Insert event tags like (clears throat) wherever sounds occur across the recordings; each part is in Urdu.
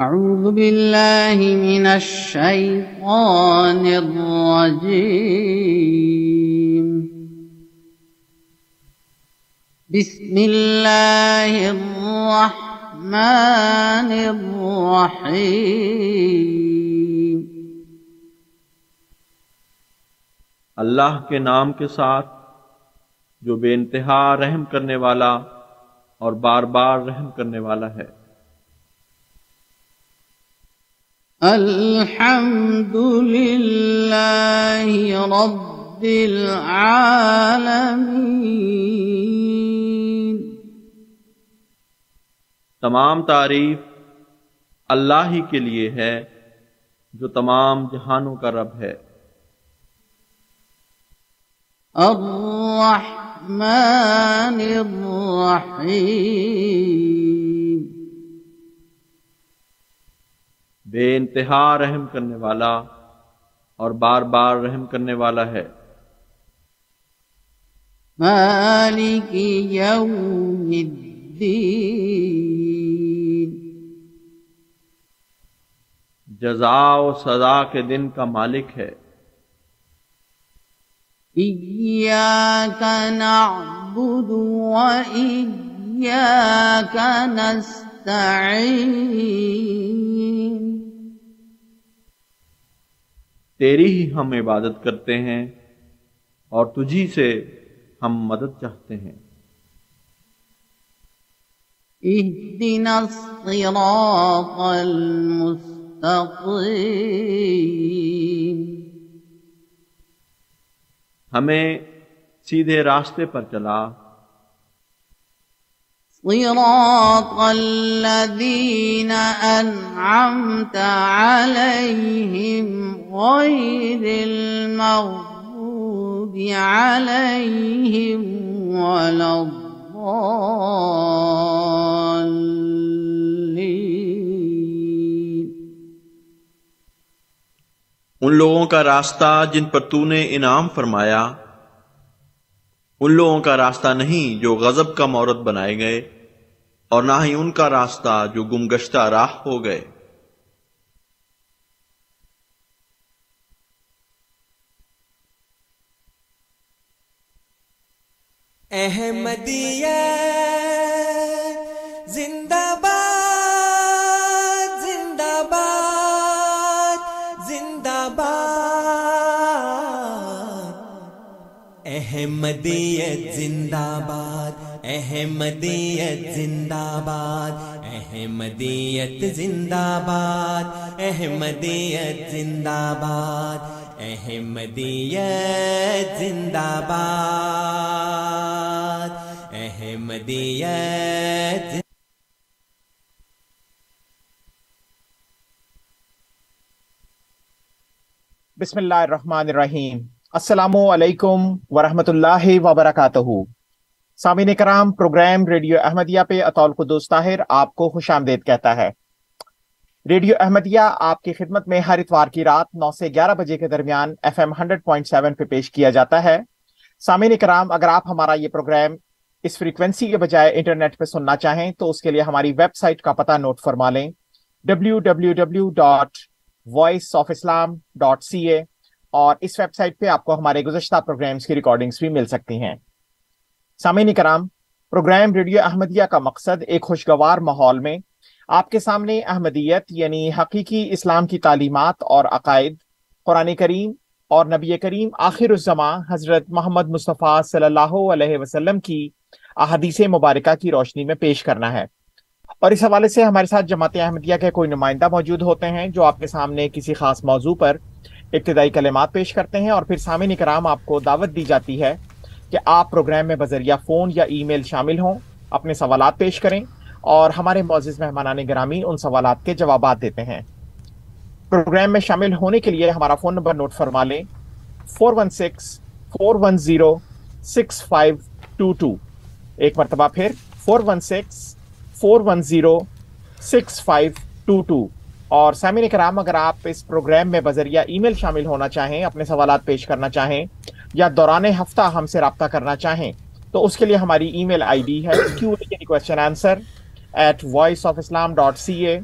أعوذ بالله من الشيطان الرجيم. بسم الله الرحمن الرحيم. اللہ کے نام کے ساتھ جو بے انتہا رحم کرنے والا اور بار بار رحم کرنے والا ہے۔ الحمد لله رب العالمين تمام تعریف اللہ ہی کے لیے ہے جو تمام جہانوں کا رب ہے۔ الرحمن الرحيم بے انتہا رحم کرنے والا اور بار بار رحم کرنے والا ہے۔ مالك يوم الدين جزا و سزا کے دن کا مالک ہے۔ إياك نعبد وإياك تیری ہی ہم عبادت کرتے ہیں اور تجھی سے ہم مدد چاہتے ہیں۔ اهدنا الصراط المستقيم۔ ہمیں سیدھے راستے پر چلا۔ صراط الذين أنعمت عليهم غير المغضوب عليهم ولا الضالين. ان لوگوں کا راستہ جن پر تو نے انعام فرمایا ان لوگوں کا راستہ نہیں جو غضب کا مورت بنائے گئے، اور نہ ہی ان کا راستہ جو گمگشتہ راہ ہو گئے۔ احمدیت احمدیت زندہ باد احمدیت زندہ باد احمدیت زندہ باد احمدیت زندہ باد احمدیت زندہ باد احمدیت بسم اللہ الرحمن الرحیم۔ السلام علیکم ورحمۃ اللہ وبرکاتہ سامعین کرام پروگرام ریڈیو احمدیہ پہ اطول قدوس طاہر آپ کو خوش آمدید کہتا ہے ریڈیو احمدیہ آپ کی خدمت میں ہر اتوار کی رات نو سے گیارہ بجے کے درمیان F M hundred point seven پہ پیش کیا جاتا ہے۔ سامعین کرام، اگر آپ ہمارا یہ پروگرام اس فریکوینسی کے بجائے انٹرنیٹ پہ سننا چاہیں تو اس کے لیے ہماری ویب سائٹ کا پتہ نوٹ فرما لیں۔ W W W dot voice of Islam dot C A اور اس ویب سائٹ پہ آپ کو ہمارے گزشتہ پروگرامز کی ریکارڈنگز بھی مل سکتی ہیں۔ سامعین کرام پروگرام ریڈیو احمدیہ کا مقصد ایک خوشگوار ماحول میں آپ کے سامنے احمدیت یعنی حقیقی اسلام کی تعلیمات اور عقائد، قرآن کریم اور نبی کریم آخر الزماں حضرت محمد مصطفیٰ صلی اللہ علیہ وسلم کی احادیث مبارکہ کی روشنی میں پیش کرنا ہے۔ اور اس حوالے سے ہمارے ساتھ جماعت احمدیہ کے کوئی نمائندہ موجود ہوتے ہیں جو آپ کے سامنے کسی خاص موضوع پر ابتدائی کلمات پیش کرتے ہیں اور پھر سامعین کرام آپ کو دعوت دی جاتی ہے کہ آپ پروگرام میں بذریعہ فون یا ای میل شامل ہوں، اپنے سوالات پیش کریں اور ہمارے معزز مہمانان گرامی ان سوالات کے جوابات دیتے ہیں۔ پروگرام میں شامل ہونے کے لیے ہمارا فون نمبر نوٹ فرما لیں۔ Four one six, four one zero, six five, two two. ایک مرتبہ پھر، four one six, four one zero, six five, two two. اور سامعین کرام، اگر آپ اس پروگرام میں بذریعہ ای میل شامل ہونا چاہیں، اپنے سوالات پیش کرنا چاہیں، یا دوران ہفتہ ہم سے رابطہ کرنا چاہیں، تو اس کے لیے ہماری ای میل آئی ڈی ہے کیو اے یعنی question answer at voice of Islam dot C A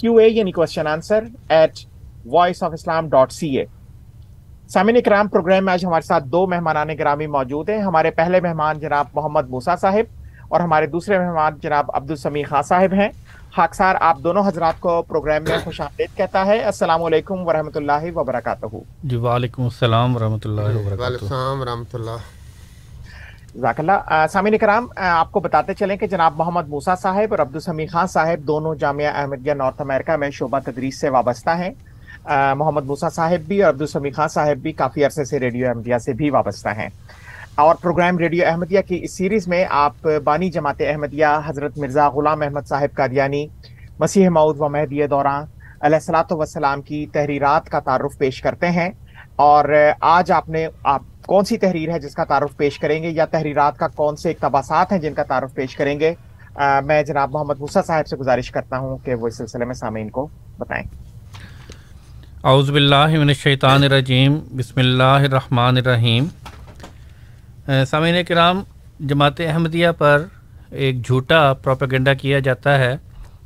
Q A یعنی question answer at voice of Islam dot C A سامعین کرام، پروگرام میں آج ہمارے ساتھ دو مہمانان گرامی موجود ہیں۔ ہمارے پہلے مہمان جناب محمد موسا صاحب اور ہمارے دوسرے مہمان جناب عبد السمی خان صاحب ہیں۔ خاکسار آپ دونوں حضرات کو پروگرام میں خوش آمدید کہتا ہے۔ السلام علیکم ورحمۃ اللہ وبرکاتہ۔ جی وعلیکم السلام ورحمۃ اللہ وعلیکم وبرکاتہ۔ السلام ورحمۃ اللہ۔ ذاک اللہ۔ سامعین کرام آپ کو بتاتے چلیں کہ جناب محمد موسا صاحب اور عبد السمی خان صاحب دونوں جامعہ احمدیہ نارتھ امریکہ میں شعبہ تدریس سے وابستہ ہیں۔ محمد موسا صاحب بھی اور عبد السمی خان صاحب بھی کافی عرصے سے ریڈیو احمدیہ سے بھی وابستہ ہیں۔ اور پروگرام ریڈیو احمدیہ کی اس سیریز میں آپ بانی جماعت احمدیہ حضرت مرزا غلام احمد صاحب قادیانی مسیح معود و مہدی دوران علیہ السلاۃ وسلام کی تحریرات کا تعارف پیش کرتے ہیں۔ اور آج آپ نے آپ کون سی تحریر ہے جس کا تعارف پیش کریں گے یا تحریرات کا کون سے اقتباسات ہیں جن کا تعارف پیش کریں گے؟ آ، میں جناب محمد موسیٰ صاحب سے گزارش کرتا ہوں کہ وہ اس سلسلے میں سامعین کو بتائیں۔ اعوذ باللہ من الشیطان الرجیم بسم اللہ الرحمن الرحیم۔ سامعین کرام، جماعت احمدیہ پر ایک جھوٹا پروپیگنڈا کیا جاتا ہے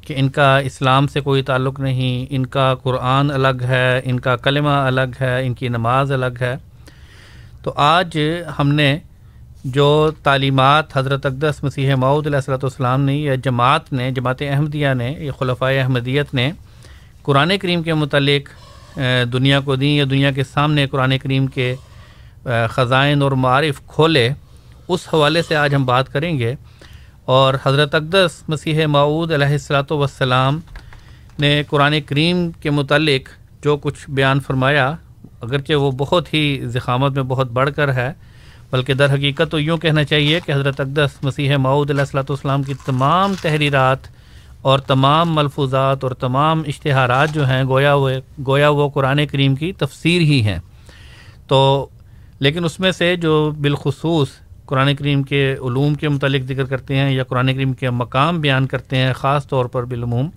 کہ ان کا اسلام سے کوئی تعلق نہیں، ان کا قرآن الگ ہے، ان کا کلمہ الگ ہے، ان کی نماز الگ ہے۔ تو آج ہم نے جو تعلیمات حضرت اقدس مسیح معود علیہ السلۃ والسلام نے، یا جماعت نے، جماعت احمدیہ نے، یا خلفۂ احمدیت نے قرآن کریم کے متعلق دنیا کو دیں یا دنیا کے سامنے قرآن کریم کے خزائن اور معارف کھولے، اس حوالے سے آج ہم بات کریں گے۔ اور حضرت اقدس مسیح معود علیہ السلاۃ والسلام نے قرآن کریم کے متعلق جو کچھ بیان فرمایا، اگرچہ وہ بہت ہی زخامت میں بہت بڑھ کر ہے، بلکہ در حقیقت تو یوں کہنا چاہیے کہ حضرت اقدس مسیح معود علیہ السلاۃ والسلام کی تمام تحریرات اور تمام ملفوظات اور تمام اشتہارات جو ہیں، گویا وہ گویا وہ قرآن کریم کی تفسیر ہی ہیں۔ تو لیکن اس میں سے جو بالخصوص قرآن کریم کے علوم کے متعلق ذکر کرتے ہیں یا قرآن کریم کے مقام بیان کرتے ہیں، خاص طور پر بالعموم،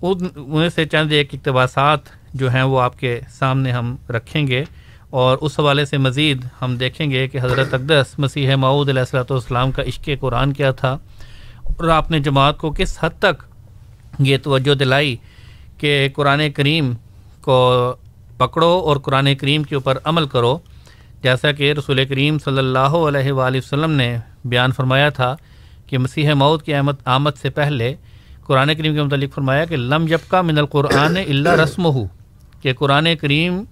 ان میں سے چند ایک اقتباسات جو ہیں وہ آپ کے سامنے ہم رکھیں گے اور اس حوالے سے مزید ہم دیکھیں گے کہ حضرت اقدس مسیح معود علیہ السلاۃ والسلام کا عشق قرآن کیا تھا اور آپ نے جماعت کو کس حد تک یہ توجہ دلائی کہ قرآن کریم کو پکڑو اور قرآن کریم کے اوپر عمل کرو۔ جیسا کہ رسول کریم صلی اللہ علیہ وآلہ وسلم نے بیان فرمایا تھا کہ مسیح موت کی آمد آمد سے پہلے قرآن کریم کے متعلق فرمایا کہ لم جب کا من القرآن اللہ رسم ہو کہ قرآن کریم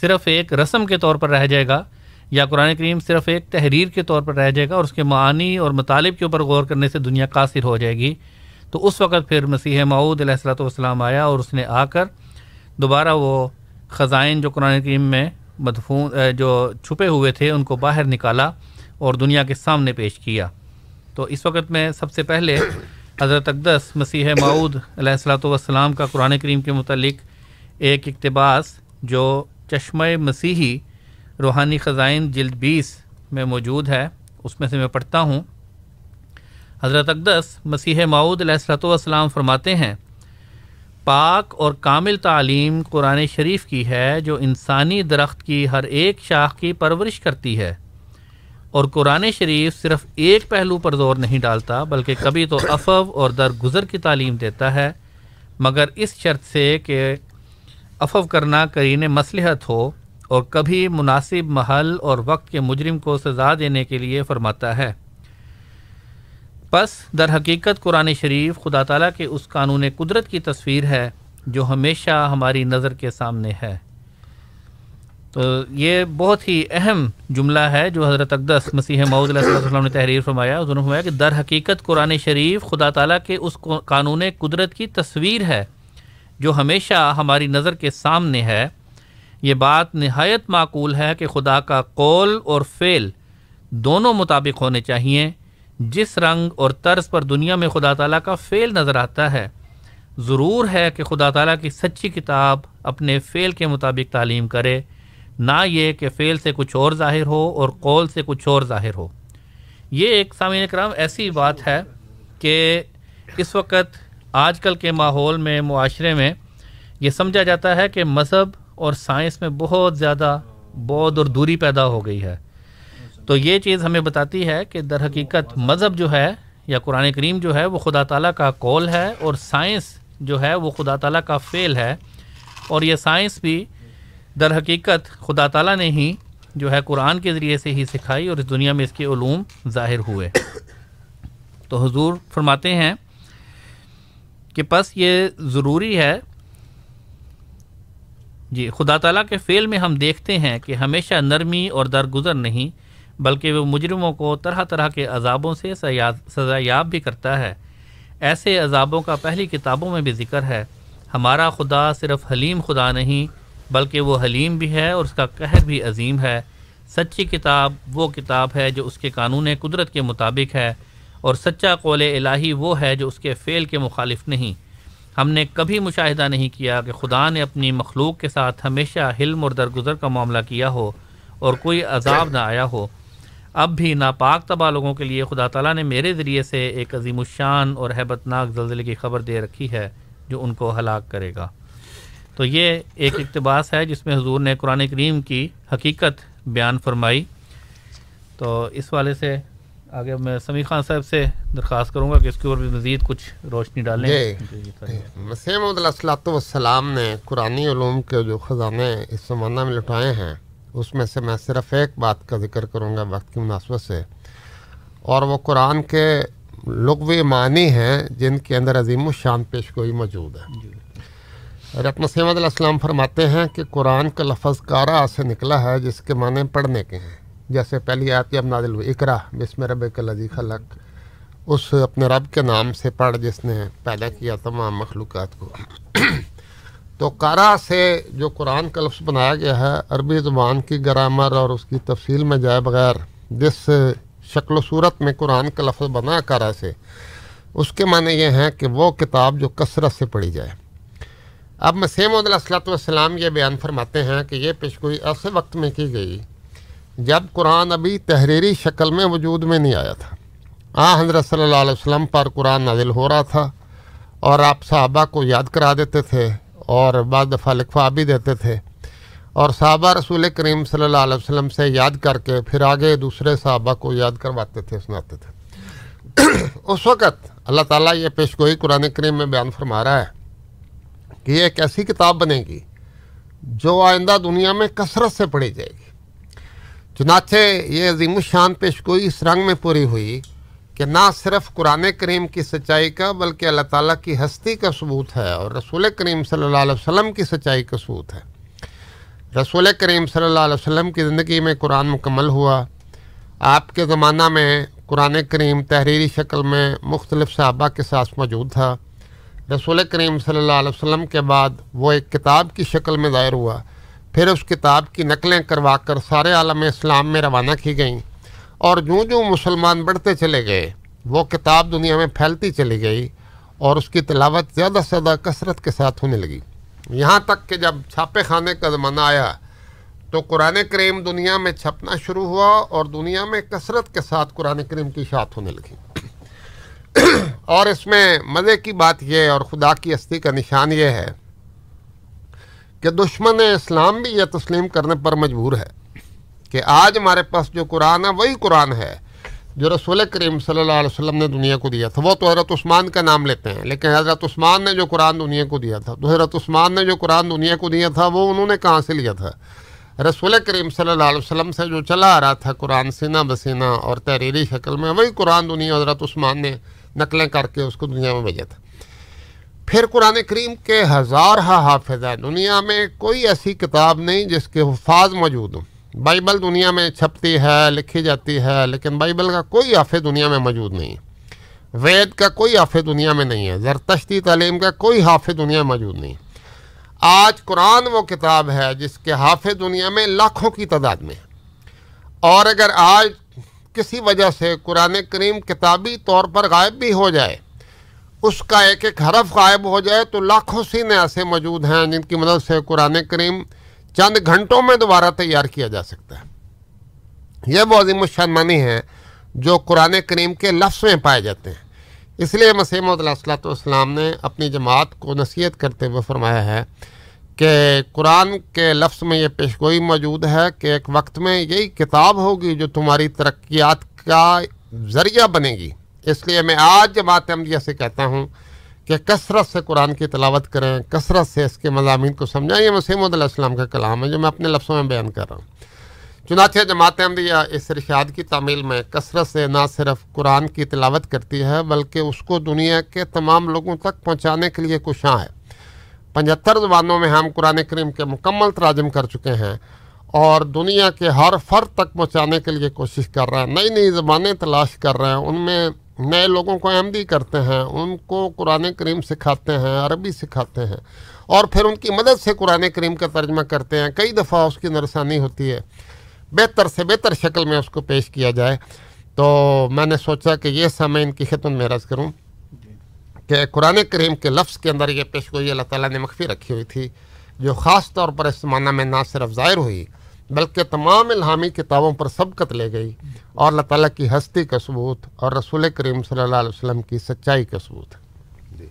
صرف ایک رسم کے طور پر رہ جائے گا یا قرآن کریم صرف ایک تحریر کے طور پر رہ جائے گا اور اس کے معانی اور مطالب کے اوپر غور کرنے سے دنیا قاصر ہو جائے گی۔ تو اس وقت پھر مسیح معود علیہ السلۃ والسلام آیا اور اس نے آ کر دوبارہ وہ خزائن جو قرآن کریم میں مدفون جو چھپے ہوئے تھے، ان کو باہر نکالا اور دنیا کے سامنے پیش کیا۔ تو اس وقت میں سب سے پہلے حضرت اقدس مسیح معود علیہ السلاۃ والسلام کا قرآن کریم کے متعلق ایک اقتباس جو چشمہ مسیحی روحانی خزائن جلد بیس میں موجود ہے، اس میں سے میں پڑھتا ہوں۔ حضرت اقدس مسیح معود علیہ السلاۃ والسلام فرماتے ہیں پاک اور کامل تعلیم قرآن شریف کی ہے جو انسانی درخت کی ہر ایک شاخ کی پرورش کرتی ہے۔ اور قرآن شریف صرف ایک پہلو پر زور نہیں ڈالتا، بلکہ کبھی تو افو اور درگزر کی تعلیم دیتا ہے۔ مگر اس شرط سے کہ افو کرنا کرین مصلحت ہو اور کبھی مناسب محل اور وقت کے مجرم کو سزا دینے کے لیے فرماتا ہے۔ پس در حقیقت قرآن شریف خدا تعالیٰ کے اس قانون قدرت کی تصویر ہے جو ہمیشہ ہماری نظر کے سامنے ہے۔ تو یہ بہت ہی اہم جملہ ہے جو حضرت اقدس مسیح معود علیہ وسلم نے تحریر فرمایا۔ انہوں نے فرمایا کہ در حقیقت قرآن شریف خدا تعالیٰ کے اس قانون قدرت کی تصویر ہے جو ہمیشہ ہماری نظر کے سامنے ہے۔ یہ بات نہایت معقول ہے کہ خدا کا قول اور فعل دونوں مطابق ہونے چاہئیں۔ جس رنگ اور طرز پر دنیا میں خدا تعالیٰ کا فعل نظر آتا ہے، ضرور ہے کہ خدا تعالیٰ کی سچی کتاب اپنے فعل کے مطابق تعلیم کرے، نہ یہ کہ فعل سے کچھ اور ظاہر ہو اور قول سے کچھ اور ظاہر ہو۔ یہ ایک سامعین کرام ایسی بات ہے کہ اس وقت آج کل کے ماحول میں، معاشرے میں یہ سمجھا جاتا ہے کہ مذہب اور سائنس میں بہت زیادہ بود اور دوری پیدا ہو گئی ہے۔ تو یہ چیز ہمیں بتاتی ہے کہ در حقیقت مذہب جو ہے یا قرآن کریم جو ہے وہ خدا تعالیٰ کا کول ہے اور سائنس جو ہے وہ خدا تعالیٰ کا فعل ہے اور یہ سائنس بھی در حقیقت خدا تعالیٰ نے ہی جو ہے قرآن کے ذریعے سے ہی سکھائی اور اس دنیا میں اس کے علوم ظاہر ہوئے۔ تو حضور فرماتے ہیں کہ پس یہ ضروری ہے۔ جی خدا تعالیٰ کے فعل میں ہم دیکھتے ہیں کہ ہمیشہ نرمی اور درگزر نہیں بلکہ وہ مجرموں کو طرح طرح کے عذابوں سے سزا یاب بھی کرتا ہے۔ ایسے عذابوں کا پہلی کتابوں میں بھی ذکر ہے۔ ہمارا خدا صرف حلیم خدا نہیں، بلکہ وہ حلیم بھی ہے اور اس کا قہر بھی عظیم ہے۔ سچی کتاب وہ کتاب ہے جو اس کے قانون قدرت کے مطابق ہے، اور سچا قول الہی وہ ہے جو اس کے فعل کے مخالف نہیں۔ ہم نے کبھی مشاہدہ نہیں کیا کہ خدا نے اپنی مخلوق کے ساتھ ہمیشہ حلم اور درگزر کا معاملہ کیا ہو اور کوئی عذاب نہ آیا ہو۔ اب بھی ناپاک تباہ لوگوں کے لیے خدا تعالیٰ نے میرے ذریعے سے ایک عظیم الشان اور ہیبت ناک زلزلے کی خبر دے رکھی ہے جو ان کو ہلاک کرے گا۔ تو یہ ایک اقتباس ہے جس میں حضور نے قرآن کریم کی حقیقت بیان فرمائی۔ تو اس والے سے آگے میں سمی خان صاحب سے درخواست کروں گا کہ اس کے اوپر بھی مزید کچھ روشنی ڈالیں۔ مسیم السلاۃ والسلام نے قرآن علوم کے جو خزانے اس زمانہ میں لٹائے ہیں اس میں سے میں صرف ایک بات کا ذکر کروں گا وقت کی مناسبت سے۔ اور وہ قرآن کے لغوی معنی ہیں جن کے اندر عظیم الشان پیش گوئی موجود ہے۔ جی۔ حضرت مسیمت علیہ السلام فرماتے ہیں کہ قرآن کا لفظ کارا سے نکلا ہے جس کے معنی پڑھنے کے ہیں۔ جیسے پہلی آیت اب نادل اقرا بسم رب لذی خلق۔ اس اپنے رب کے نام سے پڑھ جس نے پیدا کیا تمام مخلوقات کو۔ تو کارا سے جو قرآن کا لفظ بنایا گیا ہے، عربی زبان کی گرامر اور اس کی تفصیل میں جائے بغیر، جس شکل و صورت میں قرآن کا لفظ بنا کارا سے، اس کے معنی یہ ہیں کہ وہ کتاب جو کثرت سے پڑھی جائے۔ اب مسیم علیہ السلۃ والسلام یہ بیان فرماتے ہیں کہ یہ پیشگوئی ایسے وقت میں کی گئی جب قرآن ابھی تحریری شکل میں وجود میں نہیں آیا تھا۔ آ، حضرت صلی اللہ علیہ وسلم پر قرآن نازل ہو رہا تھا اور آپ صحابہ کو یاد کرا دیتے تھے۔ اور بعض دفعہ لکھوا بھی دیتے تھے۔ اور صحابہ رسول کریم صلی اللہ علیہ وسلم سے یاد کر کے پھر آگے دوسرے صحابہ کو یاد کرواتے تھے، سناتے تھے۔ اس وقت اللہ تعالیٰ یہ پیشگوئی قرآن کریم میں بیان فرما رہا ہے کہ یہ ایک ایسی کتاب بنے گی جو آئندہ دنیا میں کثرت سے پڑھی جائے گی۔ چنانچہ یہ عظیم الشان پیش گوئی اس رنگ میں پوری ہوئی۔ کہ نہ صرف قرآن کریم کی سچائی کا بلکہ اللہ تعالیٰ کی ہستی کا ثبوت ہے اور رسول کریم صلی اللہ علیہ وسلم کی سچائی کا ثبوت ہے۔ رسول کریم صلی اللہ علیہ وسلم کی زندگی میں قرآن مکمل ہوا۔ آپ کے زمانہ میں قرآن کریم تحریری شکل میں مختلف صحابہ کے ساتھ موجود تھا۔ رسول کریم صلی اللہ علیہ وسلم کے بعد وہ ایک کتاب کی شکل میں ظاہر ہوا۔ پھر اس کتاب کی نقلیں کروا کر سارے عالم اسلام میں روانہ کی گئیں۔ اور جوں جوں مسلمان بڑھتے چلے گئے، وہ کتاب دنیا میں پھیلتی چلی گئی اور اس کی تلاوت زیادہ سے زیادہ کثرت کے ساتھ ہونے لگی۔ یہاں تک کہ جب چھاپے خانے کا زمانہ آیا تو قرآن کریم دنیا میں چھپنا شروع ہوا اور دنیا میں کثرت کے ساتھ قرآن کریم کی اشاعت ہونے لگی۔ (coughs) اور اس میں مزے کی بات یہ اور خدا کی ہستی کا نشان یہ ہے کہ دشمن اسلام بھی یہ تسلیم کرنے پر مجبور ہے۔ کہ آج ہمارے پاس جو قرآن ہے، وہی قرآن ہے، جو رسول کریم صلی اللہ علیہ وسلم نے دنیا کو دیا تھا۔ وہ تو حضرت عثمان کا نام لیتے ہیں، لیکن حضرت عثمان نے جو قرآن دنیا کو دیا تھا۔ تو حضرت عثمان نے جو قرآن دنیا کو دیا تھا، وہ انہوں نے کہاں سے لیا تھا؟ رسول کریم صلی اللہ علیہ وسلم سے جو چلا آ رہا تھا قرآن سینہ بسینہ اور تحریری شکل میں، وہی قرآن دنیا حضرت عثمان نے نقلیں کر کے اس کو دنیا میں بھیجا تھا۔ پھر قرآن کریم کے ہزار ہاں حافظ ہیں دنیا میں کوئی ایسی کتاب نہیں جس کے حفاظ موجود ہوں۔ بائبل دنیا میں چھپتی ہے، لکھی جاتی ہے، لیکن بائبل کا کوئی حافظ دنیا میں موجود نہیں۔ ہے وید کا کوئی حافظ دنیا میں نہیں ہے زرتشتی تعلیم کا کوئی حافظ دنیا میں موجود نہیں۔ آج قرآن وہ کتاب ہے جس کے حافظ دنیا میں لاکھوں کی تعداد میں۔ اور اگر آج کسی وجہ سے قرآن کریم کتابی طور پر غائب بھی ہو جائے، اس کا ایک ایک حرف غائب ہو جائے، تو لاکھوں سینے ایسے موجود ہیں جن کی مدد سے قرآن کریم چند گھنٹوں میں دوبارہ تیار کیا جا سکتا ہے۔ یہ وہ عظیم الشان ہے جو قرآن کریم کے لفظ میں پائے جاتے ہیں۔ اس لیے مسیم علیہ والسلام نے اپنی جماعت کو نصیحت کرتے ہوئے فرمایا ہے کہ قرآن کے لفظ میں یہ پیشگوئی موجود ہے کہ ایک وقت میں یہی کتاب ہوگی جو تمہاری ترقیات کا ذریعہ بنے گی۔ اس لیے میں آج جماعت عملیہ سے کہتا ہوں کہ کثرت سے قرآن کی تلاوت کریں، کثرت سے اس کے مضامین کو سمجھائیں یہ مسیم علیہ السلام کا کلام ہے جو میں اپنے لفظوں میں بیان کر رہا ہوں۔ چنانچہ جماعت عملیہ اس ارشاد کی تعمیل میں کثرت سے نہ صرف قرآن کی تلاوت کرتی ہے، بلکہ اس کو دنیا کے تمام لوگوں تک پہنچانے کے لیے کشاں ہے۔ پچہتر زبانوں میں ہم قرآن کریم کے مکمل تراجم کر چکے ہیں اور دنیا کے ہر فرد تک پہنچانے کے لیے کوشش کر رہے ہیں۔ نئی نئی زبانیں تلاش کر رہے ہیں۔ ان میں نئے لوگوں کو احمدی کرتے ہیں، ان کو قرآن کریم سکھاتے ہیں، عربی سکھاتے ہیں، اور پھر ان کی مدد سے قرآن کریم کا ترجمہ کرتے ہیں۔ کئی دفعہ اس کی نرسانی ہوتی ہے۔ بہتر سے بہتر شکل میں اس کو پیش کیا جائے۔ تو میں نے سوچا کہ یہ سامعین ان کی خدمت میں رض کروں کہ قرآن کریم کے لفظ کے اندر یہ پیش گوئی، اللہ تعالیٰ نے مخفی رکھی ہوئی تھی، جو خاص طور پر اس زمانہ میں نہ صرف ظاہر ہوئی۔ بلکہ تمام الہامی کتابوں پر سبقت لے گئی اور اللہ تعالیٰ کی ہستی کا ثبوت اور رسول کریم صلی اللہ علیہ وسلم کی سچائی کا ثبوت جی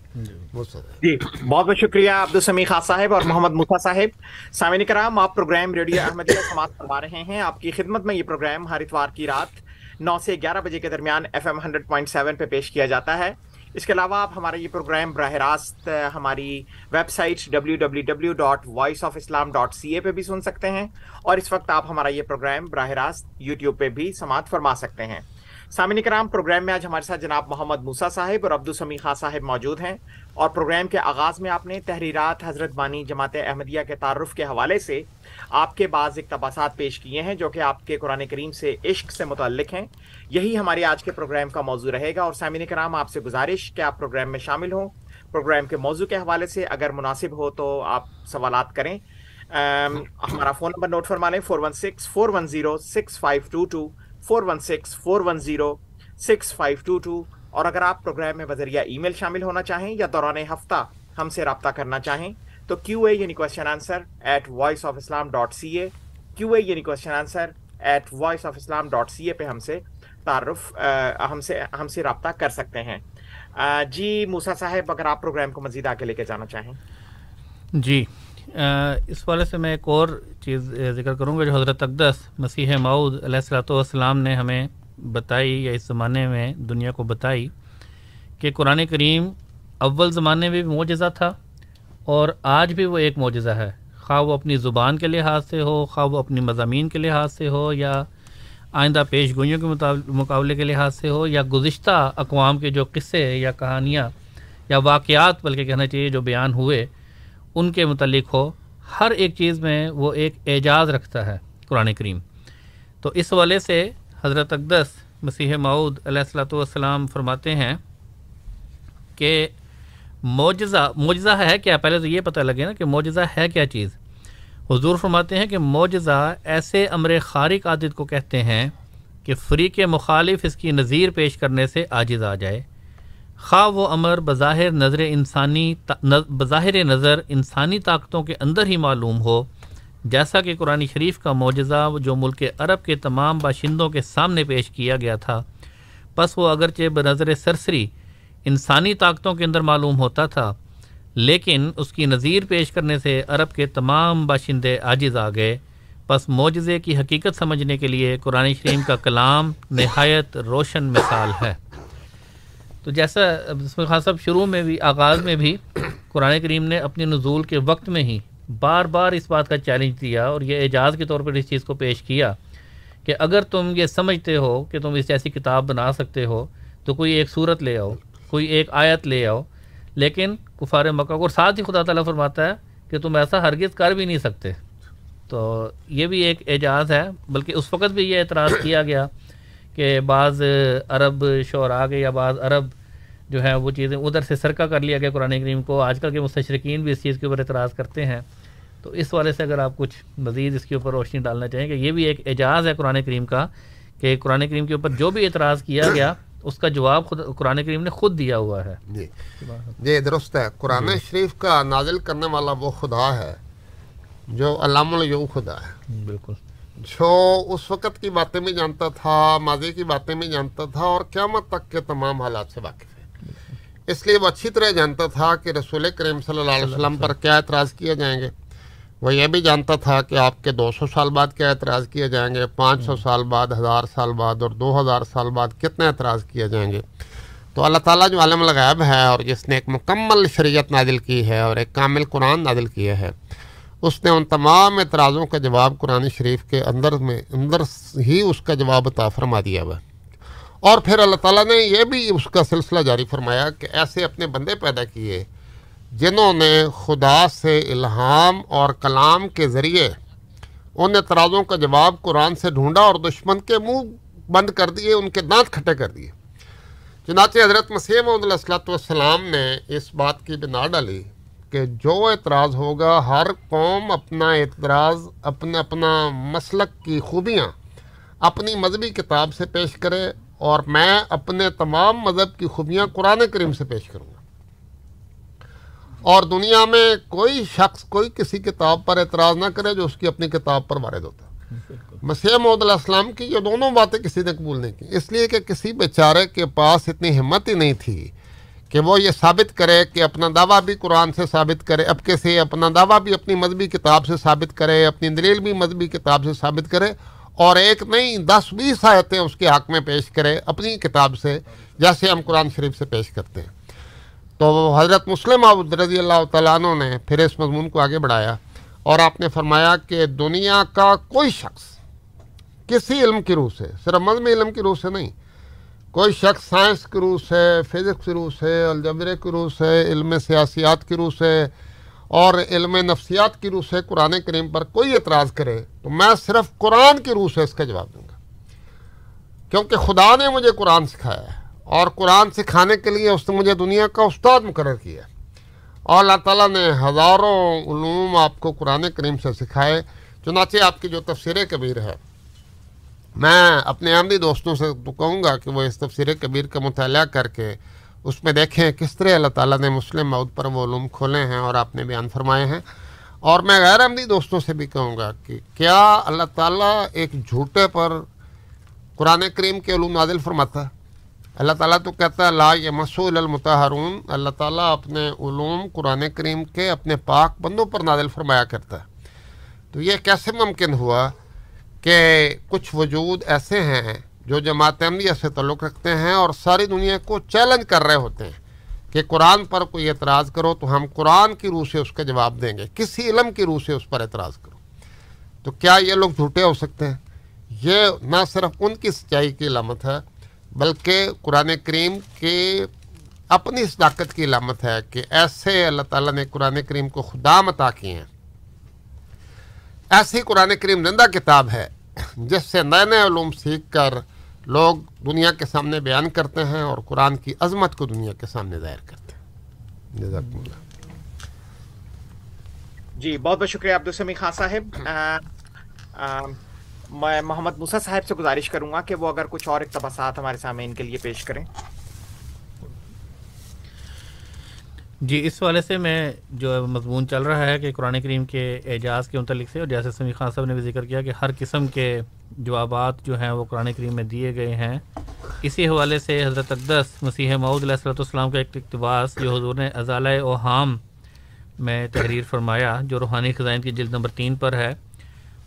بہت بہت شکریہ عبد السمی خاص صاحب اور محمد مسا صاحب۔ سامعین کرام آپ پروگرام ریڈیو احمدیہ (coughs) سماعت کروا رہے ہیں۔ آپ کی خدمت میں یہ پروگرام ہر اتوار کی رات نو سے گیارہ بجے کے درمیان F M hundred point seven پہ پیش کیا جاتا ہے۔ اس کے علاوہ آپ ہمارا یہ پروگرام براہ راست ہماری website W W W dot voice of Islam dot C A پہ بھی سن سکتے ہیں اور اس وقت آپ ہمارا یہ پروگرام براہ راست یوٹیوب پہ بھی سماعت فرما سکتے ہیں۔ سامعین کرام، پروگرام میں آج ہمارے ساتھ جناب محمد موسا صاحب اور عبدالسمی خان صاحب موجود ہیں اور پروگرام کے آغاز میں آپ نے تحریرات حضرت بانی جماعت احمدیہ کے تعارف کے حوالے سے آپ کے بعض اقتباسات پیش کیے ہیں جو کہ آپ کے قرآن کریم سے عشق سے متعلق ہیں۔ یہی ہمارے آج کے پروگرام کا موضوع رہے گا اور سامعین کرام، آپ سے گزارش کہ آپ پروگرام میں شامل ہوں۔ پروگرام کے موضوع کے حوالے سے اگر مناسب ہو تو آپ سوالات کریں۔ ہمارا فون نمبر نوٹ فرما لیں، four one six, four one zero, six five two two, four one six, four one zero, six five two two. اور اگر آپ پروگرام میں بذریعہ ای میل شامل ہونا چاہیں یا دوران ہفتہ ہم سے رابطہ کرنا چاہیں تو کیو اے یعنی question answer at voice of Islam dot C A Q A یعنی question answer at voice of Islam dot C A پہ ہم سے تعارف ہم سے ہم سے رابطہ کر سکتے ہیں۔ جی موسا صاحب، اگر آپ پروگرام کو مزید آگے لے کے جانا چاہیں۔ جی اس والے سے میں ایک اور چیز ذکر کروں گا جو حضرت اقدس مسیح معود علیہ السلاۃ والسلام نے ہمیں بتائی یا اس زمانے میں دنیا کو بتائی کہ قرآن کریم اول زمانے میں بھی معجزہ تھا۔ اور آج بھی وہ ایک معجزہ ہے۔ خواہ وہ اپنی زبان کے لحاظ سے ہو، خواہ وہ اپنی مضامین کے لحاظ سے ہو یا آئندہ پیش گوئیوں کے مقابلے کے لحاظ سے ہو یا گزشتہ اقوام کے جو قصے یا کہانیاں یا واقعات بلکہ کہنا چاہیے جو بیان ہوئے، ان کے متعلق ہو، ہر ایک چیز میں وہ ایک اعجاز رکھتا ہے قرآن کریم۔ تو اس والے سے حضرت اقدس مسیح معود علیہ السلاۃ والسلام فرماتے ہیں کہ معجزہ معجزہ ہے کیا؟ پہلے تو یہ پتہ لگے نا کہ معجزہ ہے کیا چیز؟ حضور فرماتے ہیں کہ معجزہ ایسے امر خارق عادت کو کہتے ہیں کہ فریق مخالف اس کی نظیر پیش کرنے سے عاجز آ جائے۔ خواہ وہ امر بظاہر نظر انسانی بظاہر نظر انسانی طاقتوں کے اندر ہی معلوم ہو، جیسا کہ قرآن شریف کا معجزہ جو ملک عرب کے تمام باشندوں کے سامنے پیش کیا گیا تھا۔ بس وہ اگرچہ بنظر سرسری انسانی طاقتوں کے اندر معلوم ہوتا تھا، لیکن اس کی نظیر پیش کرنے سے عرب کے تمام باشندے عاجز آ گئے۔ بس معجزے کی حقیقت سمجھنے کے لیے قرآن شریم کا کلام نہایت روشن مثال ہے۔ تو جیسا خان صاحب، شروع میں بھی، آغاز میں بھی قرآن کریم نے اپنے نزول کے وقت میں ہی بار بار اس بات کا چیلنج دیا اور یہ اعجاز کے طور پر اس چیز کو پیش کیا کہ اگر تم یہ سمجھتے ہو کہ تم اس جیسی کتاب بنا سکتے ہو تو کوئی ایک صورت لے آؤ۔ کوئی ایک آیت لے آؤ۔ لیکن کفار مکہ کو اور ساتھ ہی خدا تعالیٰ فرماتا ہے کہ تم ایسا ہرگز کر بھی نہیں سکتے۔ تو یہ بھی ایک اعجاز ہے، بلکہ اس وقت بھی یہ اعتراض کیا گیا کہ بعض عرب شعر آ گئے یا بعض عرب جو ہیں وہ چیزیں ادھر سے سرکہ کر لیا گیا قرآن کریم کو۔ آج کل کے مستشرقین بھی اس چیز کے اوپر اعتراض کرتے ہیں۔ تو اس والے سے اگر آپ کچھ مزید اس کے اوپر روشنی ڈالنا چاہیں کہ یہ بھی ایک اعجاز ہے قرآن کریم کا کہ قرآن کریم کے اوپر جو بھی اعتراض کیا گیا اس کا جواب خود قرآن کریم نے خود دیا ہوا ہے۔ جی۔ جی درست ہے۔ قرآن شریف کا نازل کرنے والا وہ خدا ہے جو علام الو خدا ہے۔ بالکل۔ جو اس وقت کی باتیں بھی جانتا تھا ماضی کی باتیں بھی جانتا تھا اور قیامت تک کے تمام حالات سے واقف ہے۔ اس لیے وہ اچھی طرح جانتا تھا کہ رسول کریم صلی اللہ علیہ وسلم پر کیا اعتراض کیے جائیں گے؟ وہ یہ بھی جانتا تھا کہ آپ کے دو سو سال بعد کیا اعتراض کیے جائیں گے پانچ سو سال بعد ہزار سال بعد اور دو ہزار سال بعد کتنے اعتراض کیے جائیں گے؟ تو اللہ تعالیٰ جو عالم الغیب ہے اور جس نے ایک مکمل شریعت نادل کی ہے اور ایک کامل قرآن نادل کیا ہے اس نے ان تمام اعتراضوں کا جواب قرآن شریف کے اندر میں اندر ہی اس کا جواب عطا فرما دیا ہوا اور پھر اللہ تعالیٰ نے یہ بھی اس کا سلسلہ جاری فرمایا کہ ایسے اپنے بندے پیدا کیے جنہوں نے خدا سے الہام اور کلام کے ذریعے ان اعتراضوں کا جواب قرآن سے ڈھونڈا اور دشمن کے منہ بند کر دیے، ان کے دانت کھٹے کر دیے۔ چنانچہ حضرت مسیح محمد السلاۃ والسلام نے اس بات کی بنا ڈالی کہ جو اعتراض ہوگا، ہر قوم اپنا اعتراض اپنا اپنا مسلک کی خوبیاں اپنی مذہبی کتاب سے پیش کرے اور میں اپنے تمام مذہب کی خوبیاں قرآن کریم سے پیش کروں۔ اور دنیا میں کوئی شخص کوئی کسی کتاب پر اعتراض نہ کرے جو اس کی اپنی کتاب پر وارد ہوتا۔ مسیح محمد علیہ السلام کی یہ دونوں باتیں کسی نے قبول نہیں کی۔ اس لیے کہ کسی بیچارے کے پاس اتنی ہمت ہی نہیں تھی کہ وہ یہ ثابت کرے کہ اپنا دعویٰ بھی قرآن سے ثابت کرے اب کے سے اپنا دعویٰ بھی اپنی مذہبی کتاب سے ثابت کرے اپنی دلیل بھی مذہبی کتاب سے ثابت کرے اور ایک نہیں دس بیس آیتیں اس کے حق میں پیش کرے اپنی کتاب سے جیسے ہم قرآن شریف سے پیش کرتے ہیں۔ تو حضرت مسلم عبد رضی اللہ تعالیٰ عنہ نے پھر اس مضمون کو آگے بڑھایا اور آپ نے فرمایا کہ دنیا کا کوئی شخص کسی علم کی روح سے، صرف مذہبی علم کی روح سے نہیں، کوئی شخص سائنس کی روح سے، فزکس کی روح سے، الجبرے کی روح سے، علم سیاسیات کی روح سے اور علم نفسیات کی روح سے قرآن کریم پر کوئی اعتراض کرے تو میں صرف قرآن کی روح سے اس کا جواب دوں گا۔ کیونکہ خدا نے مجھے قرآن سکھایا ہے۔ اور قرآن سکھانے کے لیے اس نے مجھے دنیا کا استاد مقرر کیا۔ اور اللہ تعالیٰ نے ہزاروں علوم آپ کو قرآن کریم سے سکھائے، چنانچہ آپ کی جو تفسیر کبیر ہے۔ میں اپنے آمدی دوستوں سے تو کہوں گا کہ وہ اس تفسیر کبیر کا مطالعہ کر کے اس میں دیکھیں کس طرح اللہ تعالیٰ نے مسلم مود پر وہ علوم کھولے ہیں اور آپ نے بیان فرمائے ہیں۔ اور میں غیر آمدی دوستوں سے بھی کہوں گا کہ کیا اللہ تعالیٰ ایک جھوٹے پر قرآن کریم کے علوم نازل فرماتا؟ ہے اللہ تعالیٰ تو کہتا ہے، لا مسول المتحرون اللہ تعالیٰ اپنے علوم قرآن کریم کے اپنے پاک بندوں پر نازل فرمایا کرتا ہے۔ تو یہ کیسے ممکن ہوا کہ کچھ وجود ایسے ہیں جو جماعت عملیہ سے تعلق رکھتے ہیں اور ساری دنیا کو چیلنج کر رہے ہوتے ہیں کہ قرآن پر کوئی اعتراض کرو تو ہم قرآن کی روح سے اس کا جواب دیں گے، کسی علم کی روح سے اس پر اعتراض کرو۔ تو کیا یہ لوگ جھوٹے ہو سکتے ہیں؟ یہ نہ صرف ان کی سچائی کی علامت ہے بلکہ قرآن کریم کے اپنی اس طاقت کی علامت ہے کہ ایسے اللہ تعالیٰ نے قرآن کریم کو خدا متا کیے ہیں۔ ایسی قرآن کریم زندہ کتاب ہے جس سے نئے نئے علوم سیکھ کر لوگ دنیا کے سامنے بیان کرتے ہیں اور قرآن کی عظمت کو دنیا کے سامنے ظاہر کرتے ہیں۔ اللہ۔ جی بہت بہت شکریہ عبدالسمی خان صاحب۔ میں محمد موسا صاحب سے گزارش کروں گا کہ وہ اگر کچھ اور اقتباسات ہمارے سامنے ان کے لیے پیش کریں۔ جی اس والے سے میں جو مضمون چل رہا ہے کہ قرآن کریم کے اعجاز کے متعلق سے اور جیسے سمی خان صاحب نے بھی ذکر کیا کہ ہر قسم کے جوابات جو ہیں وہ قرآن کریم میں دیے گئے ہیں۔ اسی حوالے سے حضرت اقدس مسیح معود علیہ السلۃ والسلام کا ایک اقتباس جو حضور نے ازالۂ اوہام میں تحریر فرمایا، جو روحانی خزائن کی جلد نمبر تین پر ہے۔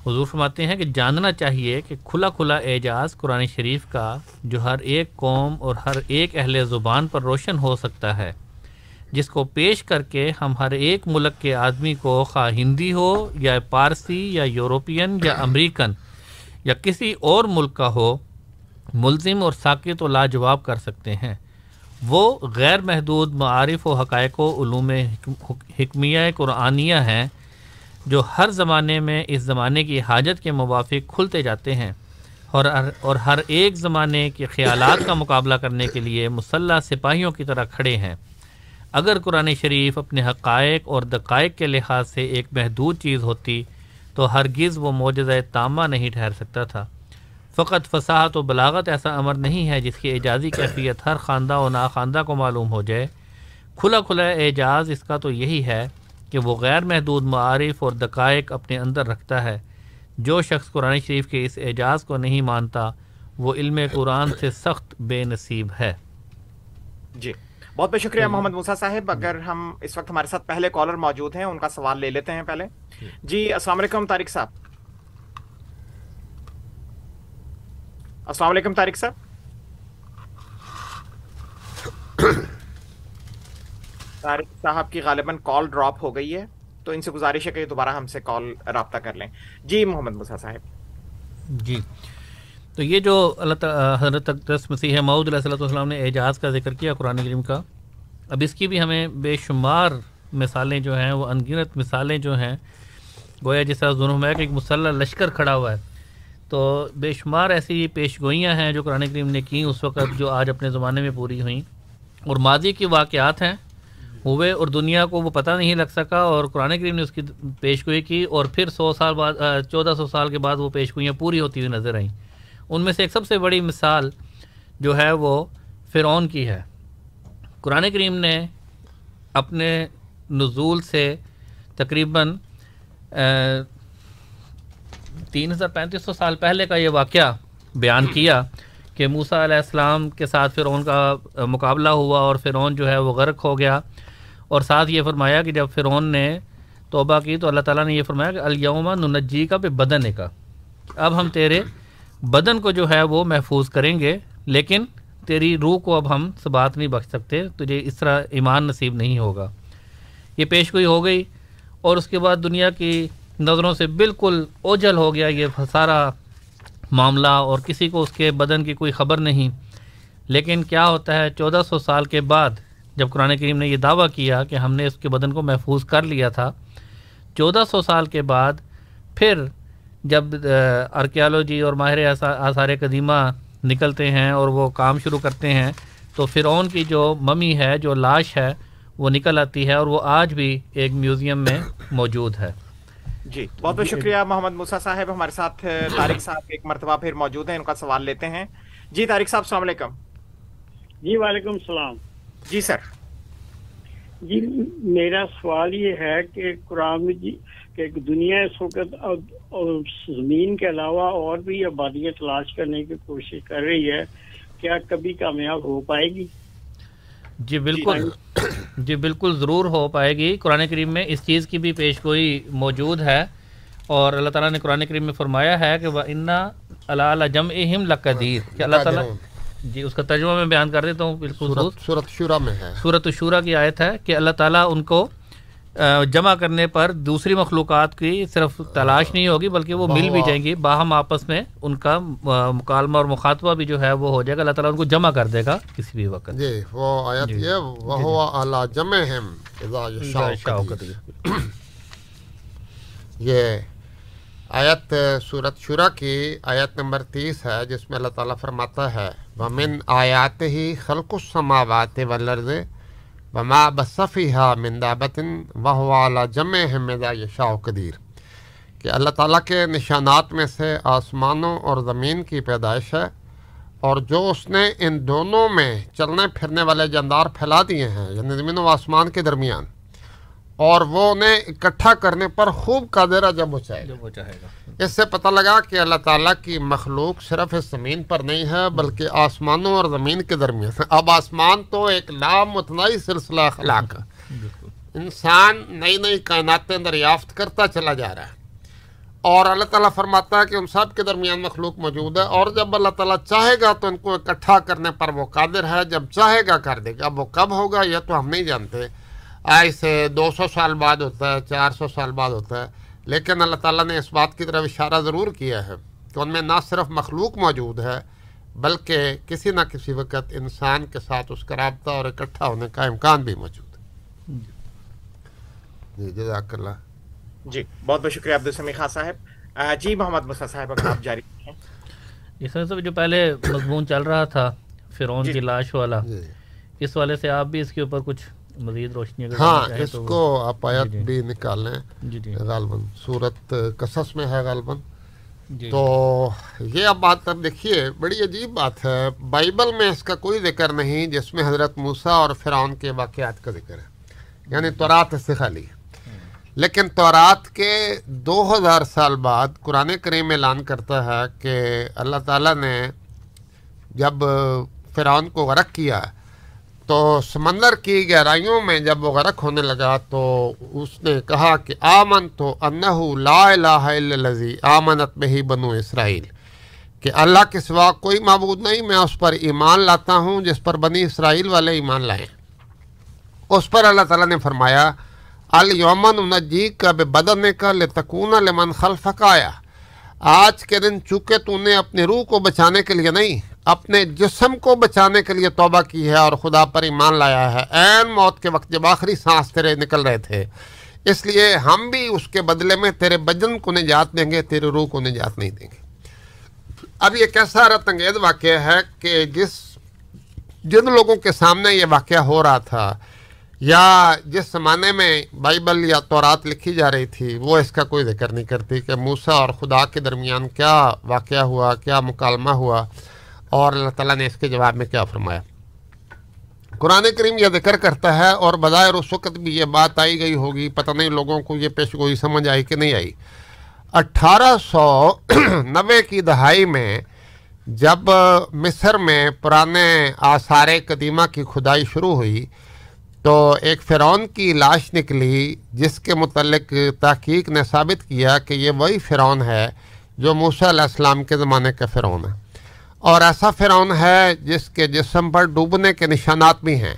حضور فرماتے ہیں کہ جاننا چاہیے کہ کھلا کھلا اعجاز قرآن شریف کا جو ہر ایک قوم اور ہر ایک اہل زبان پر روشن ہو سکتا ہے۔ جس کو پیش کر کے ہم ہر ایک ملک کے آدمی کو خواہ ہندی ہو یا پارسی یا یورپین یا امریکن یا کسی اور ملک کا ہو، ملزم اور ساکت و لاجواب کر سکتے ہیں۔ وہ غیر محدود معارف و حقائق و علوم حکمیہ قرآنیہ ہیں جو ہر زمانے میں اس زمانے کی حاجت کے موافق کھلتے جاتے ہیں اور اور ہر ایک زمانے کے خیالات کا مقابلہ کرنے کے لیے مسلح سپاہیوں کی طرح کھڑے ہیں۔ اگر قرآن شریف اپنے حقائق اور دقائق کے لحاظ سے ایک محدود چیز ہوتی، تو ہرگز وہ معجزہ تامہ نہیں ٹھہر سکتا تھا۔ فقط فصاحت و بلاغت ایسا امر نہیں ہے جس کی اعجازی کیفیت ہر خواندہ و ناخواندہ کو معلوم ہو جائے۔ کھلا کھلا اعجاز اس کا تو یہی ہے کہ وہ غیر محدود معارف اور دقائق اپنے اندر رکھتا ہے۔ جو شخص قرآن شریف کے اس اعجاز کو نہیں مانتا وہ علم قرآن سے سخت بے نصیب ہے۔ جی۔ بہت بہت شکریہ محمد موسا صاحب۔ اگر ہم اس وقت ہمارے ساتھ پہلے کالر موجود ہیں ان کا سوال لے لیتے ہیں پہلے۔ جی السلام علیکم طارق صاحب۔ السلام علیکم طارق صاحب۔ (coughs) طارق صاحب کی غالباً کال ڈراپ ہو گئی ہے، تو ان سے گزارش ہے کہ دوبارہ ہم سے کال رابطہ کر لیں۔ جی محمد موسا صاحب۔ جی۔ تو یہ جو اللہ تعالیٰ حضرت اقدس مسیح معود علیہ صلی والسلام نے اعجاز کا ذکر کیا قرآن کریم کا، اب اس کی بھی ہمیں بے شمار مثالیں جو ہیں، وہ انگنت مثالیں جو ہیں، گویا جس طرح ظلم ہے کہ ایک مسلح لشکر کھڑا ہوا ہے۔ تو بے شمار ایسی پیش گوئیاں ہیں جو قرآن کریم نے کی اس وقت، جو آج اپنے زمانے میں پوری ہوئیں۔ اور ماضی کی واقعات ہیں ہوئے اور دنیا کو وہ پتہ نہیں لگ سکا اور قرآن کریم نے اس کی پیش گوئی کی اور پھر سو سال بعد چودہ سو سال کے بعد وہ پیش گوئیاں پوری ہوتی ہوئی نظر آئیں۔ ان میں سے ایک سب سے بڑی مثال جو ہے وہ فرعون کی ہے۔ قرآن کریم نے اپنے نزول سے تقریباً تین ہزار پینتیس سو سال پہلے کا یہ واقعہ بیان کیا کہ موسا علیہ السلام کے ساتھ فرعون کا مقابلہ ہوا اور فرعون جو ہے وہ غرق ہو گیا۔ اور ساتھ یہ فرمایا کہ جب فرعون نے توبہ کی تو اللہ تعالیٰ نے یہ فرمایا کہ الیوما ننجی کا بے بدن کا اب ہم تیرے بدن کو جو ہے وہ محفوظ کریں گے، لیکن تیری روح کو اب ہم سبات نہیں بخش سکتے، تجھے اس طرح ایمان نصیب نہیں ہوگا۔ یہ پیش گوئی ہو گئی اور اس کے بعد دنیا کی نظروں سے بالکل اوجل ہو گیا یہ سارا معاملہ اور کسی کو اس کے بدن کی کوئی خبر نہیں۔ لیکن کیا ہوتا ہے، چودہ سو سال کے بعد جب قرآن کریم نے یہ دعویٰ کیا کہ ہم نے اس کے بدن کو محفوظ کر لیا تھا چودہ سو سال کے بعد پھر جب آرکیالوجی اور ماہر آثار قدیمہ نکلتے ہیں اور وہ کام شروع کرتے ہیں تو فرعون کی جو ممی ہے جو لاش ہے وہ نکل آتی ہے اور وہ آج بھی ایک میوزیم میں موجود ہے۔ جی بہت بہت شکریہ محمد موسا صاحب ہمارے ساتھ طارق صاحب ایک مرتبہ پھر موجود ہیں ان کا سوال لیتے ہیں۔ جی طارق صاحب السلام علیکم۔ جی وعلیکم السلام۔ جی سر۔ جی میرا سوال یہ ہے کہ قرآن جی کہ دنیا اس وقت زمین کے علاوہ اور بھی آبادیاں تلاش کرنے کی کوشش کر رہی ہے کیا کبھی کامیاب ہو پائے گی؟ جی بالکل۔ جی (coughs) بالکل ضرور ہو پائے گی۔ قرآن کریم میں اس چیز کی بھی پیش گوئی موجود ہے اور اللہ تعالیٰ نے قرآن کریم میں فرمایا ہے کہ وہ انا اللہ جم اہم لقدیر کہ اللہ تعالیٰ جی اس کا ترجمہ میں بیان کر دیتا ہوں بالکل صورت شورہ میں ہے۔ صورت شورہ کی آیت ہے کہ اللہ تعالیٰ ان کو جمع کرنے پر دوسری مخلوقات کی صرف تلاش نہیں ہوگی بلکہ وہ مل بھی جائیں گی باہم آپس میں ان کا مکالمہ اور مخاطبہ بھی جو ہے وہ ہو جائے گا۔ اللہ تعالیٰ ان کو جمع کر دے گا کسی بھی وقت۔ جی وہ آیت جی۔ یہ وہ جی۔ جمع یہ آیت صورت شرح کی آیت نمبر تیس ہے جس میں اللہ تعالیٰ فرماتا ہے ومن آیات ہی خلق السماوات والارض وما بصفی ہا مندابتن والا جمع حمدہ یشاء قدیر۔ کہ اللہ تعالیٰ کے نشانات میں سے آسمانوں اور زمین کی پیدائش ہے اور جو اس نے ان دونوں میں چلنے پھرنے والے جاندار پھیلا دیے ہیں یعنی زمین و آسمان کے درمیان۔ اور وہ انہیں اکٹھا کرنے پر خوب قادرہ جب وہ چاہے گا۔ اس سے پتہ لگا کہ اللہ تعالیٰ کی مخلوق صرف اس زمین پر نہیں ہے بلکہ آسمانوں اور زمین کے درمیان اب آسمان تو ایک لامتنائی سلسلہ اخلاق ہے۔ انسان نئی نئی کائناتیں دریافت کرتا چلا جا رہا ہے۔ اور اللہ تعالیٰ فرماتا ہے کہ ان سب کے درمیان مخلوق موجود ہے۔ اور جب اللہ تعالیٰ چاہے گا تو ان کو اکٹھا کرنے پر وہ قادر ہے۔ جب چاہے گا کر دے گا۔ اب وہ کب ہوگا یہ تو ہم نہیں جانتے۔ آج سے دو سو سال بعد ہوتا ہے چار سو سال بعد ہوتا ہے۔ لیکن اللہ تعالیٰ نے اس بات کی طرف اشارہ ضرور کیا ہے کہ ان میں نہ صرف مخلوق موجود ہے بلکہ کسی نہ کسی وقت انسان کے ساتھ اس کا رابطہ اور اکٹھا ہونے کا امکان بھی موجود ہے۔ جی جزاک اللہ۔ جی بہت بہت شکریہ عبد السمی خان صاحب۔ جی محمد مسا صاحب اگر آپ جاری اس میں سے جو پہلے مضمون چل رہا تھا فرعون جی۔ کی لاش والا جی۔ اس والے سے آپ بھی اس کے اوپر کچھ مزید روشنی اگر ہاں اس کو آپ آیت جی، جی۔ بھی نکال لیں جی جی۔ غالباً۔ صورت قصص میں ہے غالباً۔ جی تو یہ اب بات اب دیکھیے بڑی عجیب بات ہے۔ بائبل میں اس کا کوئی ذکر نہیں جس میں حضرت موسیٰ اور فرعون کے واقعات کا ذکر ہے۔ یعنی تورات اس سے خالی ہے۔ لیکن تورات کے دو ہزار سال بعد قرآن کریم اعلان کرتا ہے کہ اللہ تعالیٰ نے جب فرعون کو غرق کیا تو سمندر کی گہرائیوں میں جب وہ غرق ہونے لگا تو اس نے کہا کہ آمن تو انہو لا الہ الا الذی آمنت بہی بنو اسرائیل، کہ اللہ کے سوا کوئی معبود نہیں، میں اس پر ایمان لاتا ہوں، جس پر بنی اسرائیل والے ایمان لائیں۔ اس پر اللہ تعالیٰ نے فرمایا الیومن نجی کا بے بدن کا لتکون لمن خلفک آیا آج کے دن چونکہ تو نے اپنی روح کو بچانے کے لیے نہیں اپنے جسم کو بچانے کے لیے توبہ کی ہے اور خدا پر ایمان لایا ہے۔ عین موت کے وقت جب آخری سانس تیرے نکل رہے تھے۔ اس لیے ہم بھی اس کے بدلے میں تیرے بدن کو نجات دیں گے، تیرے روح کو نجات نہیں دیں گے۔ اب یہ کیسا حیرت انگیز واقعہ ہے کہ جس، جن لوگوں کے سامنے یہ واقعہ ہو رہا تھا، یا جس زمانے میں بائبل یا تورات لکھی جا رہی تھی، وہ اس کا کوئی ذکر نہیں کرتی کہ موسیٰ اور خدا کے درمیان کیا واقعہ ہوا، کیا مکالمہ ہوا۔ اور اللہ تعالیٰ نے اس کے جواب میں کیا فرمایا؟ قرآن کریم یہ ذکر کرتا ہے اور بظاہر اس وقت بھی یہ بات آئی گئی ہوگی، پتہ نہیں لوگوں کو یہ پیش گوئی سمجھ آئی کہ نہیں آئی۔ اٹھارہ سو نوے کی دہائی میں جب مصر میں پرانے آثار قدیمہ کی کھدائی شروع ہوئی تو ایک فرعون کی لاش نکلی، جس کے متعلق تحقیق نے ثابت کیا کہ یہ وہی فرعون ہے جو موسیٰ علیہ السلام کے زمانے کا فرعون ہے۔ اور ایسا فرعون ہے جس کے جسم پر ڈوبنے کے نشانات بھی ہیں۔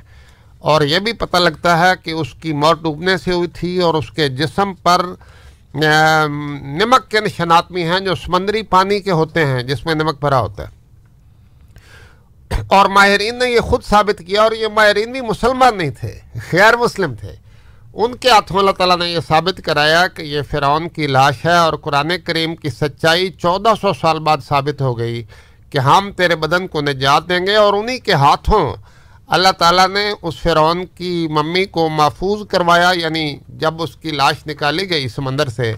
اور یہ بھی پتہ لگتا ہے کہ اس کی موت ڈوبنے سے ہوئی تھی اور اس کے جسم پر نمک کے نشانات بھی ہیں جو سمندری پانی کے ہوتے ہیں، جس میں نمک بھرا ہوتا ہے۔ اور ماہرین نے یہ خود ثابت کیا اور یہ ماہرین بھی مسلمان نہیں تھے، غیر مسلم تھے۔ ان کے ہاتھوں اللہ تعالیٰ نے یہ ثابت کرایا کہ یہ فرعون کی لاش ہے اور قرآن کریم کی سچائی چودہ سو سال بعد ثابت ہو گئی۔ کہ ہم تیرے بدن کو نجات دیں گے اور انہی کے ہاتھوں اللہ تعالیٰ نے اس فرعون کی ممی کو محفوظ کروایا یعنی جب اس کی لاش نکالی گئی سمندر سے،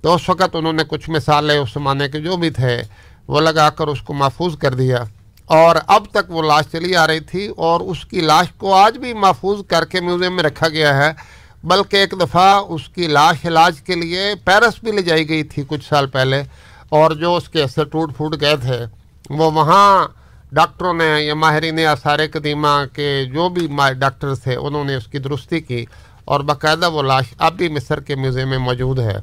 تو اس وقت انہوں نے کچھ مثالیں اس زمانے کے جو بھی تھے، وہ لگا کر اس کو محفوظ کر دیا۔ اور اب تک وہ لاش چلی آ رہی تھی اور اس کی لاش کو آج بھی محفوظ کر کے میوزیم میں رکھا گیا ہے۔ بلکہ ایک دفعہ اس کی لاش علاج کے لیے پیرس بھی لے جائی گئی تھی کچھ سال پہلے اور جو اس کے حصے ٹوٹ پھوٹ گئے تھے۔ وہ وہاں ڈاکٹروں نے یا ماہرین آثار قدیمہ کے جو بھی ڈاکٹر تھے، انہوں نے اس کی درستی کی اور باقاعدہ وہ لاش اب بھی مصر کے میوزیم میں موجود ہے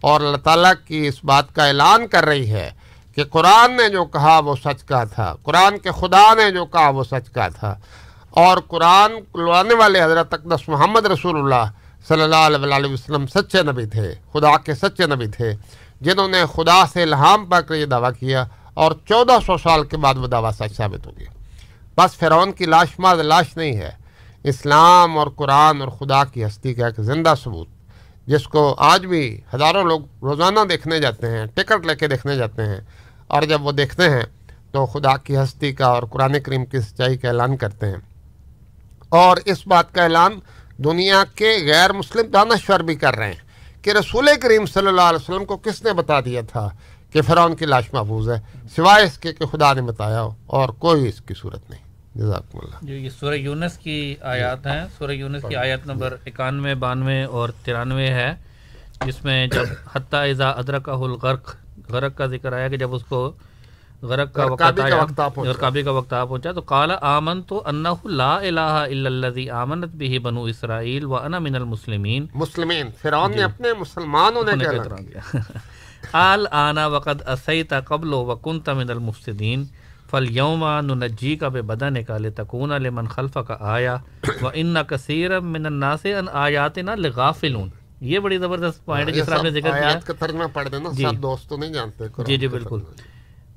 اور اللہ تعالیٰ کی اس بات کا اعلان کر رہی ہے کہ قرآن نے جو کہا وہ سچ کہا تھا، قرآن کے خدا نے جو کہا وہ سچ کہا تھا۔ اور قرآن لانے والے حضرت اقدس محمد رسول اللہ صلی اللہ علیہ وسلم سچے نبی تھے، خدا کے سچے نبی تھے، جنہوں نے خدا سے الہام پا کر یہ دعویٰ کیا۔ اور چودہ سو سال کے بعد وہ دعویٰ سچ ثابت ہو گیا۔ بس فرعون کی لاش ماز لاش نہیں ہے۔ اسلام اور قرآن اور خدا کی ہستی کا ایک زندہ ثبوت، جس کو آج بھی ہزاروں لوگ روزانہ دیکھنے جاتے ہیں، ٹکٹ لے کے دیکھنے جاتے ہیں۔ اور جب وہ دیکھتے ہیں تو خدا کی ہستی کا اور قرآن کریم کی سچائی کا اعلان کرتے ہیں۔ اور اس بات کا اعلان دنیا کے غیر مسلم دانشور بھی کر رہے ہیں کہ رسول کریم صلی اللہ علیہ وسلم کو کس نے بتا دیا تھا کہ فرعون کی لاش محفوظ ہے سوائے اس کے کہ خدا نے بتایا ہو اور کوئی اس کی صورت نہیں۔ جزاکم اللہ۔ جو یہ سورہ یونس کی آیات ہیں۔ سورہ یونس کی آیت نمبر اکانوے بانوے اور ترانوے ہے جس میں جب حتیٰ اذا ادرک الغرق غرق کا ذکر آیا کہ جب اس کو غرق کا وقت آیا پہنچا۔ غرقابی کا وقت آ پہنچا تو قال آمن تو انہ لا الہ الا الذی آمنت به بنو اسرائیل وانا من المسلمین۔ مسلمین فرعون نے اپنے مسلمان ہونے کا اعلان کیا۔ آل آنا وقد اسیت قبل وکنت من المفسدین فل یوما نجی کا بے بدن کا لے تکون لمن خلف کا آیا و ان کثیر من الناس ان آیات نہ لغافلون یہ بڑی زبردست پوائنٹ ہے جس طرح آپ نے ذکر کیا آیات کا ترجمہ پڑھ دینا جی۔ سب دوست تو نہیں جانتے جی جی بالکل۔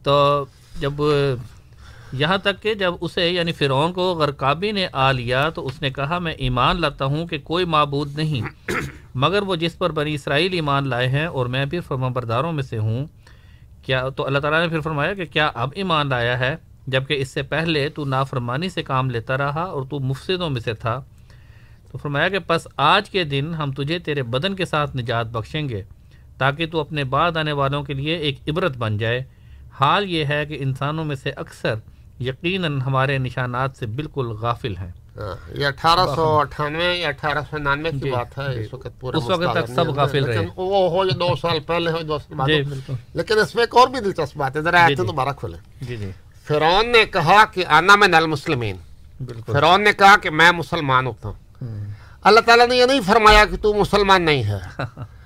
تو جب یہاں تک کہ جب اسے یعنی فرعون کو غرقابی نے آ لیا تو اس نے کہا، میں ایمان لاتا ہوں کہ کوئی معبود نہیں، مگر وہ جس پر بنی اسرائیل ایمان لائے ہیں اور میں بھی فرما برداروں میں سے ہوں۔ کیا تو اللہ تعالیٰ نے پھر فرمایا کہ کیا اب ایمان لایا ہے؟ جبکہ اس سے پہلے تو نافرمانی سے کام لیتا رہا اور تو مفسدوں میں سے تھا۔ تو فرمایا کہ پس آج کے دن ہم تجھے تیرے بدن کے ساتھ نجات بخشیں گے، تاکہ تو اپنے بعد آنے والوں کے لیے ایک عبرت بن جائے۔ حال یہ ہے کہ انسانوں میں سے اکثر یقیناً ہمارے نشانات سے بالکل غافل ہیں۔ ہاں، یہ اٹھارہ سو اٹھانوے یا اٹھارہ سو ننانوے کی جی، بات ہے جی۔ اس وقت پورے اس وقت تک سب غافل رہے۔ وہ ہو جو دو سال پہلے ہو دو سال بعد جی لیکن اس میں ایک اور بھی دلچسپ بات ہے ذرا جی۔ دوبارہ کھولیں۔ جی جی۔ فرعون نے کہا کہ آنا میں نل مسلمین فرعون نے کہا کہ میں مسلمان ہوتا ہوں۔ اللہ تعالیٰ نے یہ نہیں فرمایا کہ تو مسلمان نہیں ہے۔ (laughs)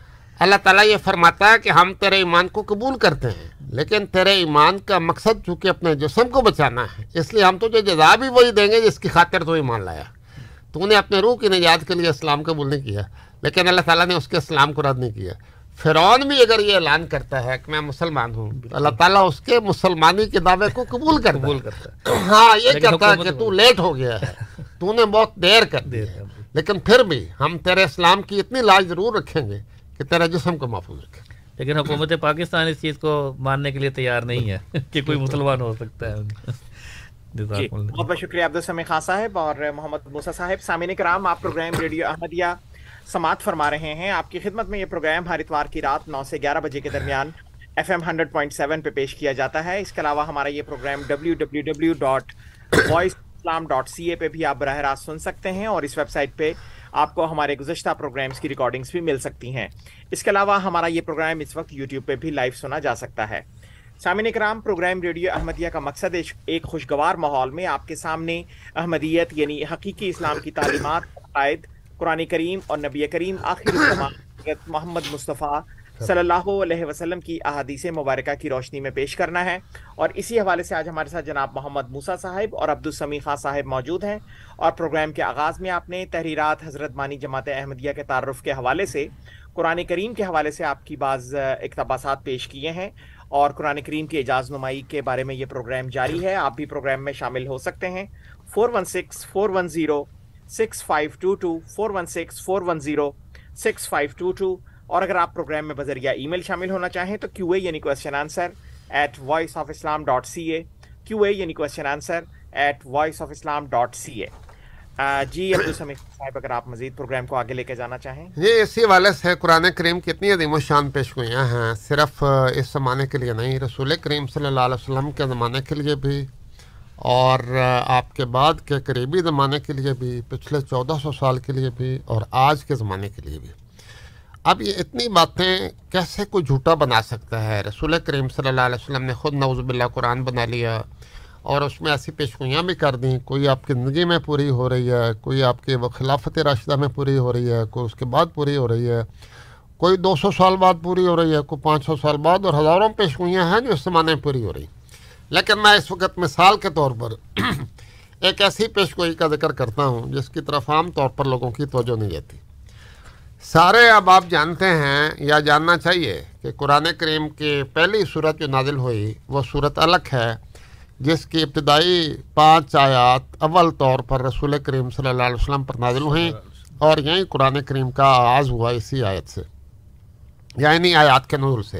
اللہ تعالیٰ یہ فرماتا ہے کہ ہم تیرے ایمان کو قبول کرتے ہیں لیکن تیرے ایمان کا مقصد چونکہ اپنے جسم کو بچانا ہے اس لیے ہم تجھے جزا بھی وہی دیں گے جس کی خاطر تو ایمان لایا۔ تو نے اپنے روح کی نجات کے لیے اسلام قبول نہیں کیا لیکن اللہ تعالیٰ نے اس کے اسلام کو رد نہیں کیا۔ فرعون بھی اگر یہ اعلان کرتا ہے کہ میں مسلمان ہوں تو اللہ تعالیٰ اس کے مسلمانی کے دعوے کو قبول کرتا قبول کرتا ہے۔ ہاں یہ کہتا ہے کہ تو لیٹ ہو گیا ہے تو نے بہت دیر کر دی ہے۔ کر۔ لیکن پھر بھی ہم تیرے اسلام کی اتنی لاج ضرور رکھیں گے کہ تیرے جسم کو محفوظ رکھیں گے لیکن حکومت پاکستان اس چیز کو ماننے کے لیے تیار نہیں ہے کہ کوئی (laughs) مسلمان ہو سکتا ہے۔ جی بہت بہت شکریہ عبدالسمی خان صاحب اور محمد موسیٰ صاحب۔ سامعین کرام آپ پروگرام ریڈیو احمدیہ سماعت فرما رہے ہیں۔ آپ کی خدمت میں یہ پروگرام ہر اتوار کی رات نو سے گیارہ بجے کے درمیان F M hundred point seven پہ پیش کیا جاتا ہے۔ اس کے علاوہ ہمارا یہ programme W W W dot voice Islam dot C A پہ بھی آپ براہ راست سن سکتے ہیں اور اس ویب سائٹ پہ آپ کو ہمارے گزشتہ پروگرامز کی ریکارڈنگز بھی مل سکتی ہیں۔ اس کے علاوہ ہمارا یہ پروگرام اس وقت یوٹیوب پہ بھی لائیو سنا جا سکتا ہے۔ سامعین کرام پروگرام ریڈیو احمدیہ کا مقصد ایک- خوشگوار ماحول میں آپ کے سامنے احمدیت یعنی حقیقی اسلام کی تعلیمات عقائد قرآن کریم اور نبی کریم آخر محمد مصطفیٰ صلی اللہ علیہ وسلم کی احادیث مبارکہ کی روشنی میں پیش کرنا ہے۔ اور اسی حوالے سے آج ہمارے ساتھ جناب محمد موسیٰ صاحب اور عبدالسمی خان صاحب موجود ہیں۔ اور پروگرام کے آغاز میں آپ نے تحریرات حضرت مانی جماعت احمدیہ کے تعارف کے حوالے سے قرآن کریم کے حوالے سے آپ کی بعض اقتباسات پیش کیے ہیں۔ اور قرآن کریم کی اعجاز نمائی کے بارے میں یہ پروگرام جاری ہے۔ آپ بھی پروگرام میں شامل ہو سکتے ہیں۔ Four one six, four one zero, six five two two, four one six, four one zero, six five two two اور اگر آپ پروگرام میں بذریعہ ای میل شامل ہونا چاہیں تو کیو اے یعنی question answer at voice of Islam dot C A Q A یعنی question answer at voice of Islam dot C A جی عبدالسمی صاحب، اگر آپ مزید پروگرام کو آگے لے کے جانا چاہیں۔ یہ اسی حوالے سے قرآن کریم کی اتنی عظیم و شان پیش گوئیاں ہیں، صرف اس زمانے کے لیے نہیں، رسول کریم صلی اللہ علیہ وسلم کے زمانے کے لیے بھی، اور آپ کے بعد کے قریبی زمانے کے لیے بھی، پچھلے چودہ سو سال کے لیے بھی، اور آج کے زمانے کے لیے بھی۔ اب یہ اتنی باتیں کیسے کوئی جھوٹا بنا سکتا ہے؟ رسول کریم صلی اللہ علیہ وسلم نے خود نوز باللہ قرآن بنا لیا اور اس میں ایسی پیشگوئیاں بھی کر دیں، کوئی آپ کی زندگی میں پوری ہو رہی ہے، کوئی آپ کے وہ خلافت راشدہ میں پوری ہو رہی ہے، کوئی اس کے بعد پوری ہو رہی ہے، کوئی دو سو سال بعد پوری ہو رہی ہے، کوئی پانچ سو سال بعد اور ہزاروں پیشگوئیاں ہیں جو اس زمانے میں پوری ہو رہی۔ لیکن میں اس وقت مثال کے طور پر (clears throat) ایک ایسی پیشگوئی کا ذکر کرتا ہوں جس کی طرف عام طور پر لوگوں کی توجہ نہیں رہتی۔ سارے اب آپ جانتے ہیں یا جاننا چاہیے کہ قرآن کریم کی پہلی صورت جو نازل ہوئی وہ صورت الگ ہے، جس کی ابتدائی پانچ آیات اول طور پر رسول کریم صلی اللہ علیہ وسلم پر نازل ہوئیں اور یہیں قرآن کریم کا آغاز ہوا اسی آیت سے یعنی آیات کے نور سے۔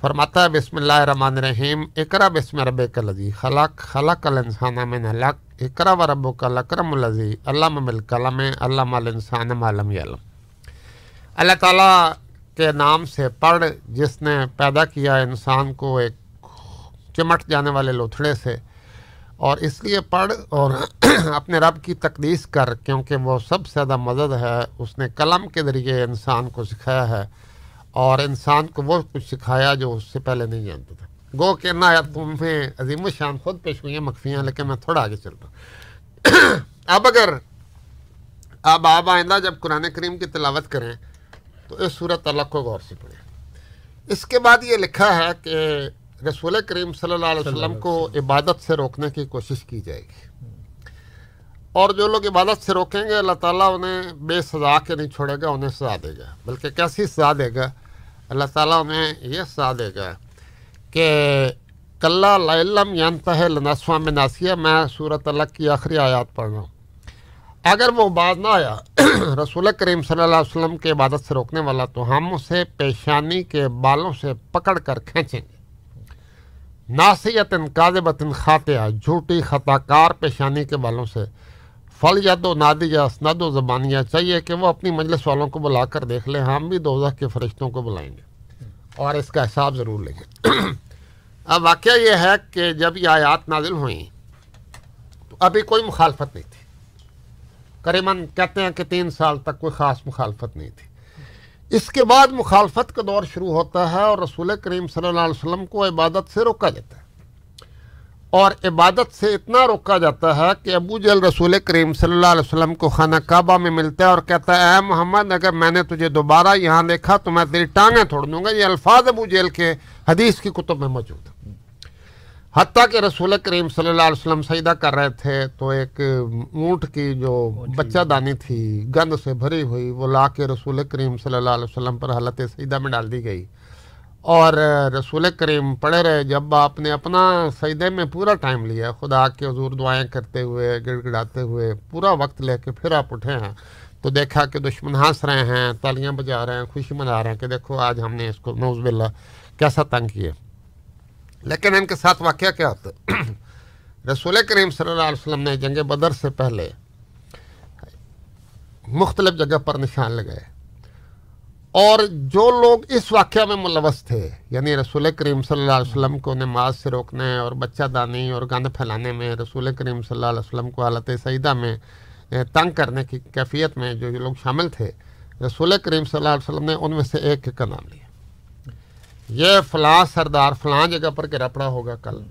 فرماتا ہے، بسم اللہ الرحمن الرحیم اقرا بسم رب کلزی خلق خلق الانسان من حلق اقرا و رب کا الزی علام مل کلم علام الانسان معلم علم اللہ تعالیٰ کے نام سے پڑھ جس نے پیدا کیا انسان کو ایک چمٹ جانے والے لوتھڑے سے، اور اس لیے پڑھ اور (clears throat) اپنے رب کی تقدیس کر، کیونکہ وہ سب سے زیادہ مدد ہے۔ اس نے قلم کے ذریعے انسان کو سکھایا ہے، اور انسان کو وہ کچھ سکھایا جو اس سے پہلے نہیں جانتا تھا۔ گو کہ نہ تم میں عظیم و شان خود پیش ہوئی ہیں مخفیاں لیکن میں تھوڑا آگے چلتا ہوں۔ (clears throat) اب اگر اب آپ آئندہ جب قرآن کریم کی تلاوت کریں تو اس صورت اللہ کو غور سے پڑھیں۔ اس کے بعد یہ لکھا ہے کہ رسول کریم صلی اللہ علیہ وسلم کو عبادت سے روکنے کی کوشش کی جائے گی۔ اور جو لوگ عبادت سے روکیں گے، اللہ تعالیٰ انہیں بے سزا کے نہیں چھوڑے گا، انہیں سزا دے گا۔ بلکہ کیسی سزا دے گا؟ اللہ تعالیٰ انہیں یہ سزا دے گا کہ کلّہ لم ینتہ لنسواں میں ناسیہ، میں صورت اللہ کی آخری آیات پڑھ رہا ہوں۔ اگر وہ بات نہ آیا، (clears throat) رسول کریم صلی اللہ علیہ وسلم کے عبادت سے روکنے والا تو ہم اسے پیشانی کے بالوں سے پکڑ کر کھینچیں گے۔ ناسیت کاذبت خاطیہ جھوٹی خطا کار پیشانی کے بالوں سے فل یا دو نادی یا اسند و زبانیاں چاہیے کہ وہ اپنی مجلس والوں کو بلا کر دیکھ لیں، ہم بھی دوزہ کے فرشتوں کو بلائیں گے۔ اور اس کا حساب ضرور لیں گے۔ (clears throat) اب واقعہ یہ ہے کہ جب یہ آیات نازل ہوئیں تو ابھی کوئی مخالفت نہیں۔ قریباً کہتے ہیں کہ تین سال تک کوئی خاص مخالفت نہیں تھی۔ اس کے بعد مخالفت کا دور شروع ہوتا ہے اور رسول کریم صلی اللہ علیہ وسلم کو عبادت سے روکا جاتا ہے۔ اور عبادت سے اتنا روکا جاتا ہے کہ ابو جل رسول کریم صلی اللہ علیہ وسلم کو خانہ کعبہ میں ملتا ہے اور کہتا ہے، اے محمد، اگر میں نے تجھے دوبارہ یہاں دیکھا تو میں تیری ٹانگیں توڑ دوں گا۔ یہ الفاظ ابو جیل کے حدیث کی کتب میں موجود ہے حتیٰ کہ رسول کریم صلی اللہ علیہ وسلم سجدہ کر رہے تھے تو ایک اونٹ کی جو بچہ دانی تھی گند سے بھری ہوئی وہ لا کے رسول کریم صلی اللہ علیہ وسلم پر حالت سجدہ میں ڈال دی گئی۔ اور رسول کریم پڑھے رہے جب آپ نے اپنا سجدے میں پورا ٹائم لیا خدا کے حضور دعائیں کرتے ہوئے گڑ گڑاتے ہوئے پورا وقت لے کے پھر آپ اٹھے ہیں۔ تو دیکھا کہ دشمن ہنس رہے ہیں تالیاں بجا رہے ہیں خوشی منا رہے ہیں کہ دیکھو آج ہم نے اس کو نوز باللہ کیسا تنگ کیا۔ لیکن ان کے ساتھ واقعہ کیا ہوتا رسول کریم صلی اللہ علیہ وسلم نے جنگ بدر سے پہلے مختلف جگہ پر نشان لگائے۔ اور جو لوگ اس واقعہ میں ملوث تھے یعنی رسول کریم صلی اللہ علیہ وسلم کو نماز سے روکنے اور بچہ دانی اور گند پھیلانے میں، رسول کریم صلی اللہ علیہ وسلم کو حالت سعیدہ میں یعنی تنگ کرنے کی کیفیت میں جو لوگ شامل تھے، رسول کریم صلی اللہ علیہ وسلم نے ان میں سے ایک کا نام لیا۔ یہ فلاں سردار فلاں جگہ پر گرا پڑا ہوگا کل۔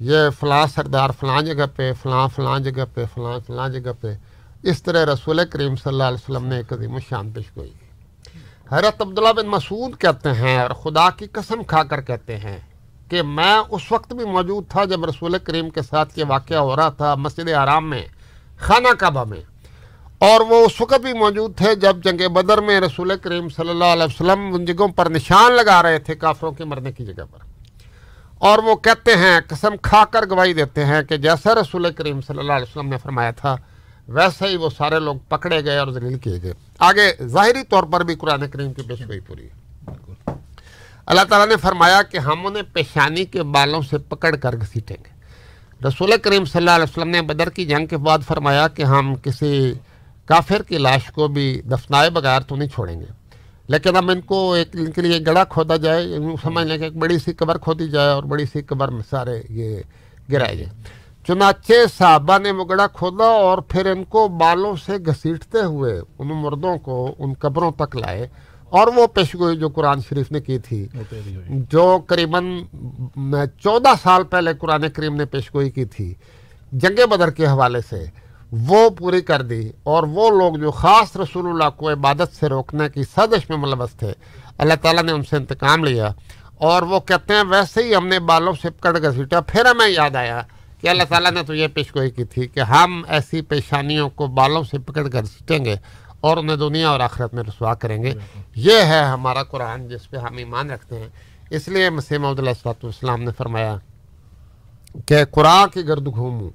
یہ فلاں سردار فلاں جگہ پہ، فلاں فلاں جگہ پہ، فلاں فلاں جگہ پہ۔ اس طرح رسول کریم صلی اللہ علیہ وسلم نے ایک عظیم شان پیش گوئی۔ حضرت عبداللہ بن مسعود کہتے ہیں اور خدا کی قسم کھا کر کہتے ہیں کہ میں اس وقت بھی موجود تھا جب رسول کریم کے ساتھ یہ واقعہ ہو رہا تھا مسجد آرام میں، خانہ کعبہ میں۔ اور وہ اس وقت بھی موجود تھے جب جنگ بدر میں رسول کریم صلی اللہ علیہ وسلم ان جگہوں پر نشان لگا رہے تھے کافروں کے مرنے کی جگہ پر۔ اور وہ کہتے ہیں، قسم کھا کر گواہی دیتے ہیں کہ جیسا رسول کریم صلی اللہ علیہ وسلم نے فرمایا تھا، ویسے ہی وہ سارے لوگ پکڑے گئے اور ذلیل کیے گئے۔ آگے ظاہری طور پر بھی قرآن کریم کی پیش گوئی پوری۔ ہے اللہ تعالیٰ نے فرمایا کہ ہم انہیں پیشانی کے بالوں سے پکڑ کر گھسیٹیں گے۔ رسول کریم صلی اللہ علیہ وسلم نے بدر کی جنگ کے بعد فرمایا کہ ہم کسی کافر کی لاش کو بھی دفنائے بغیر تو نہیں چھوڑیں گے۔ لیکن اب ان کو ایک ان کے لیے گڑا کھودا جائے سمجھ لیں کہ ایک بڑی سی قبر کھودی جائے اور بڑی سی قبر میں سارے یہ گرائے جائیں چنانچہ صحابہ نے مگڑا کھودا اور پھر ان کو بالوں سے گھسیٹتے ہوئے ان مردوں کو ان قبروں تک لائے اور وہ پیشگوئی جو قرآن شریف نے کی تھی جو قریباً چودہ سال پہلے قرآن کریم نے پیشگوئی کی تھی جنگ بدر کے حوالے سے۔ وہ پوری کر دی اور وہ لوگ جو خاص رسول اللہ کو عبادت سے روکنے کی سازش میں ملوث تھے اللہ تعالیٰ نے ان سے انتقام لیا اور وہ کہتے ہیں ویسے ہی ہم نے بالوں سے کٹ گھسیٹا پھر ہمیں یاد آیا کہ اللہ تعالیٰ نے تو یہ پیش گوئی کی تھی کہ ہم ایسی پیشانیوں کو بالوں سے پکڑ کر سیٹیں گے اور انہیں دنیا اور آخرت میں رسوا کریں گے۔ یہ ہے ہمارا قرآن جس پہ ہم ایمان رکھتے ہیں۔ اس لیے مسیم عبداللہ السلاۃ والسلام نے فرمایا کہ قرآن کی گرد گھوموں۔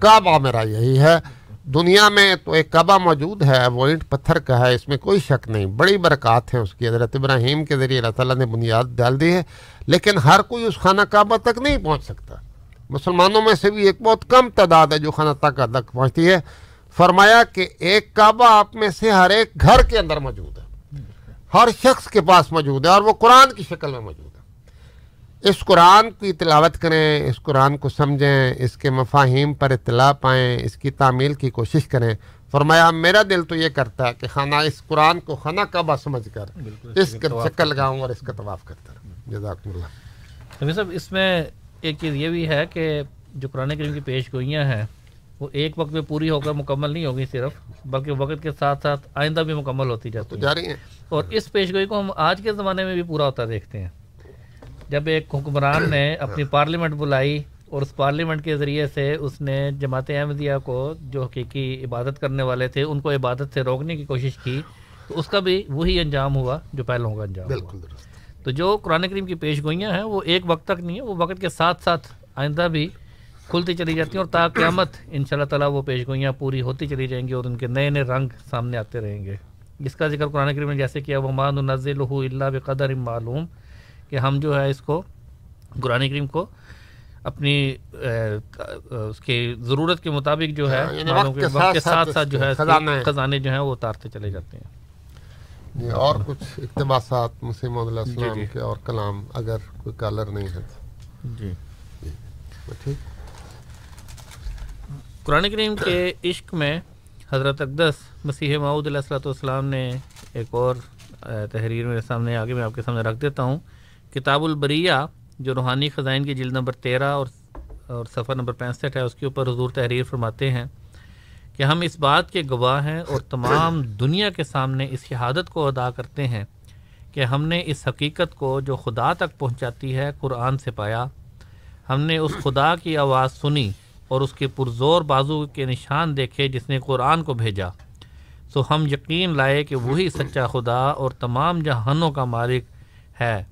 کعبہ میرا۔ یہی ہے۔ دنیا میں تو ایک کعبہ موجود ہے وہ اینٹ پتھر کا ہے اس میں کوئی شک نہیں۔ بڑی برکات ہیں اس کی۔ حضرت ابراہیم کے ذریعے اللہ تعالیٰ نے بنیاد ڈال دی ہے لیکن ہر کوئی اس خانہ کعبہ تک نہیں پہنچ سکتا۔ مسلمانوں میں سے بھی ایک بہت کم تعداد ہے جو خانہ تک تک پہنچتی ہے۔ فرمایا کہ ایک کعبہ آپ میں سے ہر ایک گھر کے اندر موجود ہے۔ ہر شخص کے پاس موجود ہے اور وہ قرآن کی شکل میں موجود ہے۔ اس قرآن کی تلاوت کریں اس قرآن کو سمجھیں اس کے مفاہیم پر اطلاع پائیں اس کی تعمیل کی کوشش کریں۔ فرمایا میرا دل تو یہ کرتا ہے کہ خانہ اس قرآن کو خانہ کعبہ سمجھ کر اس کا چکر لگاؤں اور اس کا طواف کرتا رہوں جزاک اللہ۔ صاحب اس میں ایک چیز یہ بھی ہے کہ جو قرآن کریم کی پیش گوئیاں ہیں وہ ایک وقت میں پوری ہو کر مکمل نہیں ہوگی صرف بلکہ وقت کے ساتھ ساتھ آئندہ بھی مکمل ہوتی جاتی جا رہی ہیں۔ اور اس پیش گوئی کو ہم آج کے زمانے میں بھی پورا ہوتا دیکھتے ہیں۔ جب ایک حکمران نے اپنی پارلیمنٹ بلائی اور اس پارلیمنٹ کے ذریعے سے اس نے جماعت احمدیہ کو جو حقیقی عبادت کرنے والے تھے ان کو عبادت سے روکنے کی کوشش کی تو اس کا بھی وہی انجام ہوا جو پہلوں کا انجام بالکل درست۔ تو جو قرآن کریم کی پیش گوئیاں ہیں وہ ایک وقت تک نہیں ہے وہ وقت کے ساتھ ساتھ آئندہ بھی کھلتی چلی جاتی ہیں اور تا قیامت ان شاء اللہ تعالیٰ وہ پیش گوئیاں پوری ہوتی چلی جائیں گی اور ان کے نئے نئے رنگ سامنے آتے رہیں گے۔ جس کا ذکر قرآن کریم نے جیسے کیا وہ مان نزل اللہ بقدر معلوم۔ کہ ہم جو ہے اس کو قرآن کریم کو اپنی اس کی ضرورت کے مطابق جو ہے یعنی معلوم وقت کے ساتھ ساتھ جو ہے خزانے- جو ہیں وہ اتارتے چلے جاتے ہیں۔ جی اور کچھ اقتباسات مسیم علیہ السلام جی۔ کے اور کلام اگر کوئی کالر نہیں ہے۔ تو جی ٹھیک۔ قرآن کریم کے عشق میں حضرت اقدس مسیح معود علیہ السلۃ والسلام نے ایک اور تحریر میرے سامنے آگے میں آپ کے سامنے رکھ دیتا ہوں۔ کتاب البریہ، جو روحانی خزائن کی جلد نمبر تیرہ اور اور صفحہ نمبر پینسٹھ ہے، اس کے اوپر حضور تحریر فرماتے ہیں کہ ہم اس بات کے گواہ ہیں اور تمام دنیا کے سامنے اس شہادت کو ادا کرتے ہیں کہ ہم نے اس حقیقت کو جو خدا تک پہنچاتی ہے، قرآن سے پایا۔ ہم نے اس خدا کی آواز سنی اور اس کے پرزور بازو کے نشان دیکھے، جس نے قرآن کو بھیجا۔ سو ہم یقین لائے کہ وہی سچا خدا اور تمام جہانوں کا مالک ہے۔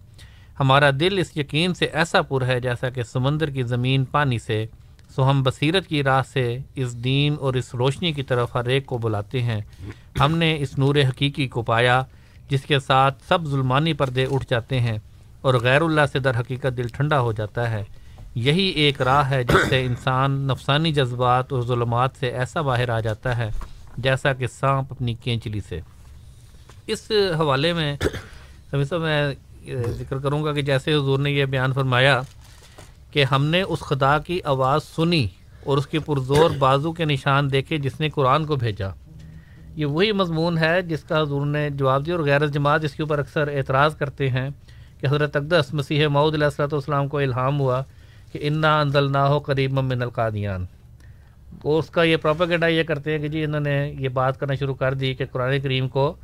ہمارا دل اس یقین سے ایسا پر ہے جیسا کہ سمندر کی زمین پانی سے، سو ہم بصیرت کی راہ سے اس دین اور اس روشنی کی طرف ہر ایک کو بلاتے ہیں۔ ہم نے اس نور حقیقی کو پایا، جس کے ساتھ سب ظلمانی پردے اٹھ جاتے ہیں اور غیر اللہ سے در حقیقت دل ٹھنڈا ہو جاتا ہے۔ یہی ایک راہ ہے جس سے انسان نفسانی جذبات اور ظلمات سے ایسا باہر آ جاتا ہے جیسا کہ سانپ اپنی کینچلی سے۔ اس حوالے میں سمی میں ذکر کروں گا کہ جیسے حضور نے یہ بیان فرمایا کہ ہم نے اس خدا کی آواز سنی اور اس کے پرزور بازو کے نشان دیکھے جس نے قرآن کو بھیجا۔ یہ وہی مضمون ہے جس کا حضور نے جواب دیا اور غیر جماعت اس کے اوپر اکثر اعتراض کرتے ہیں کہ حضرت اقدس مسیح معود علیہ السلۃ والسلام کو الہام ہوا کہ انا اندل نہ ہو قریب من القادیان وہ اس کا یہ پروپیگنڈا یہ کرتے ہیں کہ جی انہوں نے یہ بات کرنا شروع کر دی کہ قرآن کریم کو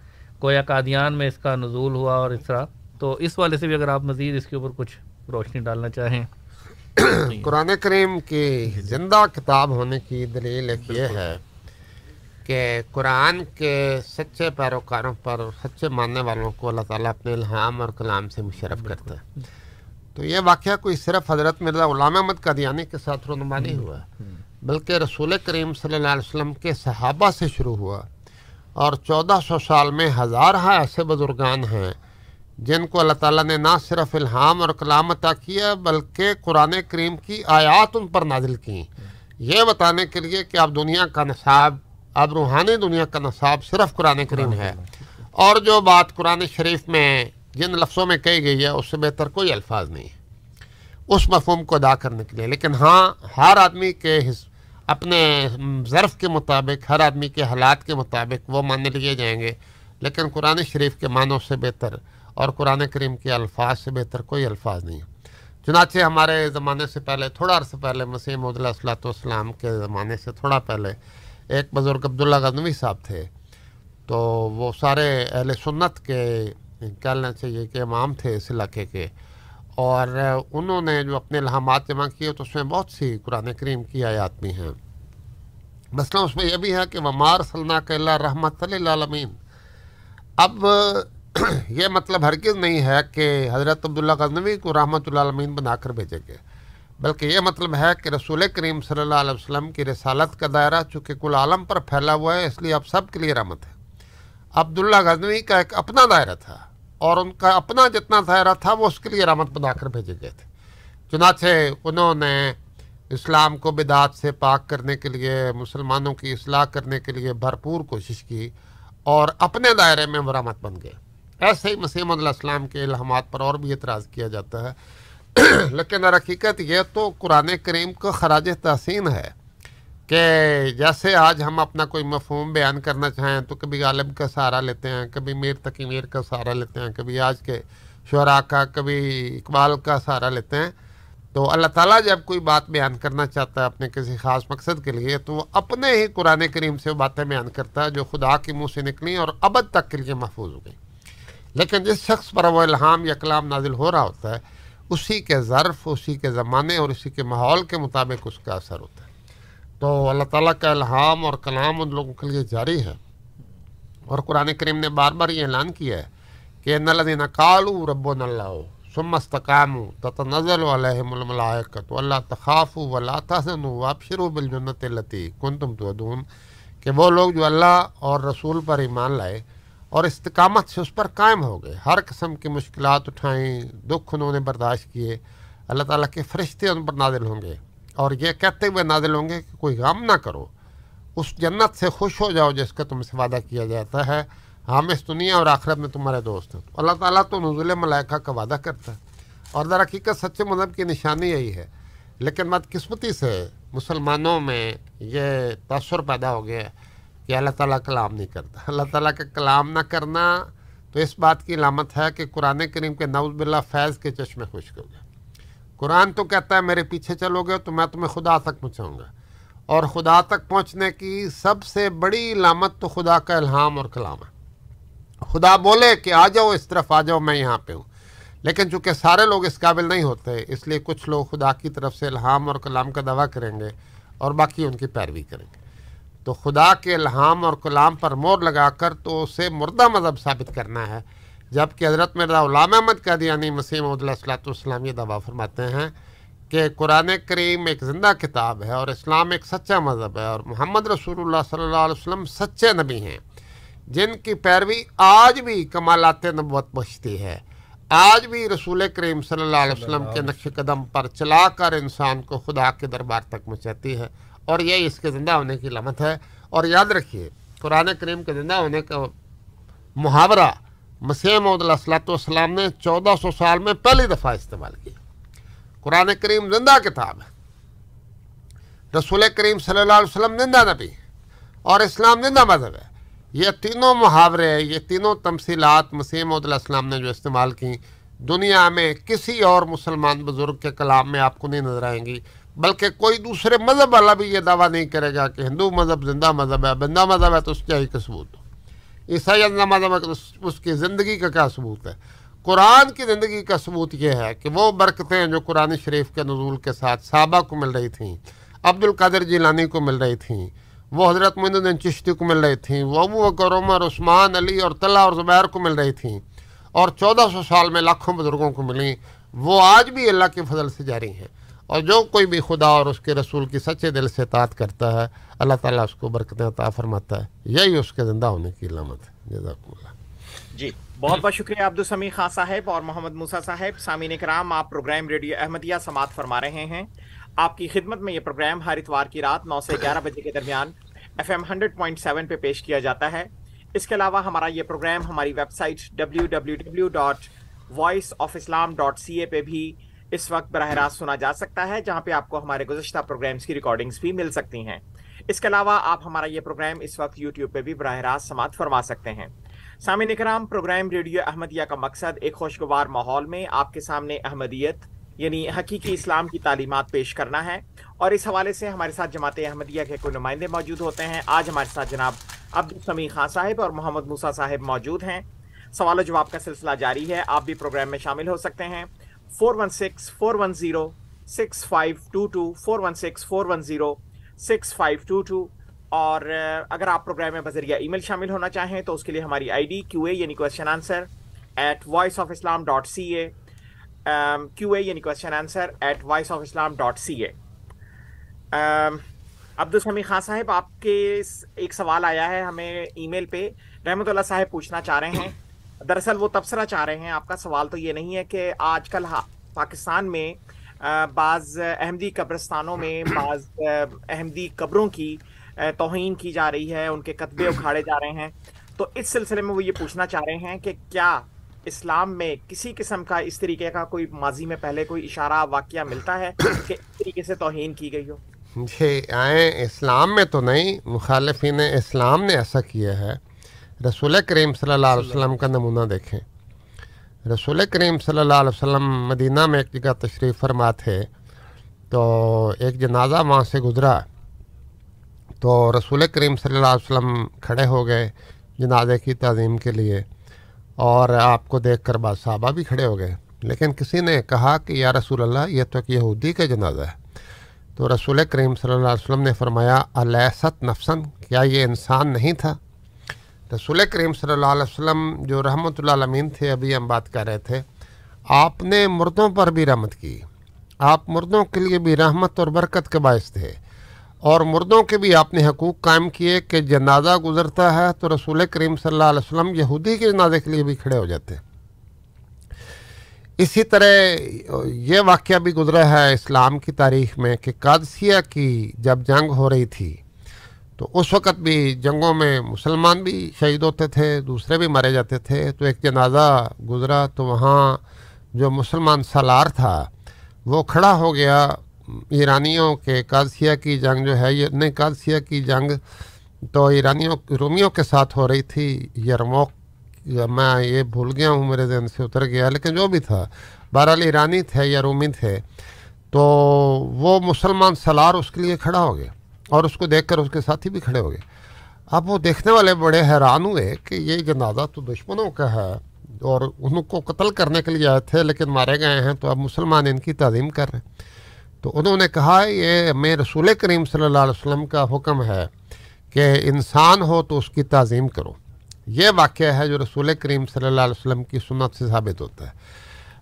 گویا قادیان میں اس کا نزول ہوا اور اس طرح۔ تو اس والے سے بھی اگر آپ مزید اس کے اوپر کچھ روشنی ڈالنا چاہیں۔ (coughs) قرآن کریم کی زندہ کتاب ہونے کی دلیل ایک یہ ہے کہ قرآن کے سچے پیروکاروں پر سچے ماننے والوں کو اللہ تعالیٰ اپنے الہام اور کلام سے مشرف کرتا ہے تو یہ واقعہ کوئی صرف حضرت مرزا غلام احمد قادیانی کے ساتھ رونما نہیں ہوا بلکہ رسول کریم صلی اللہ علیہ وسلم کے صحابہ سے شروع ہوا۔ اور چودہ سو سال میں ہزارہ ایسے بزرگان ہیں جن کو اللہ تعالیٰ نے نہ صرف الہام اور کلام عطا کیا، بلکہ قرآن کریم کی آیات ان پر نازل کی یہ بتانے کے لیے کہ اب دنیا کا نصاب، اب روحانی دنیا کا نصاب صرف قرآن کریم ہے۔ اور جو بات قرآن شریف میں جن لفظوں میں کہی گئی ہے، اس سے بہتر کوئی الفاظ نہیں ہے۔ اس مفہوم کو ادا کرنے کے لیے۔ لیکن ہاں ہر آدمی کے حص اپنے ظرف کے مطابق، ہر آدمی کے حالات کے مطابق وہ ماننے لیے جائیں گے۔ لیکن قرآن شریف کے معنوں سے بہتر اور قرآن کریم کے الفاظ سے بہتر کوئی الفاظ نہیں چنانچہ ہمارے زمانے سے پہلے، تھوڑا عرصہ پہلے، مسیح محدود السلاۃ والسلام کے زمانے سے تھوڑا پہلے ایک بزرگ عبداللہ غزنوی صاحب تھے۔ تو وہ سارے اہل سنت کے کہنا چاہیے کہ امام تھے اس علاقے کے۔ اور انہوں نے جو اپنے الہامات جمع کیے تو اس میں بہت سی قرآن کریم کی آیات بھی ہیں۔ مثلا اس میں یہ بھی ہے کہ ومار صلی کے اللہ رحمت عالمین اب (coughs) یہ مطلب ہرگز نہیں ہے کہ حضرت عبداللہ غزنوی کو رحمت العالمین بنا کر بھیجے گئے بلکہ یہ مطلب ہے کہ رسول کریم صلی اللہ علیہ وسلم کی رسالت کا دائرہ چونکہ کل عالم پر پھیلا ہوا ہے، اس لیے اب سب کے لیے رحمت ہے۔ عبداللہ غزنوی کا ایک اپنا دائرہ تھا اور ان کا اپنا جتنا دائرہ تھا وہ اس کے لیے رحمت بنا کر بھیجے گئے تھے۔ چنانچہ انہوں نے اسلام کو بدعات سے پاک کرنے کے لیے، مسلمانوں کی اصلاح کرنے کے لیے بھرپور کوشش کی اور اپنے دائرے میں وہ رحمت بن گئے۔ ایسے ہی مسیم علیہ السلام کے الہامات پر اور بھی اعتراض کیا جاتا ہے۔ (clears throat) لیکن حقیقت یہ تو قرآن کریم کو خراج تحسین ہے کہ جیسے آج ہم اپنا کوئی مفہوم بیان کرنا چاہیں تو کبھی غالب کا سہارا لیتے ہیں، کبھی میر تقی میر کا سہارا لیتے ہیں، کبھی آج کے شعراء کا، کبھی اقبال کا سہارا لیتے ہیں۔ تو اللہ تعالیٰ جب کوئی بات بیان کرنا چاہتا ہے اپنے کسی خاص مقصد کے لیے تو وہ اپنے ہی قرآن کریم سے وہ باتیں بیان کرتا ہے جو خدا کے منہ سے نکلیں اور ابد تک کے لیے محفوظ ہو گئی لیکن جس شخص پر وہ الہام یا کلام نازل ہو رہا ہوتا ہے، اسی کے ظرف، اسی کے زمانے اور اسی کے ماحول کے مطابق اس کا اثر ہوتا ہے۔ تو اللہ تعالیٰ کا الہام اور کلام ان لوگوں کے لیے جاری ہے۔ اور قرآن کریم نے بار بار یہ اعلان کیا ہے کہ نلدین کالو رب و نلّہ ثم استقاموا تتنزل عليهم الملائکت واللہ تخافوا ولا تحزنوا وابشروا بالجنت التي کنتم تودون کہ وہ لوگ جو اللہ اور رسول پر ایمان لائے اور استقامت سے اس پر قائم ہو گئے۔ ہر قسم کی مشکلات اٹھائیں، دکھ انہوں نے برداشت کیے۔ اللہ تعالیٰ کے فرشتے ان پر نازل ہوں گے اور یہ کہتے ہوئے نازل ہوں گے کہ کوئی غم نہ کرو۔ اس جنت سے خوش ہو جاؤ جس کا تم سے وعدہ کیا جاتا ہے۔ ہم اس دنیا اور آخرت میں تمہارے دوست ہیں۔ اللہ تعالیٰ تو نزول ملائکہ کا وعدہ کرتا ہے۔ اور در حقیقت سچے مذہب کی نشانی یہی ہے۔ لیکن بدقسمتی سے مسلمانوں میں یہ تاثر پیدا ہو گیا۔ کہ اللہ تعالیٰ کلام نہیں کرتا۔ اللہ تعالیٰ کا کلام نہ کرنا تو اس بات کی علامت ہے کہ قرآن کریم کے نوز باللہ فیض کے چشمے خشک ہو گئے۔ قرآن تو کہتا ہے میرے پیچھے چلو گے تو میں تمہیں خدا تک پہنچاؤں گا۔ اور خدا تک پہنچنے کی سب سے بڑی علامت تو خدا کا الہام اور کلام ہے۔ خدا بولے کہ آ جاؤ، اس طرف آ جاؤ، میں یہاں پہ ہوں۔ لیکن چونکہ سارے لوگ اس قابل نہیں ہوتے، اس لیے کچھ لوگ خدا کی طرف سے الہام اور کلام کا دعویٰ کریں گے اور باقی ان کی پیروی کریں گے۔ تو خدا کے الہام اور کلام پر مور لگا کر تو اسے مردہ مذہب ثابت کرنا ہے۔ جبکہ حضرت مرزا علامہ احمد قادیانی مسیح محمد صلاحۃ والسلام یہ دعویٰ فرماتے ہیں کہ قرآن کریم ایک زندہ کتاب ہے اور اسلام ایک سچا مذہب ہے اور محمد رسول اللہ صلی اللہ علیہ وسلم سچے نبی ہیں۔ جن کی پیروی آج بھی کمالات نبوت بچتی ہے۔ آج بھی رسول کریم صلی اللہ علیہ وسلم کے نقش قدم پر چلا کر انسان کو خدا کے دربار تک مچاتی ہے۔ اور یہ اس کے زندہ ہونے کی لمت ہے۔ اور یاد رکھیے، قرآن کریم کے زندہ ہونے کا محاورہ مسیح محمد السلاۃ والسلام نے چودہ سو سال میں پہلی دفعہ استعمال کیا۔ قرآن کریم زندہ کتاب ہے۔ رسول کریم صلی اللہ علیہ وسلم زندہ نبی اور اسلام زندہ مذہب ہے۔ یہ تینوں محاورے، یہ تینوں تمثیلات مسیح محمد علیہ السلام نے جو استعمال کی دنیا میں کسی اور مسلمان بزرگ کے کلام میں آپ کو نہیں نظر آئیں گی۔ بلکہ کوئی دوسرے مذہب والا بھی یہ دعویٰ نہیں کرے گا کہ ہندو مذہب زندہ مذہب ہے، بندہ مذہب ہے تو اس کا ہی کا ثبوت عیسائی زندہ مذہب ہے تو اس کی زندگی کا کیا ثبوت ہے؟ قرآن کی زندگی کا ثبوت یہ ہے کہ وہ برکتیں جو قرآن شریف کے نزول کے ساتھ صحابہ کو مل رہی تھیں عبد القادر جیلانی کو مل رہی تھیں، وہ حضرت معین الدین چشتی کو مل رہی تھیں، وہ ابو بکر، عمر، عثمان، علی اور طلح اور زبیر کو مل رہی تھیں اور چودہ سو سال میں لاکھوں بزرگوں کو ملیں۔ وہ آج بھی اللہ کے فضل سے جاری ہیں۔ اور جو کوئی بھی خدا اور اس کے رسول کی سچے دل سے اطاعت کرتا ہے، اللہ تعالیٰ اس کو برکتیں عطا فرماتا ہے۔ یہی اس کے زندہ ہونے کی علامت ہے۔ جزاک اللہ۔ جی بہت بہت شکریہ عبد السمی خان صاحب اور محمد موسا صاحب۔ سامعین کرام آپ پروگرام ریڈیو احمدیہ سماعت فرما رہے ہیں۔ آپ کی خدمت میں یہ پروگرام ہر اتوار کی رات نو سے گیارہ بجے کے درمیان F M hundred point seven پہ پیش کیا جاتا ہے۔ اس کے علاوہ ہمارا یہ پروگرام ہماری website W W W dot voice of Islam dot C A پہ بھی اس وقت براہ راست سنا جا سکتا ہے جہاں پہ آپ کو ہمارے گزشتہ پروگرامس کی ریکارڈنگس بھی مل سکتی ہیں۔ اس کے علاوہ آپ ہمارا یہ پروگرام اس وقت یوٹیوب پہ بھی براہ راست سماعت فرما سکتے ہیں۔ سامعین کرام پروگرام ریڈیو احمدیہ کا مقصد ایک خوشگوار ماحول میں آپ کے سامنے احمدیت یعنی حقیقی اسلام کی تعلیمات پیش کرنا ہے۔ اور اس حوالے سے ہمارے ساتھ جماعت احمدیہ کے کوئی نمائندے موجود ہوتے ہیں۔ آج ہمارے ساتھ جناب عبدالسمی خان صاحب اور محمد موسا صاحب موجود ہیں۔ سوال و جواب کا سلسلہ جاری ہے۔ آپ بھی پروگرام میں شامل ہو سکتے ہیں۔ Four one six four one zero six five two two four one six four one zero six five two two اور اگر آپ پروگرام میں بذریعہ ای میل شامل ہونا چاہیں تو اس کے لیے ہماری آئی ڈی کیو اے یعنی question answer at voice of Islam dot C A Q A یعنی question answer at voice of Islam dot C A Abdus Sami Khan صاحب، آپ کے ایک سوال آیا ہے ہمیں ای میل پہ۔ رحمۃ اللہ صاحب پوچھنا چاہ رہے ہیں۔ دراصل وہ تبصرہ چاہ رہے ہیں آپ کا سوال تو یہ نہیں ہے کہ آج کل پاکستان میں بعض احمدی قبرستانوں میں، بعض احمدی قبروں کی توہین کی جا رہی ہے، ان کے قطبے اکھاڑے جا رہے ہیں۔ تو اس سلسلے میں وہ یہ پوچھنا چاہ رہے ہیں کہ کیا اسلام میں کسی قسم کا اس طریقے کا کوئی ماضی میں پہلے کوئی اشارہ، واقعہ ملتا ہے کہ اس طریقے سے توہین کی گئی ہو؟ جی آئیں اسلام میں تو نہیں، مخالفین اسلام نے ایسا کیا ہے۔ رسول کریم صلی اللہ علیہ وسلم کا نمونہ دیکھیں۔ رسول کریم صلی اللہ علیہ وسلم مدینہ میں ایک جگہ تشریف فرما تھے تو ایک جنازہ وہاں سے گزرا۔ تو رسول کریم صلی اللہ علیہ وسلم کھڑے ہو گئے جنازے کی تعظیم کے لیے، اور آپ کو دیکھ کر بعض صحابہ بھی کھڑے ہو گئے۔ لیکن کسی نے کہا کہ یا رسول اللہ، یہ تو ایک یہودی کا جنازہ ہے۔ تو رسول کریم صلی اللہ علیہ وسلم نے فرمایا علیست نفسن کیا یہ انسان نہیں تھا؟ رسول کریم صلی اللہ علیہ وسلم جو رحمۃ اللہ علمین تھے، ابھی ہم بات کر رہے تھے، آپ نے مردوں پر بھی رحمت کی۔ آپ مردوں کے لیے بھی رحمت اور برکت کے باعث تھے۔ اور مردوں کے بھی آپ نے حقوق قائم کیے کہ جنازہ گزرتا ہے تو رسول کریم صلی اللہ علیہ وسلم یہودی کے جنازے کے لیے بھی کھڑے ہو جاتے۔ اسی طرح یہ واقعہ بھی گزرا ہے اسلام کی تاریخ میں کہ قادسیہ کی جب جنگ ہو رہی تھی تو اس وقت بھی جنگوں میں مسلمان بھی شہید ہوتے تھے، دوسرے بھی مارے جاتے تھے۔ تو ایک جنازہ گزرا تو وہاں جو مسلمان سالار تھا، وہ کھڑا ہو گیا۔ ایرانیوں کے قادسیہ کی جنگ جو ہے، یہ نہیں، قادسیہ کی جنگ تو ایرانیوں، رومیوں کے ساتھ ہو رہی تھی۔ یرموک میں یہ بھول گیا ہوں، میرے ذہن سے اتر گیا۔ لیکن جو بھی تھا، بہرحال ایرانی تھے یا رومی تھے۔ تو وہ مسلمان سلار اس کے لیے کھڑا ہو گیا۔ اور اس کو دیکھ کر اس کے ساتھی بھی کھڑے ہو گئے۔ اب وہ دیکھنے والے بڑے حیران ہوئے کہ یہ جنازہ تو دشمنوں کا ہے اور ان کو قتل کرنے کے لیے آئے تھے لیکن مارے گئے ہیں تو اب مسلمان ان کی تعظیم کر رہے ہیں۔ تو انہوں نے کہا یہ میں رسول کریم صلی اللہ علیہ وسلم کا حکم ہے کہ انسان ہو تو اس کی تعظیم کرو۔ یہ واقعہ ہے جو رسول کریم صلی اللہ علیہ وسلم کی سنت سے ثابت ہوتا ہے۔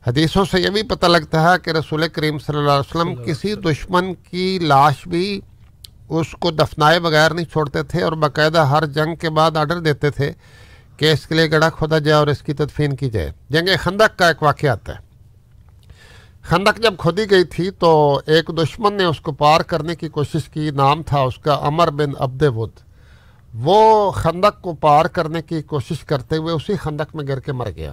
حدیثوں سے یہ بھی پتہ لگتا ہے کہ رسول کریم صلی اللہ علیہ وسلم کسی دشمن کی لاش بھی اس کو دفنائے بغیر نہیں چھوڑتے تھے اور باقاعدہ ہر جنگ کے بعد آرڈر دیتے تھے کہ اس کے لیے گڑھا کھودا جائے اور اس کی تدفین کی جائے۔ جنگ خندق کا ایک واقعہ آتا ہے۔ خندق جب کھودی گئی تھی تو ایک دشمن نے اس کو پار کرنے کی کوشش کی، نام تھا اس کا امر بن عبد ود۔ وہ خندق کو پار کرنے کی کوشش کرتے ہوئے اسی خندق میں گر کے مر گیا۔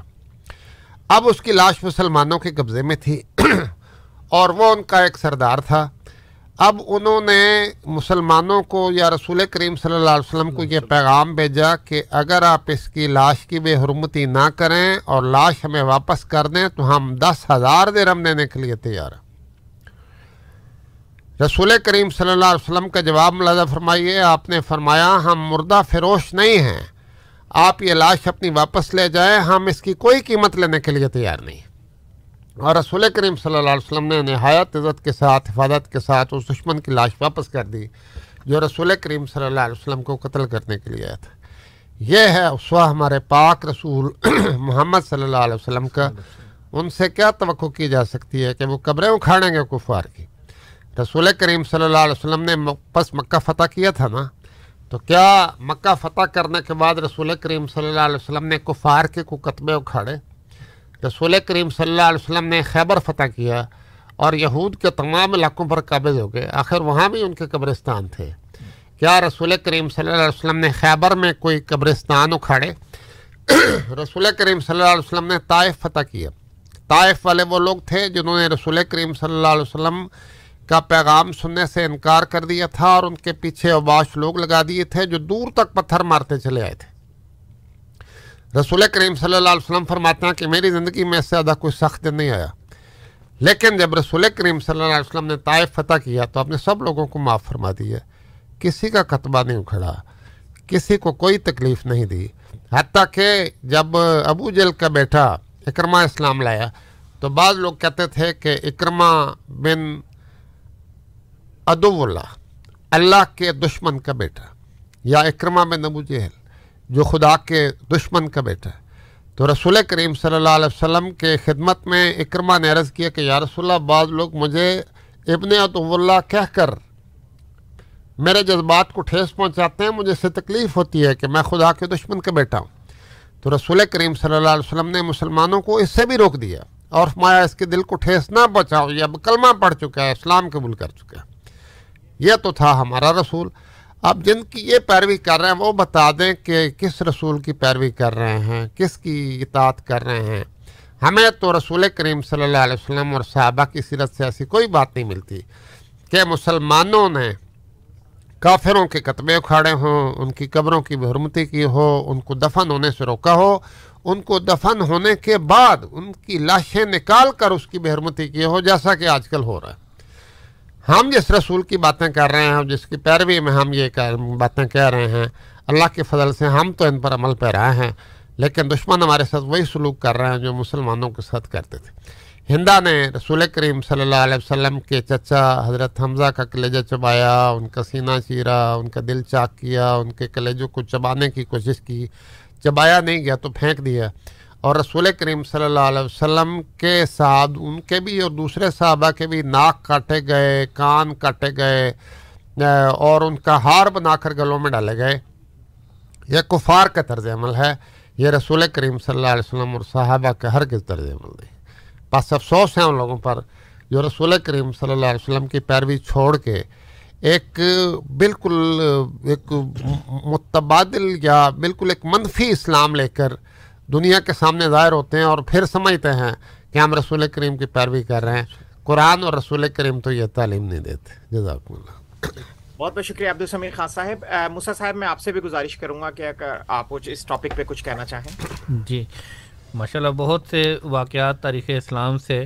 اب اس کی لاش مسلمانوں کے قبضے میں تھی اور وہ ان کا ایک سردار تھا۔ اب انہوں نے مسلمانوں کو یا رسول کریم صلی اللہ علیہ وسلم کو یہ پیغام بھیجا کہ اگر آپ اس کی لاش کی بے حرمتی نہ کریں اور لاش ہمیں واپس کر دیں تو ہم دس ہزار درم دینے کے لیے تیار ہیں۔ رسول کریم صلی اللہ علیہ وسلم کا جواب ملازہ فرمائیے، آپ نے فرمایا، ہم مردہ فروش نہیں ہیں۔ آپ یہ لاش اپنی واپس لے جائیں، ہم اس کی کوئی قیمت لینے کے لیے تیار نہیں اور رسول کریم صلی اللہ علیہ وسلم نے نہایت عزت کے ساتھ، حفاظت کے ساتھ اس دشمن کی لاش واپس کر دی، جو رسول کریم صلی اللہ علیہ وسلم کو قتل کرنے کے لیے آیا تھا۔ یہ ہے اسوا ہمارے پاک رسول (coughs) محمد صلی اللہ علیہ وسلم کا۔ ان سے کیا توقع کی جا سکتی ہے کہ وہ قبریں اکھاڑیں گے کفار کی؟ رسول کریم صلی اللہ علیہ وسلم نے پس مکہ فتح کیا تھا نا؟ تو کیا مکہ فتح کرنے کے بعد رسول کریم صلی اللہ علیہ وسلم نے کفار کے کو قطبے اکھاڑے؟ رسول کریم صلی اللہ علیہ وسلم نے خیبر فتح کیا اور یہود کے تمام علاقوں پر قابض ہو گئے۔ آخر وہاں بھی ان کے قبرستان تھے۔ کیا رسول کریم صلی اللہ علیہ وسلم نے خیبر میں کوئی قبرستان اکھاڑے؟ (coughs) رسول کریم صلی اللہ علیہ وسلم نے طائف فتح کیا۔ طائف والے وہ لوگ تھے جنہوں نے رسول کریم صلی اللہ علیہ وسلم کا پیغام سننے سے انکار کر دیا تھا اور ان کے پیچھے اباش لوگ لگا دیے تھے جو دور تک پتھر مارتے چلے آئے تھے۔ رسول کریم صلی اللہ علیہ وسلم فرماتے ہیں کہ میری زندگی میں اس سے زیادہ کوئی سخت دن نہیں آیا۔ لیکن جب رسول کریم صلی اللہ علیہ وسلم نے طائف فتح کیا تو آپ نے سب لوگوں کو معاف فرما دی ہے۔ کسی کا قطبہ نہیں اکھڑا، کسی کو کوئی تکلیف نہیں دی۔ حتیٰ کہ جب ابو جل کا بیٹا اکرما اسلام لایا تو بعض لوگ کہتے تھے کہ اکرما بن ادو اللہ اللہ کے دشمن کا بیٹا یا اکرما بن ابو جہل۔ جو خدا کے دشمن کا بیٹا ہے۔ تو رسول کریم صلی اللہ علیہ وسلم کے خدمت میں اکرما نے عرض کیا کہ یا رسول اللہ، بعض لوگ مجھے ابن اطب اللہ کہہ کر میرے جذبات کو ٹھیس پہنچاتے ہیں، مجھے سے تکلیف ہوتی ہے کہ میں خدا کے دشمن کا بیٹا ہوں۔ تو رسول کریم صلی اللہ علیہ وسلم نے مسلمانوں کو اس سے بھی روک دیا اور فرمایا، اس کے دل کو ٹھیس نہ پہنچاؤ، یہ اب کلمہ پڑھ چکا ہے، اسلام قبول کر چکا ہے۔ یہ تو تھا ہمارا رسول۔ اب جن کی یہ پیروی کر رہے ہیں، وہ بتا دیں کہ کس رسول کی پیروی کر رہے ہیں، کس کی اطاعت کر رہے ہیں۔ ہمیں تو رسول کریم صلی اللہ علیہ وسلم اور صحابہ کی سیرت سے ایسی کوئی بات نہیں ملتی کہ مسلمانوں نے کافروں کے قطبے اکھاڑے ہوں، ان کی قبروں کی بحرمتی کی ہو، ان کو دفن ہونے سے روکا ہو۔ ان کو دفن ہونے کے بعد ان کی لاشیں نکال کر اس کی بحرمتی کی ہو، جیسا کہ آج کل ہو رہا ہے۔ ہم جس رسول کی باتیں کر رہے ہیں، جس کی پیروی میں ہم یہ باتیں کہہ رہے ہیں، اللہ کے فضل سے ہم تو ان پر عمل پہ رہے ہیں، لیکن دشمن ہمارے ساتھ وہی سلوک کر رہے ہیں جو مسلمانوں کے ساتھ کرتے تھے۔ ہندا نے رسول کریم صلی اللہ علیہ وسلم کے چچا حضرت حمزہ کا کلیجہ چبایا، ان کا سینہ چیرا، ان کا دل چاک کیا، ان کے کلیجوں کو چبانے کی کوشش کی۔ چبایا نہیں گیا تو پھینک دیا۔ اور رسول کریم صلی اللہ علیہ وسلم کے ساتھ ان کے بھی اور دوسرے صحابہ کے بھی ناک کاٹے گئے، کان کاٹے گئے اور ان کا ہار بنا کر گلوں میں ڈالے گئے۔ یہ کفار کا طرز عمل ہے۔ یہ رسول کریم صلی اللہ علیہ وسلم اور صحابہ کا ہر کس طرز عمل نہیں۔ بس افسوس ہیں ان لوگوں پر جو رسول کریم صلی اللہ علیہ وسلم کی پیروی چھوڑ کے ایک بالکل ایک متبادل یا بالکل ایک منفی اسلام لے کر دنیا کے سامنے ظاہر ہوتے ہیں اور پھر سمجھتے ہیں کہ ہم رسول کریم کی پیروی کر رہے ہیں۔ قرآن اور رسول کریم تو یہ تعلیم نہیں دیتے۔ جزاک اللہ۔ بہت بہت شکریہ عبد السمیر خان صاحب۔ موسیٰ صاحب میں آپ سے بھی گزارش کروں گا کہ اگر آپ اس ٹاپک پہ کچھ کہنا چاہیں۔ جی۔ ماشاء اللہ بہت سے واقعات تاریخ اسلام سے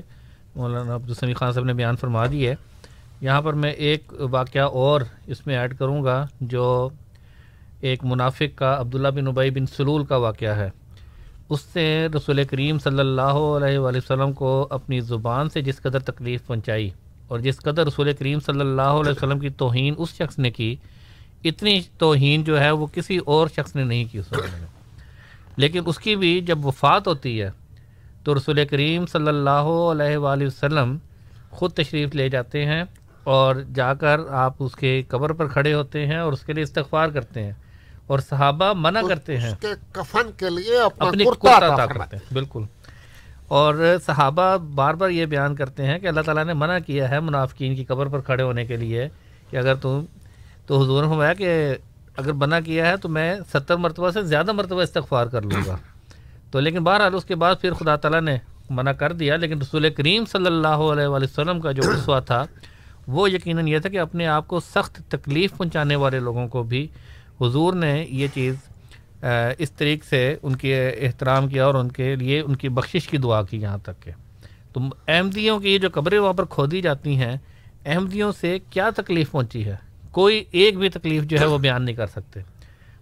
مولانا عبد السمی خان صاحب نے بیان فرما دی ہے۔ یہاں پر میں ایک واقعہ اور اس میں ایڈ کروں گا جو ایک منافق کا عبداللہ بن عبی بن سلول کا واقعہ ہے۔ اس سے رسول کریم صلی اللہ علیہ وآلہ وسلم کو اپنی زبان سے جس قدر تکلیف پہنچائی اور جس قدر رسول کریم صلی اللہ علیہ وسلم کی توہین اس شخص نے کی، اتنی توہین جو ہے وہ کسی اور شخص نے نہیں کی اس وقت میں۔ لیکن اس کی بھی جب وفات ہوتی ہے، تو رسول کریم صلی اللہ علیہ وآلہ وسلم خود تشریف لے جاتے ہیں اور جا کر آپ اس کے قبر پر کھڑے ہوتے ہیں اور اس کے لیے استغفار کرتے ہیں۔ اور صحابہ منع کرتے ہیں کفن کے لیے اپنی کرتا کرتے ہیں بالکل۔ اور صحابہ بار بار یہ بیان کرتے ہیں کہ اللہ تعالیٰ نے منع کیا ہے منافقین کی قبر پر کھڑے ہونے کے لیے کہ اگر تم تو حضور نے کہ اگر منع کیا ہے تو میں ستر مرتبہ سے زیادہ مرتبہ استغفار کر لوں گا۔ تو لیکن بہرحال اس کے بعد پھر خدا تعالیٰ نے منع کر دیا لیکن رسول کریم صلی اللہ علیہ وسلم کا جو رسوا تھا وہ یقیناً یہ تھا کہ اپنے آپ کو سخت تکلیف پہنچانے والے لوگوں کو بھی حضور نے یہ چیز اس طریقے سے ان کے احترام کیا اور ان کے لیے ان کی بخشش کی دعا کی یہاں تک کہ۔ تو احمدیوں کی یہ جو قبریں وہاں پر کھودی جاتی ہیں، احمدیوں سے کیا تکلیف پہنچی ہے؟ کوئی ایک بھی تکلیف جو ہے وہ بیان نہیں کر سکتے۔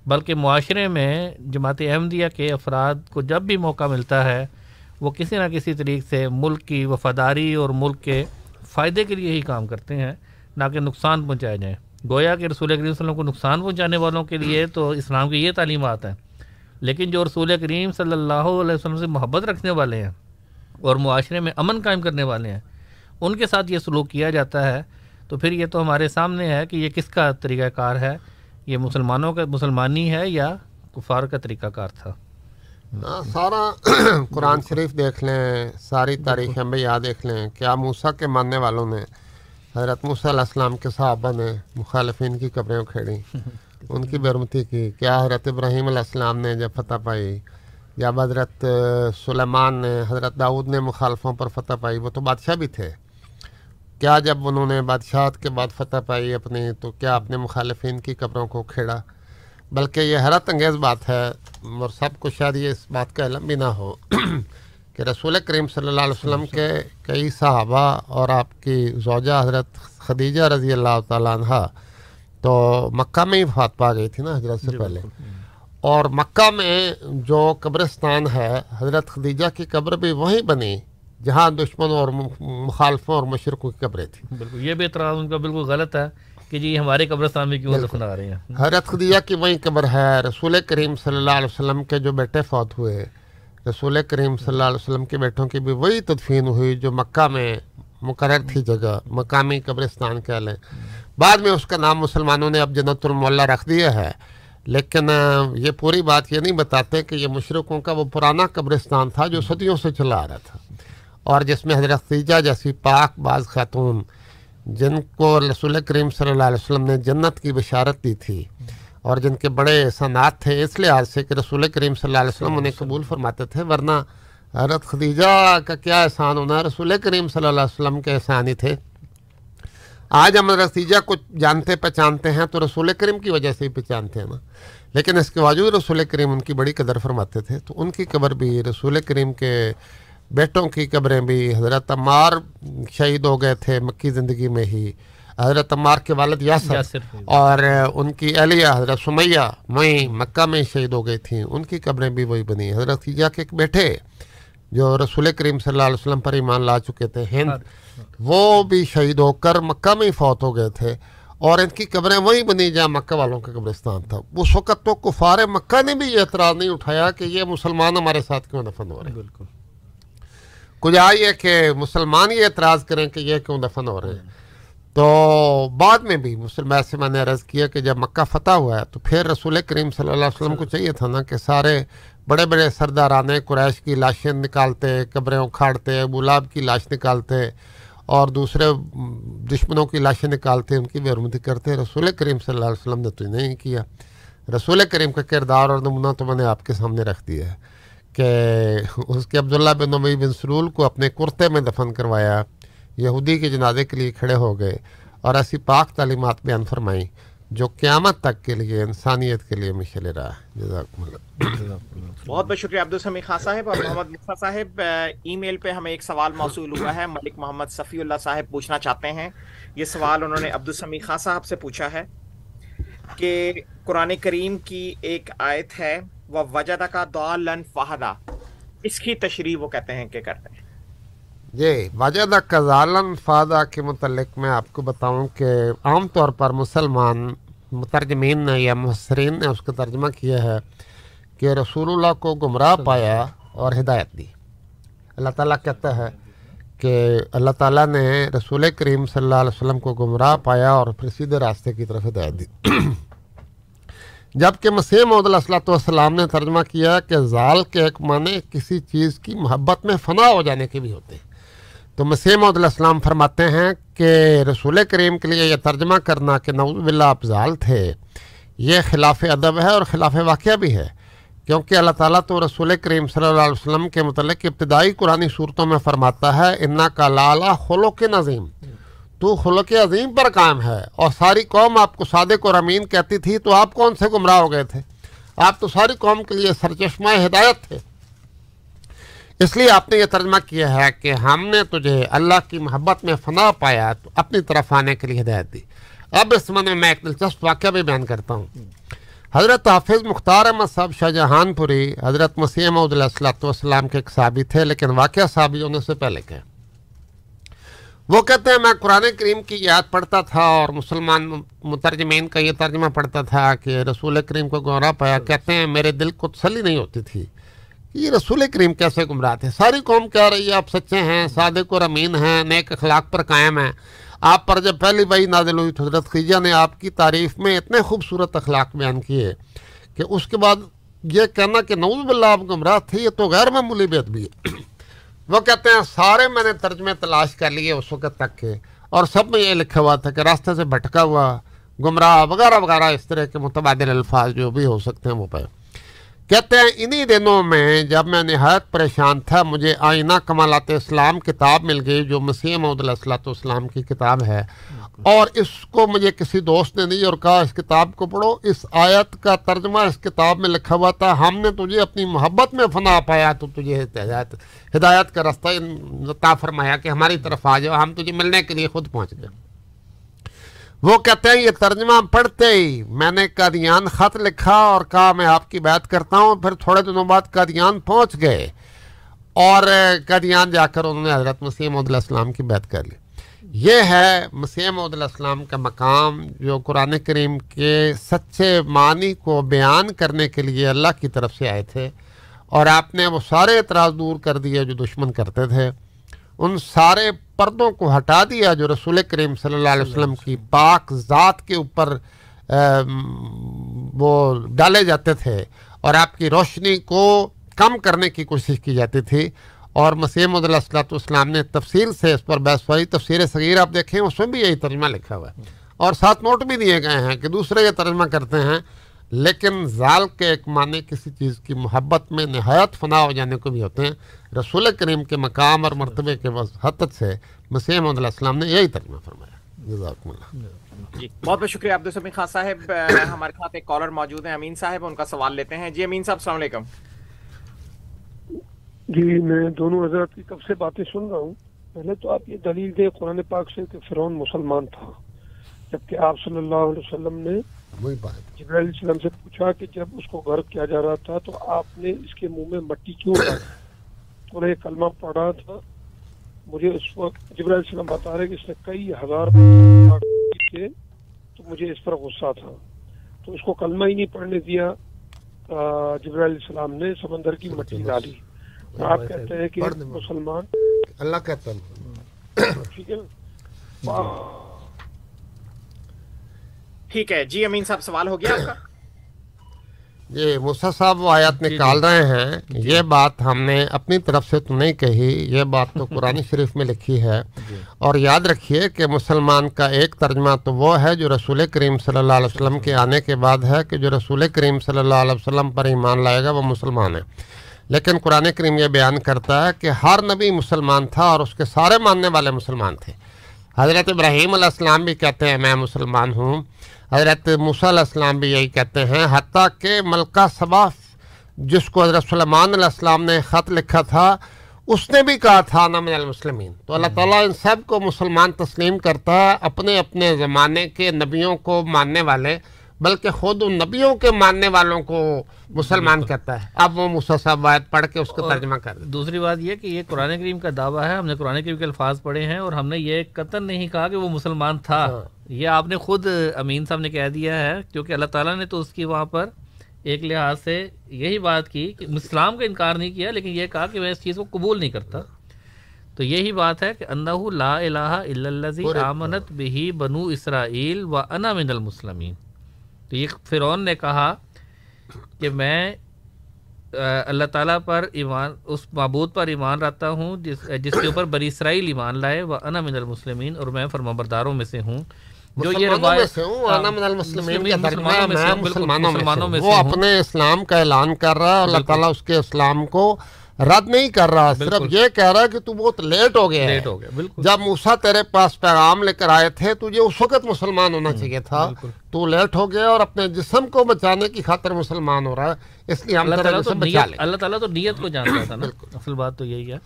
بلکہ معاشرے میں جماعت احمدیہ کے افراد کو جب بھی موقع ملتا ہے، وہ کسی نہ کسی طریقے سے ملک کی وفاداری اور ملک کے فائدے کے لیے ہی کام کرتے ہیں، نہ کہ نقصان پہنچائے جائیں۔ گویا کہ رسول کریم صلی اللہ علیہ وسلم کو نقصان پہنچانے والوں کے لیے تو اسلام کی یہ تعلیمات ہیں۔ لیکن جو رسول کریم صلی اللہ علیہ وسلم سے محبت رکھنے والے ہیں اور معاشرے میں امن قائم کرنے والے ہیں، ان کے ساتھ یہ سلوک کیا جاتا ہے۔ تو پھر یہ تو ہمارے سامنے ہے کہ یہ کس کا طریقہ کار ہے؟ یہ مسلمانوں کا، مسلمانی ہے یا کفار کا طریقہ کار تھا؟ ہاں، سارا قرآن شریف دیکھ لیں، ساری تاریخیں بھی یاد دیکھ لیں۔ کیا موسا کے ماننے والوں نے حضرت موسیٰ علیہ السلام کے صحابہ نے مخالفین کی قبریں کھیڑی (laughs) ان کی برمتی کی کیا حضرت ابراہیم علیہ السلام نے جب فتح پائی یا حضرت سلیمان نے حضرت داؤد نے مخالفوں پر فتح پائی وہ تو بادشاہ بھی تھے۔ کیا جب انہوں نے بادشاہت کے بعد فتح پائی اپنی تو کیا اپنے مخالفین کی قبروں کو کھیڑا بلکہ یہ حیرت انگیز بات ہے اور سب کو شاید یہ اس بات کا علم بھی نہ ہو۔ کہ رسول کریم صلی اللہ علیہ وسلم کے کئی صحابہ اور آپ کی زوجہ حضرت خدیجہ رضی اللہ تعالیٰ عنہ تو مکہ میں ہی وفات پا گئی تھی نا حضرت سے جی، پہلے۔ اور مکہ میں جو قبرستان ہے حضرت خدیجہ کی قبر بھی وہیں بنی جہاں دشمنوں اور مخالفوں اور مشرقوں کی قبریں تھیں۔ بالکل یہ بھی اعتراض ان کا بالکل غلط ہے کہ جی ہمارے قبرستان میں کیوں دفن آ رہے ہیں۔ حضرت خدیجہ کی وہیں قبر ہے رسول کریم صلی اللہ علیہ وسلم کے جو بیٹے فوت ہوئے رسول کریم صلی اللہ علیہ وسلم کے بیٹوں کی بھی وہی تدفین ہوئی جو مکہ میں مقرر تھی جگہ، مقامی قبرستان کہہ لیں بعد میں اس کا نام مسلمانوں نے اب جنت المولہ رکھ دیا ہے۔ لیکن یہ پوری بات یہ نہیں بتاتے کہ یہ مشرقوں کا وہ پرانا قبرستان تھا جو صدیوں سے چلا آ رہا تھا۔ اور جس میں حضرت خدیجہ جیسی پاک بعض خاتون، جن کو رسول کریم صلی اللہ علیہ وسلم نے جنت کی بشارت دی تھی۔ اور جن کے بڑے احسانات تھے اس لحاظ سے کہ رسول کریم صلی اللہ علیہ وسلم انہیں قبول فرماتے تھے ورنہ حضرت خدیجہ کا کیا احسان ہونا رسول کریم صلی اللہ علیہ وسلم کے احسان ہی تھے۔ آج ہم خدیجہ کو جانتے پہچانتے ہیں تو رسول کریم کی وجہ سے ہی پہچانتے ہیں نا۔ لیکن اس کے باوجود رسول کریم ان کی بڑی قدر فرماتے تھے تو ان کی قبر بھی رسول کریم کے بیٹوں کی قبریں بھی حضرت عمار شہید ہو گئے تھے مکی زندگی میں ہی۔ حضرت عمار کے والد یاسر۔ اور ان کی اہلیہ حضرت سمیہ وہیں مکہ میں شہید ہو گئی تھیں۔ ان کی قبریں بھی وہی بنی۔ حضرت خدیجہ کے ایک بیٹے جو رسول کریم صلی اللہ علیہ وسلم پر ایمان لا چکے تھے ہند وہ بھی شہید ہو کر مکہ میں ہی فوت ہو گئے تھے اور ان کی قبریں وہیں بنی جہاں مکہ والوں کا قبرستان تھا۔ اس وقت تو کفار مکہ نے بھی یہ اعتراض نہیں اٹھایا کہ یہ مسلمان ہمارے ساتھ کیوں دفن ہو رہے۔ ہیں بالکل۔ کچھ آئیے کہ مسلمان یہ اعتراض کریں کہ یہ کیوں دفن ہو رہے۔ ہیں تو بعد میں بھی مسلمان سے میں نے عرض کیا کہ جب مکہ فتح ہوا ہے تو پھر رسول کریم صلی اللہ علیہ وسلم کو چاہیے تھا نا کہ سارے بڑے بڑے سردارانے قریش کی لاشیں نکالتے قبریں اکھاڑتے گلاب کی لاش نکالتے اور دوسرے دشمنوں کی لاشیں نکالتے ان کی بے حرمتی کرتے۔ رسول کریم صلی اللہ علیہ وسلم نے تو نہیں کیا۔ رسول کریم کا کردار اور نمونہ تو میں نے آپ کے سامنے رکھ دیا ہے کہ اس کے عبداللہ بن نبی بن سرول کو اپنے کرتے میں دفن کروایا۔ یہودی کے جنازے کے لیے کھڑے ہو گئے اور ایسی پاک تعلیمات بیان فرمائیں جو قیامت تک کے لیے انسانیت کے لیے مشل رہا ہے۔ اللہ۔ بہت بہت شکریہ عبد السمی خان صاحب اور محمد مصطفیٰ صاحب۔ ای میل پہ ہمیں ایک سوال موصول ہوا ہے۔ ملک محمد صفی اللہ صاحب پوچھنا چاہتے ہیں۔ یہ سوال انہوں نے عبد السمی خان صاحب سے پوچھا ہے کہ قرآن کریم کی ایک آیت ہے وہ وجدہ کا دالن فہدا اس کی تشریح وہ کہتے ہیں کہ کرتے ہیں۔ جی واجدہ کزالن فادہ کے متعلق میں آپ کو بتاؤں کہ عام طور پر مسلمان مترجمین نے یا مفسرین نے اس کا ترجمہ کیا ہے کہ رسول اللہ کو گمراہ پایا اور ہدایت دی۔ اللہ تعالیٰ کہتا ہے کہ اللہ تعالیٰ نے رسول کریم صلی اللہ علیہ وسلم کو گمراہ پایا اور پھر سیدھے راستے کی طرف ہدایت دی۔ جبکہ مسیح محمد علیہ السلۃ والسلام نے ترجمہ کیا کہ زال کے ایک معنی کسی چیز کی محبت میں فنا ہو جانے کے بھی ہوتے ہیں۔ تو مسیح محمد علیہ السلام فرماتے ہیں کہ رسول کریم کے لیے یہ ترجمہ کرنا کہ نعوذ باللہ افضال تھے، یہ خلاف ادب ہے اور خلاف واقعہ بھی ہے، کیونکہ اللہ تعالیٰ تو رسول کریم صلی اللہ علیہ وسلم کے متعلق ابتدائی قرآن صورتوں میں فرماتا ہے، انا کا لالا خلوق نظیم تو خلق عظیم پر قائم ہے اور ساری قوم آپ کو صادق اور امین کہتی تھی، تو آپ کون سے گمراہ ہو گئے تھے؟ آپ تو ساری قوم کے لیے سرچشمہ ہدایت تھے۔ اس لیے آپ نے یہ ترجمہ کیا ہے کہ ہم نے تجھے اللہ کی محبت میں فنا پایا تو اپنی طرف آنے کے لیے ہدایت دی۔ اب اس من میں میں ایک دلچسپ واقعہ بھی بیان کرتا ہوں۔ حضرت حافظ مختار احمد صاحب شاہ جہان پوری حضرت مسیح محدود علیہ السلۃ والسلام کے ایک صحابی تھے، لیکن واقعہ صحابی ہونے سے پہلے کے وہ کہتے ہیں، میں قرآن کریم کی یاد پڑھتا تھا اور مسلمان مترجمین کا یہ ترجمہ پڑھتا تھا کہ رسول کریم کو گمراہ پایا، کہتے ہیں، میرے دل کو تسلی نہیں ہوتی تھی۔ یہ رسول کریم کیسے گمراہ تھے؟ ساری قوم کہہ رہی ہے، آپ سچے ہیں، صادق اور امین ہیں، نیک اخلاق پر قائم ہیں۔ آپ پر جب پہلی بھائی نازل ہوئی حضرت خیجہ نے آپ کی تعریف میں اتنے خوبصورت اخلاق بیان کیے کہ اس کے بعد یہ کہنا کہ نعوذ باللہ آپ گمراہ تھے، یہ تو غیر معمولی بیت بھی ہے۔ وہ کہتے ہیں، سارے میں نے ترجمے تلاش کر لیے اس وقت تک کے اور سب میں یہ لکھا ہوا تھا کہ راستے سے بھٹکا ہوا گمراہ وغیرہ وغیرہ اس طرح کے متبادل الفاظ جو بھی ہو سکتے ہیں وہ پہ کہتے ہیں، انہی دنوں میں جب میں نہایت پریشان تھا، مجھے آئینہ کمالات اسلام کتاب مل گئی، جو مسیح محدود علیہ السلۃ والسلام کی کتاب ہے۔ اور اس کو مجھے کسی دوست نے دی اور کہا، اس کتاب کو پڑھو۔ اس آیت کا ترجمہ اس کتاب میں لکھا ہوا تھا، ہم نے تجھے اپنی محبت میں فنا پایا، تو تجھے ہدایت ہدایت کا راستہ عطا فرمایا کہ ہماری طرف آ جاؤ، ہم تجھے ملنے کے لیے خود پہنچ گئے وہ کہتے ہیں، یہ ترجمہ پڑھتے ہی۔ میں نے قادیان خط لکھا اور کہا، میں آپ کی بات کرتا ہوں۔ پھر تھوڑے دنوں بعد قادیان پہنچ گئے اور قادیان جا کر انہوں نے حضرت مسیح محدود السلام کی بات کر لی۔ یہ ہے مسیح محدود السلام کا مقام جو قرآن کریم کے سچے معنی کو بیان کرنے کے لیے اللہ کی طرف سے آئے تھے اور آپ نے وہ سارے اعتراض دور کر دیے جو دشمن کرتے تھے۔ ان سارے پردوں کو ہٹا دیا جو رسول کریم صلی اللہ علیہ وسلم کی پاک ذات کے اوپر وہ ڈالے جاتے تھے اور آپ کی روشنی کو کم کرنے کی کوشش کی جاتی تھی۔ اور مسیح مد السلۃ والسلام نے تفصیل سے اس پر بحث ہوئی تفسیر صغیر آپ دیکھیں، اس میں بھی یہی ترجمہ لکھا ہوا ہے۔ اور ساتھ نوٹ بھی دیے گئے ہیں کہ دوسرے یہ ترجمہ کرتے ہیں لیکن زال کے ایک معنی کسی چیز کی محبت میں نہایت فنا ہو جانے کو بھی ہوتے ہیں۔ رسول کریم کے مقام اور مرتبے کے حد سے مسیح محمد علیہ السلام نے یہی ترجمہ فرمایا۔ جزاکم اللہ۔ جی بہت بہت شکریہ عبدالسمی خان صاحب۔ ہمارے ساتھ ایک کالر موجود ہیں امین صاحب ان کا سوال لیتے ہیں۔ جی امین صاحب السلام علیکم۔ جی میں دونوں حضرت کی کب سے باتیں سن رہا ہوں۔ پہلے تو آپ یہ دلیل دے قرآن پاک سے کہ فرعون مسلمان تھا۔ جبکہ آپ صلی اللہ علیہ وسلم نے وہی بات جبرائیل علیہ السلام سے پوچھا کہ جب اس کو غرق کیا جا رہا تھا تو آپ نے اس کے منہ میں مٹی کیوں ڈالی تو یہ کلمہ پڑھا تھا مجھے اس وقت جبرائیل علیہ السلام بتا رہے کہ اس نے کئی ہزار تھے تو مجھے اس پر غصہ تھا۔ تو اس کو کلمہ ہی نہیں پڑھنے دیا جبرائیل علیہ السلام نے سمندر کی مٹی ڈالی۔ آپ کہتے ہیں کہ۔ مسلمان اللہ کہتا ہے۔ ٹھیک ہے۔ نا ٹھیک ہے۔ جی امین صاحب سوال ہو گیا آپ کا؟ یہ موسیٰ صاحب وہ آیت نکال رہے ہیں۔ یہ بات ہم نے اپنی طرف سے تو نہیں کہی یہ بات تو قرآن (laughs) شریف میں لکھی ہے۔ اور یاد رکھیے کہ مسلمان کا ایک ترجمہ تو وہ ہے جو رسول کریم صلی اللہ علیہ وسلم کے آنے کے بعد ہے کہ جو رسول کریم صلی اللہ علیہ وسلم پر ایمان لائے گا وہ مسلمان ہے۔ لیکن قرآن کریم یہ بیان کرتا ہے کہ ہر نبی مسلمان تھا اور اس کے سارے ماننے والے مسلمان تھے۔ حضرت ابراہیم علیہ السلام بھی کہتے ہیں میں مسلمان ہوں۔ حضرت موسیٰ علیہ السلام بھی یہی کہتے ہیں حتیٰ کہ ملکہ صبا جس کو حضرت سلیمان علیہ السلام نے خط لکھا تھا اس نے بھی کہا تھا نا من المسلمین۔ تو اللہ تعالیٰ ان سب کو مسلمان تسلیم کرتا ہے اپنے اپنے زمانے کے نبیوں کو ماننے والے بلکہ خود ان نبیوں کے ماننے والوں کو مسلمان کہتا ہے۔ اب وہ موسیٰ صاحب آیت پڑھ کے اس کا ترجمہ کر دیں دوسری بات یہ کہ یہ قرآن کریم کا دعویٰ ہے ہم نے قرآن کریم کے الفاظ پڑھے ہیں اور ہم نے یہ قطن نہیں کہا کہ وہ مسلمان تھا۔ یہ آپ نے خود امین صاحب نے کہہ دیا ہے کیونکہ اللہ تعالیٰ نے تو اس کی وہاں پر ایک لحاظ سے یہی بات کی کہ اسلام کا انکار نہیں کیا لیکن یہ کہا کہ میں اس چیز کو قبول نہیں کرتا۔ تو یہی بات ہے کہ انہ لا الہ الا الذی آمنت بہی بنو اسرائیل و انا من المسلمین۔ تو یہ فرعون نے کہا کہ میں اللہ تعالیٰ پر ایمان اس معبود پر ایمان رکھتا ہوں جس جس کے اوپر بری اسرائیل ایمان لائے وہ انا من المسلمین اور میں فرما برداروں میں سے ہوں۔ جو یہ روایت سے ہوں من المسلمین ہے مسلمانوں میں مسلمانوں میں سے وہ۔ اپنے اسلام کا اعلان کر رہا ہے اللہ تعالیٰ اس کے اسلام کو رد نہیں کر رہا صرف۔ یہ کہہ رہا ہے کہ تو بہت لیٹ ہو گیا ہے لیٹ ہو گیا بالکل جب موسیٰ تیرے پاس پیغام لے کر آئے تھے تجھے اس وقت مسلمان ہونا چاہیے تھا تو لیٹ ہو گیا اور اپنے جسم کو بچانے کی خاطر مسلمان ہو رہا ہے اس لیے اللہ تعالیٰ تو نیت کو جانتا تھا نا اصل بات تو یہی ہے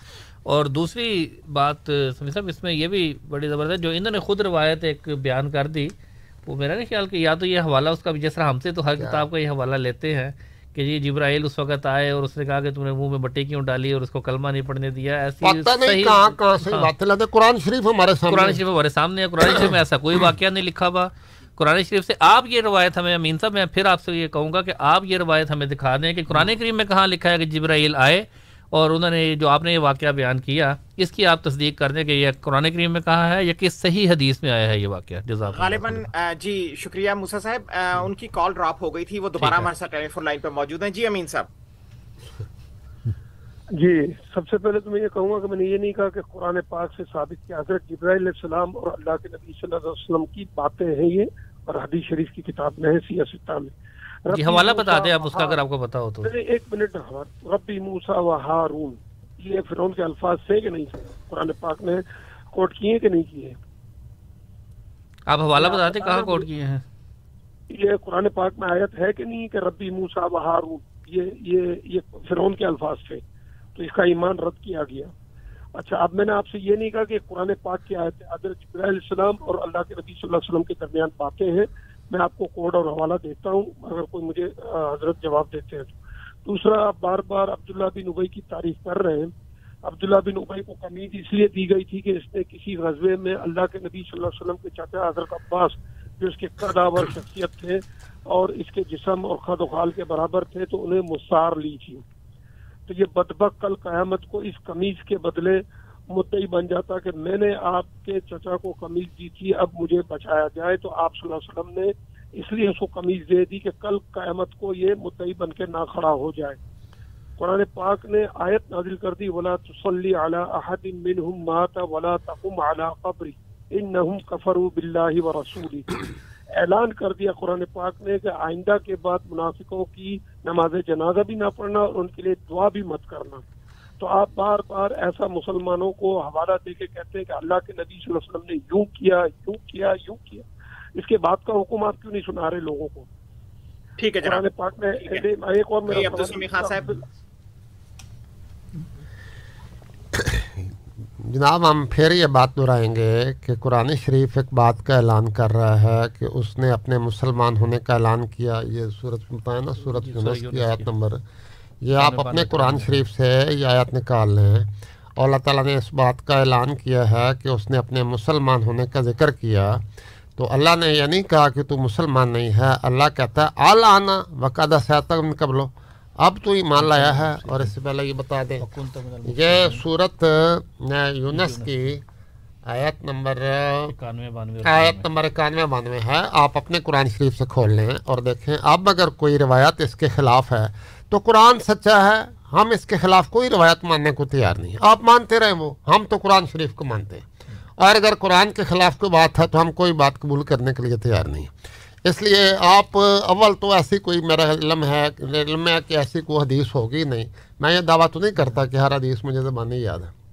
اور دوسری بات سمی صاحب اس میں یہ بھی بڑی زبردست جو انہوں نے خود روایت ایک بیان کر دی وہ میرا نہیں خیال کہ یا تو یہ حوالہ اس کا بھی جس طرح ہم سے تو ہر کتاب کا یہ حوالہ لیتے ہیں کہ جی جبرائیل اس وقت آئے اور اس نے کہا کہ تم نے منہ میں بٹی کیوں ڈالی اور اس کو کلمہ نہیں پڑھنے دیا ایسی پتہ نہیں کہاں کہاں سے ہاں۔ باتیں لاتے قرآن شریف ہمارے سامنے قرآن شریف ہمارے سامنے ہے قرآن شریف میں ایسا کوئی واقعہ نہیں لکھا ہوا۔ قرآن شریف سے آپ یہ روایت ہمیں امین صاحب میں پھر آپ سے یہ کہوں گا کہ آپ یہ روایت ہمیں دکھا دیں کہ قرآن کریم میں کہاں لکھا ہے کہ جبرائیل آئے اور انہوں نے جو آپ نے یہ واقعہ بیان کیا اس کی آپ تصدیق کر دیں کہ یہ قرآن کریم میں کہا ہے یا کس صحیح حدیث میں آیا ہے یہ واقعہ؟ جزاک غالباً جی شکریہ موسیٰ صاحب ان کی کال ڈراپ ہو گئی تھی وہ دوبارہ ہمارے ساتھ ٹیلی فون لائن پہ موجود ہیں۔ جی امین صاحب۔ (laughs) جی سب سے پہلے تو میں یہ کہوں گا کہ میں نے یہ نہیں کہا کہ قرآن پاک سے ثابت کیا حضرت جبرائیل علیہ السلام اور اللہ کے نبی صلی اللہ علیہ وسلم کی باتیں ہیں یہ اور حدیث شریف کی کتاب میں ہے سیاستہ میں۔ جی حوالہ بتا دیں آپ اس کا اگر آپ کو پتا ہو تو۔ ایک منٹ ربی موسا و ہارون یہ فرعون کے الفاظ تھے کہ نہیں؟ تھے قرآن پاک نے کوٹ کیے کہ نہیں کیے آپ حوالہ بتا دیں کہاں کوٹ کیے ہیں؟ یہ قرآن پاک میں آیت ہے کہ نہیں کہ ربی موسا و ہارون یہ یہ یہ فرعون کے الفاظ تھے۔ تو اس کا ایمان رد کیا گیا۔ اچھا اب میں نے آپ سے یہ نہیں کہا کہ قرآن پاک کی آیت حضرت جبرائیل علیہ السلام اور اللہ کے نبی صلی اللہ علیہ وسلم کے درمیان باتیں ہیں میں آپ کو کوڈ اور حوالہ دیتا ہوں، اگر کوئی مجھے حضرت جواب دیتے ہیں تو۔ دوسرا، آپ بار بار عبداللہ بن ابئی کی تعریف کر رہے ہیں۔ عبداللہ بن ابئی کو کمید اس لیے دی گئی تھی کہ اس نے کسی غزبے میں اللہ کے نبی صلی اللہ علیہ وسلم کے چاچا حضرت عباس، جو اس کے قداور شخصیت تھے اور اس کے جسم اور خد و خال کے برابر تھے، تو انہیں مسار لی تھی۔ تو یہ بدبک کل قیامت کو اس قمیض کے بدلے مدعی بن جاتا کہ میں نے آپ کے چچا کو قمیض دی تھی، اب مجھے بچایا جائے۔ تو آپ صلی اللہ علیہ وسلم نے اس لیے اس کو قمیض دے دی کہ کل قیامت کو یہ مدعی بن کے نہ کھڑا ہو جائے۔ قرآن پاک نے آیت نازل کر دی، ولا تصلی علی احد منهم مات ولا تقم علی قبری انہم کفروا باللہ ورسولہ اعلان کر دیا قرآن پاک نے کہ آئندہ کے بعد منافقوں کی نماز جنازہ بھی نہ پڑھنا اور ان کے لیے دعا بھی مت کرنا۔ تو آپ بار بار ایسا مسلمانوں کو حوالہ دے کے کہتے ہیں کہ اللہ کے نبی صلی اللہ علیہ وسلم نے یوں کیا یوں کیا یوں کیا۔ اس کے بعد کا حکم آپ کیوں نہیں سنا رہے لوگوں کو؟ ٹھیک ہے جناب۔ قرآن پاک میں ایک اور میرا صاحب۔ جناب ہم پھر یہ بات دہرائیں گے کہ قرآن شریف ایک بات کا اعلان کر رہا ہے کہ اس نے اپنے مسلمان ہونے کا اعلان کیا۔ یہ صورت بتائیں نا صورت یونس کی آیت نمبر یہ آپ اپنے قرآن شریف سے یہ آیت نکال لیں۔ اور اللہ تعالیٰ نے اس بات کا اعلان کیا ہے کہ اس نے اپنے مسلمان ہونے کا ذکر کیا۔ تو اللہ نے یہ نہیں کہا کہ تو مسلمان نہیں ہے اللہ کہتا ہے آل آنا وقادہ صحت قبلو اب تو ایمان لایا ہے اور اس سے پہلے یہ بتا دیں۔ یہ صورت یونس کی آیت نمبر آیت نمبر اکانوے بانوے ہے۔ آپ اپنے قرآن شریف سے کھول لیں اور دیکھیں اب اگر کوئی روایت اس کے خلاف ہے تو قرآن سچا ہے، ہم اس کے خلاف کوئی روایت ماننے کو تیار نہیں آپ مانتے رہیں وہ، ہم تو قرآن شریف کو مانتے ہیں۔ اور اگر قرآن کے خلاف کوئی بات ہے تو ہم کوئی بات قبول کرنے کے لیے تیار نہیں اس لیے آپ اول تو ایسی کوئی، میرا علم ہے علم ہے کہ ایسی کوئی حدیث ہوگی نہیں۔ میں یہ دعویٰ تو نہیں کرتا کہ ہر حدیث مجھے زبانی یاد ہے۔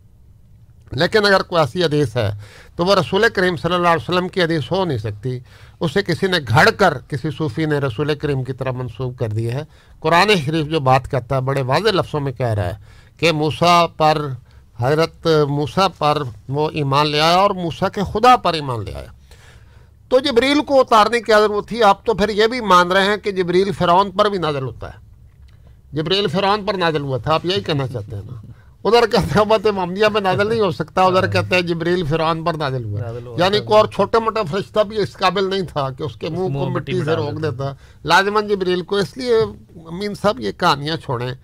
لیکن اگر کوئی ایسی حدیث ہے تو وہ رسول کریم صلی اللہ علیہ وسلم کی حدیث ہو نہیں سکتی۔ اسے کسی نے گھڑ کر کسی صوفی نے رسول کریم کی طرح منسوخ کر دی ہے۔ قرآن شریف جو بات کرتا ہے، بڑے واضح لفظوں میں کہہ رہا ہے کہ موسا پر، حضرت موسا پر وہ ایمان لے آیا اور موسا کے خدا پر ایمان لے آیا۔ تو جبریل کو اتارنے کی ضرورت تھی۔ آپ تو پھر یہ بھی مان رہے ہیں کہ جبریل فرعون پر بھی نازل ہوتا ہے۔ جبریل فرعون پر نازل ہوا تھا، آپ یہی کہنا چاہتے ہیں نا۔ ادھر کہتے ہیں امت محمدیہ میں نازل نہیں ہو سکتا۔ ادھر کہتے ہیں جبریل فرعون پر نازل ہوا۔ یعنی کوئی اور چھوٹا موٹا فرشتہ بھی اس قابل نہیں تھا کہ اس کے منہ کو مٹی سے روک دیتا۔ لازمن جبریل کو۔ اس لیے امین صاحب یہ کہانیاں چھوڑیں۔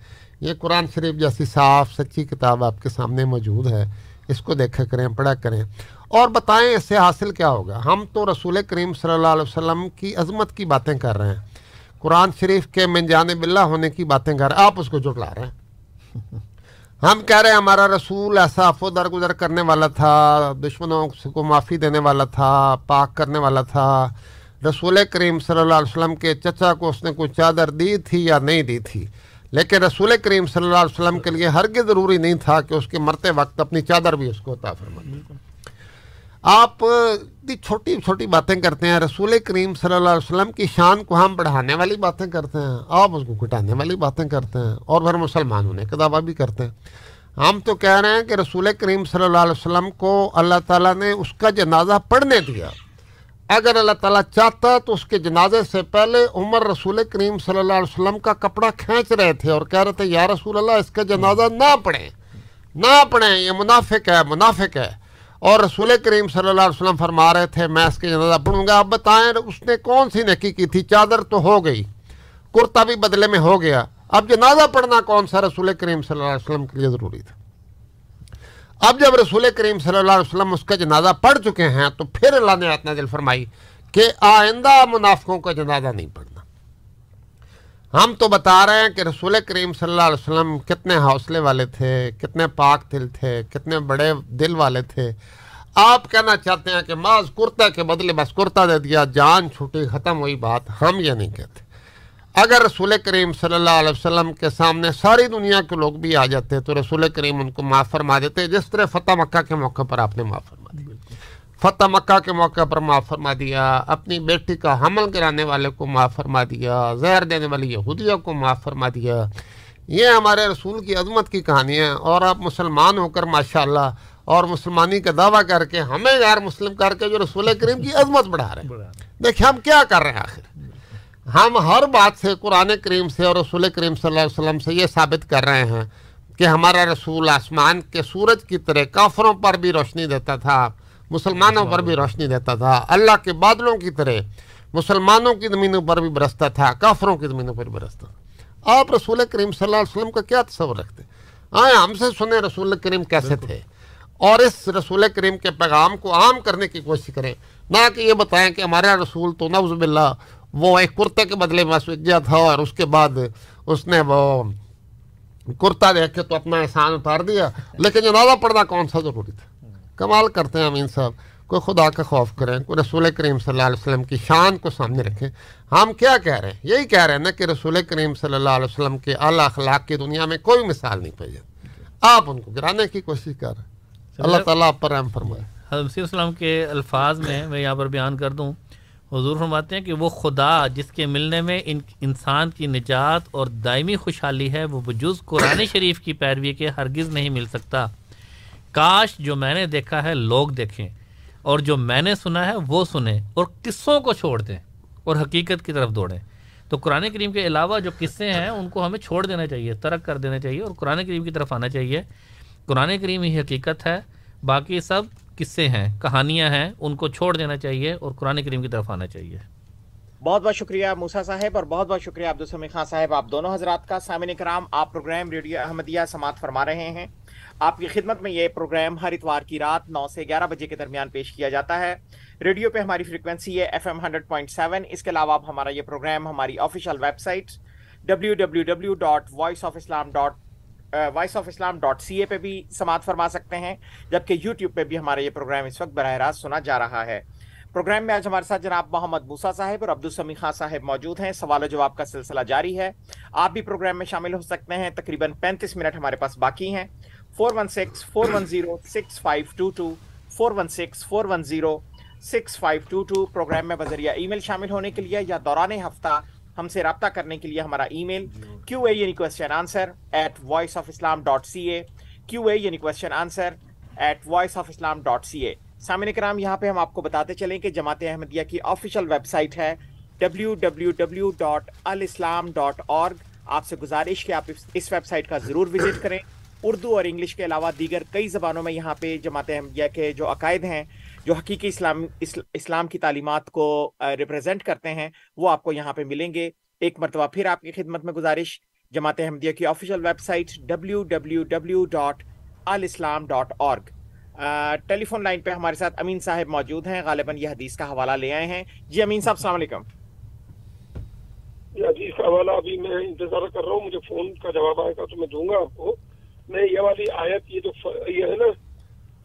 یہ قرآن شریف جیسی صاف سچی کتاب آپ کے سامنے موجود ہے۔ اس کو دیکھا کریں پڑھا کریں۔ اور بتائیں اس سے حاصل کیا ہوگا۔ ہم تو رسول کریم صلی اللہ علیہ وسلم کی عظمت کی باتیں کر رہے ہیں۔ قرآن شریف کے من جانب اللہ ہونے کی باتیں کر۔ رہے ہیں آپ اس کو جٹلا رہے ہیں۔ (laughs) ہم کہہ رہے ہیں ہمارا رسول ایسا و درگزر کرنے والا تھا، دشمنوں کو معافی دینے والا تھا، پاک کرنے والا تھا۔ رسول کریم صلی اللہ علیہ وسلم کے چچا کو اس نے کوئی چادر دی تھی یا نہیں دی تھی۔ لیکن رسول کریم صلی اللہ علیہ وسلم کے لیے ہرگز ضروری نہیں تھا کہ اس کے مرتے وقت اپنی چادر بھی اس کو عطا فرما آپ چھوٹی چھوٹی باتیں کرتے ہیں، رسول کریم صلی اللہ علیہ وسلم کی شان کو ہم بڑھانے والی باتیں کرتے ہیں، آپ اس کو گھٹانے والی باتیں کرتے ہیں اور پھر مسلمان ہونے کا دعویٰ بھی کرتے ہیں۔ ہم تو کہہ رہے ہیں کہ رسول کریم صلی اللہ علیہ وسلم کو اللہ تعالیٰ نے اس کا جنازہ پڑھنے دیا۔ اگر اللہ تعالیٰ چاہتا تو اس کے جنازے سے پہلے عمر رسول کریم صلی اللہ علیہ وسلم کا کپڑا کھینچ رہے تھے اور کہہ رہے تھے، یا رسول اللہ، اس کا جنازہ نہ پڑھیں۔ نہ پڑھیں، یہ منافق ہے منافق ہے۔ اور رسول کریم صلی اللہ علیہ وسلم فرما رہے تھے، میں اس کے جنازہ پڑھوں گا۔ آپ بتائیں، اس نے کون سی نکی کی تھی؟ چادر تو ہو گئی، کرتا بھی بدلے میں ہو گیا۔ اب جنازہ پڑھنا کون سا رسول کریم صلی اللہ علیہ وسلم کے لیے ضروری تھا؟ اب جب رسول کریم صلی اللہ علیہ وسلم اس کا جنازہ پڑھ چکے ہیں، تو پھر اللہ نے اتنا دل فرمائی کہ آئندہ منافقوں کا جنازہ نہیں پڑھنا۔ ہم تو بتا رہے ہیں کہ رسول کریم صلی اللہ علیہ وسلم کتنے حوصلے والے تھے، کتنے پاک دل تھے، کتنے بڑے دل والے تھے۔ آپ کہنا چاہتے ہیں کہ ماض کرتا کے بدلے بس کرتا دے دیا، جان چھوٹی ختم ہوئی بات ہم یہ نہیں کہتے۔ اگر رسول کریم صلی اللہ علیہ وسلم کے سامنے ساری دنیا کے لوگ بھی آ جاتے تو رسول کریم ان کو معاف فرما دیتے، جس طرح فتح مکہ کے موقع پر آپ نے معاف فرما فتح مکہ کے موقع پر معاف فرما دیا اپنی بیٹی کا حمل کرانے والے کو معاف فرما دیا زہر دینے والی یہودیہ کو معاف فرما دیا۔ یہ ہمارے رسول کی عظمت کی کہانی ہے اور آپ مسلمان ہو کر ماشاء اللہ اور مسلمانی کا دعویٰ کر کے ہمیں غیر مسلم کر کے جو رسول کریم کی عظمت بڑھا رہے ہیں۔ دیکھیں ہم کیا کر رہے ہیں آخر؟ ہم ہر بات سے قرآن کریم سے اور رسول کریم صلی اللہ علیہ وسلم سے یہ ثابت کر رہے ہیں کہ ہمارا رسول آسمان کے سورج کی طرح کافروں پر بھی روشنی دیتا تھا۔ مسلمانوں پر بھی روشنی دیتا تھا۔ اللہ کے بادلوں کی طرح مسلمانوں کی زمینوں پر بھی برستا تھا کافروں کی زمینوں پر بھی برستا تھا۔ آپ رسول کریم صلی اللہ علیہ وسلم کا کیا تصور رکھتے آئے ہم سے سنیں رسول کریم کیسے تھے۔ اور اس رسول کریم کے پیغام کو عام کرنے کی کوشش کریں۔ نہ کہ یہ بتائیں کہ ہمارا رسول تو نوز باللہ وہ ایک کرتے کے بدلے میں گیا تھا اور اس کے بعد اس نے وہ کرتا دیکھ کے تو اپنا احسان اتار دیا۔ لیکن جنازہ پڑھنا کون سا ضروری تھا؟ کمال کرتے ہیں امین صاحب کوئی خدا کا خوف کریں کوئی رسول کریم صلی اللہ علیہ وسلم کی شان کو سامنے رکھیں۔ ہم کیا کہہ رہے ہیں؟ یہی کہہ رہے ہیں نا کہ رسول کریم صلی اللہ علیہ وسلم کے اعلیٰ اخلاق کی دنیا میں کوئی مثال نہیں پائی آپ ان کو گرانے کی کوشش کر رہے ہیں۔ اللہ تعالیٰ آپ پر رحم فرمائے۔ حضرت السلام کے الفاظ میں میں یہاں پر بیان کر دوں۔ حضور فرماتے ہیں کہ وہ خدا جس کے ملنے میں ان انسان کی نجات اور دائمی خوشحالی ہے وہ بجز قرآن شریف کی پیروی کے ہرگز نہیں مل سکتا۔ کاش جو میں نے دیکھا ہے لوگ دیکھیں اور جو میں نے سنا ہے وہ سنیں اور قصوں کو چھوڑ دیں اور حقیقت کی طرف دوڑیں۔ تو قرآن کریم کے علاوہ جو قصے ہیں ان کو ہمیں چھوڑ دینا چاہیے، ترک کر دینا چاہیے اور قرآن کریم کی طرف آنا چاہیے۔ قرآن کریم ہی حقیقت ہے، باقی سب قصے ہیں، کہانیاں ہیں، ان کو چھوڑ دینا چاہیے اور قرآن کریم کی طرف آنا چاہیے۔ بہت بہت شکریہ موسا صاحب اور بہت بہت شکریہ عبدالسمی خان صاحب۔ آپ دونوں حضرات کا سامعین کرام، آپ پروگرام ریڈیو احمدیہ سماعت فرما رہے ہیں۔ آپ کی خدمت میں یہ پروگرام ہر اتوار کی رات نو سے گیارہ بجے کے درمیان پیش کیا جاتا ہے۔ ریڈیو پہ ہماری فریکوینسی ہے F M hundred point seven. اس کے علاوہ آپ ہمارا یہ پروگرام، ہماری official website W W W dot voice of Islam dot voice of Islam dot C A پہ بھی سماعت فرما سکتے ہیں، جبکہ یوٹیوب پہ بھی ہمارا یہ پروگرام اس وقت براہ راست سنا جا رہا ہے۔ پروگرام میں آج ہمارے ساتھ جناب محمد موسا صاحب اور عبدالسمی خان صاحب موجود ہیں۔ سوال و جواب کا سلسلہ جاری ہے۔ آپ بھی پروگرام میں شامل ہو سکتے ہیں۔ تقریباً پینتیس منٹ ہمارے پاس باقی ہیں۔ Four one six four one zero six five two two four one six four one zero six five two two programme میں بذریعہ ای میل شامل ہونے کے لیے یا دوران ہفتہ ہم سے رابطہ کرنے کے لیے ہمارا ای میل کیو اے یعنی question answer at voice of Islam dot C A Q A یعنی question answer at voice of Islam dot C A سامعین کرام، یہاں پہ ہم آپ کو بتاتے چلیں کہ جماعت احمدیہ کی آفیشیل ویب سائٹ ہے W W W dot alislam dot org آپ سے گزارش کہ آپ اس ویب سائٹ کا ضرور وزٹ کریں۔ اردو اور انگلش کے علاوہ دیگر کئی زبانوں میں یہاں پہ جماعت احمدیہ کے جو عقائد ہیں، جو حقیقی اسلام اسلام کی تعلیمات کو ریپرزینٹ کرتے ہیں، وہ آپ کو یہاں پہ ملیں گے۔ ایک مرتبہ پھر آپ کی خدمت میں گزارش جماعت احمدیہ کی official website W W W dot alislam dot org telephone line پہ ہمارے ساتھ امین صاحب موجود ہیں، غالباً یہ حدیث کا حوالہ لے آئے ہیں۔ جی امین صاحب، السلام علیکم۔ جی، حدیث کا حوالہ ابھی میں انتظار کر رہا ہوں، مجھے فون کا جواب آئے گا تو میں دوں گا آپ کو۔ میں یہ والی آیت یہ جو یہ ہے نا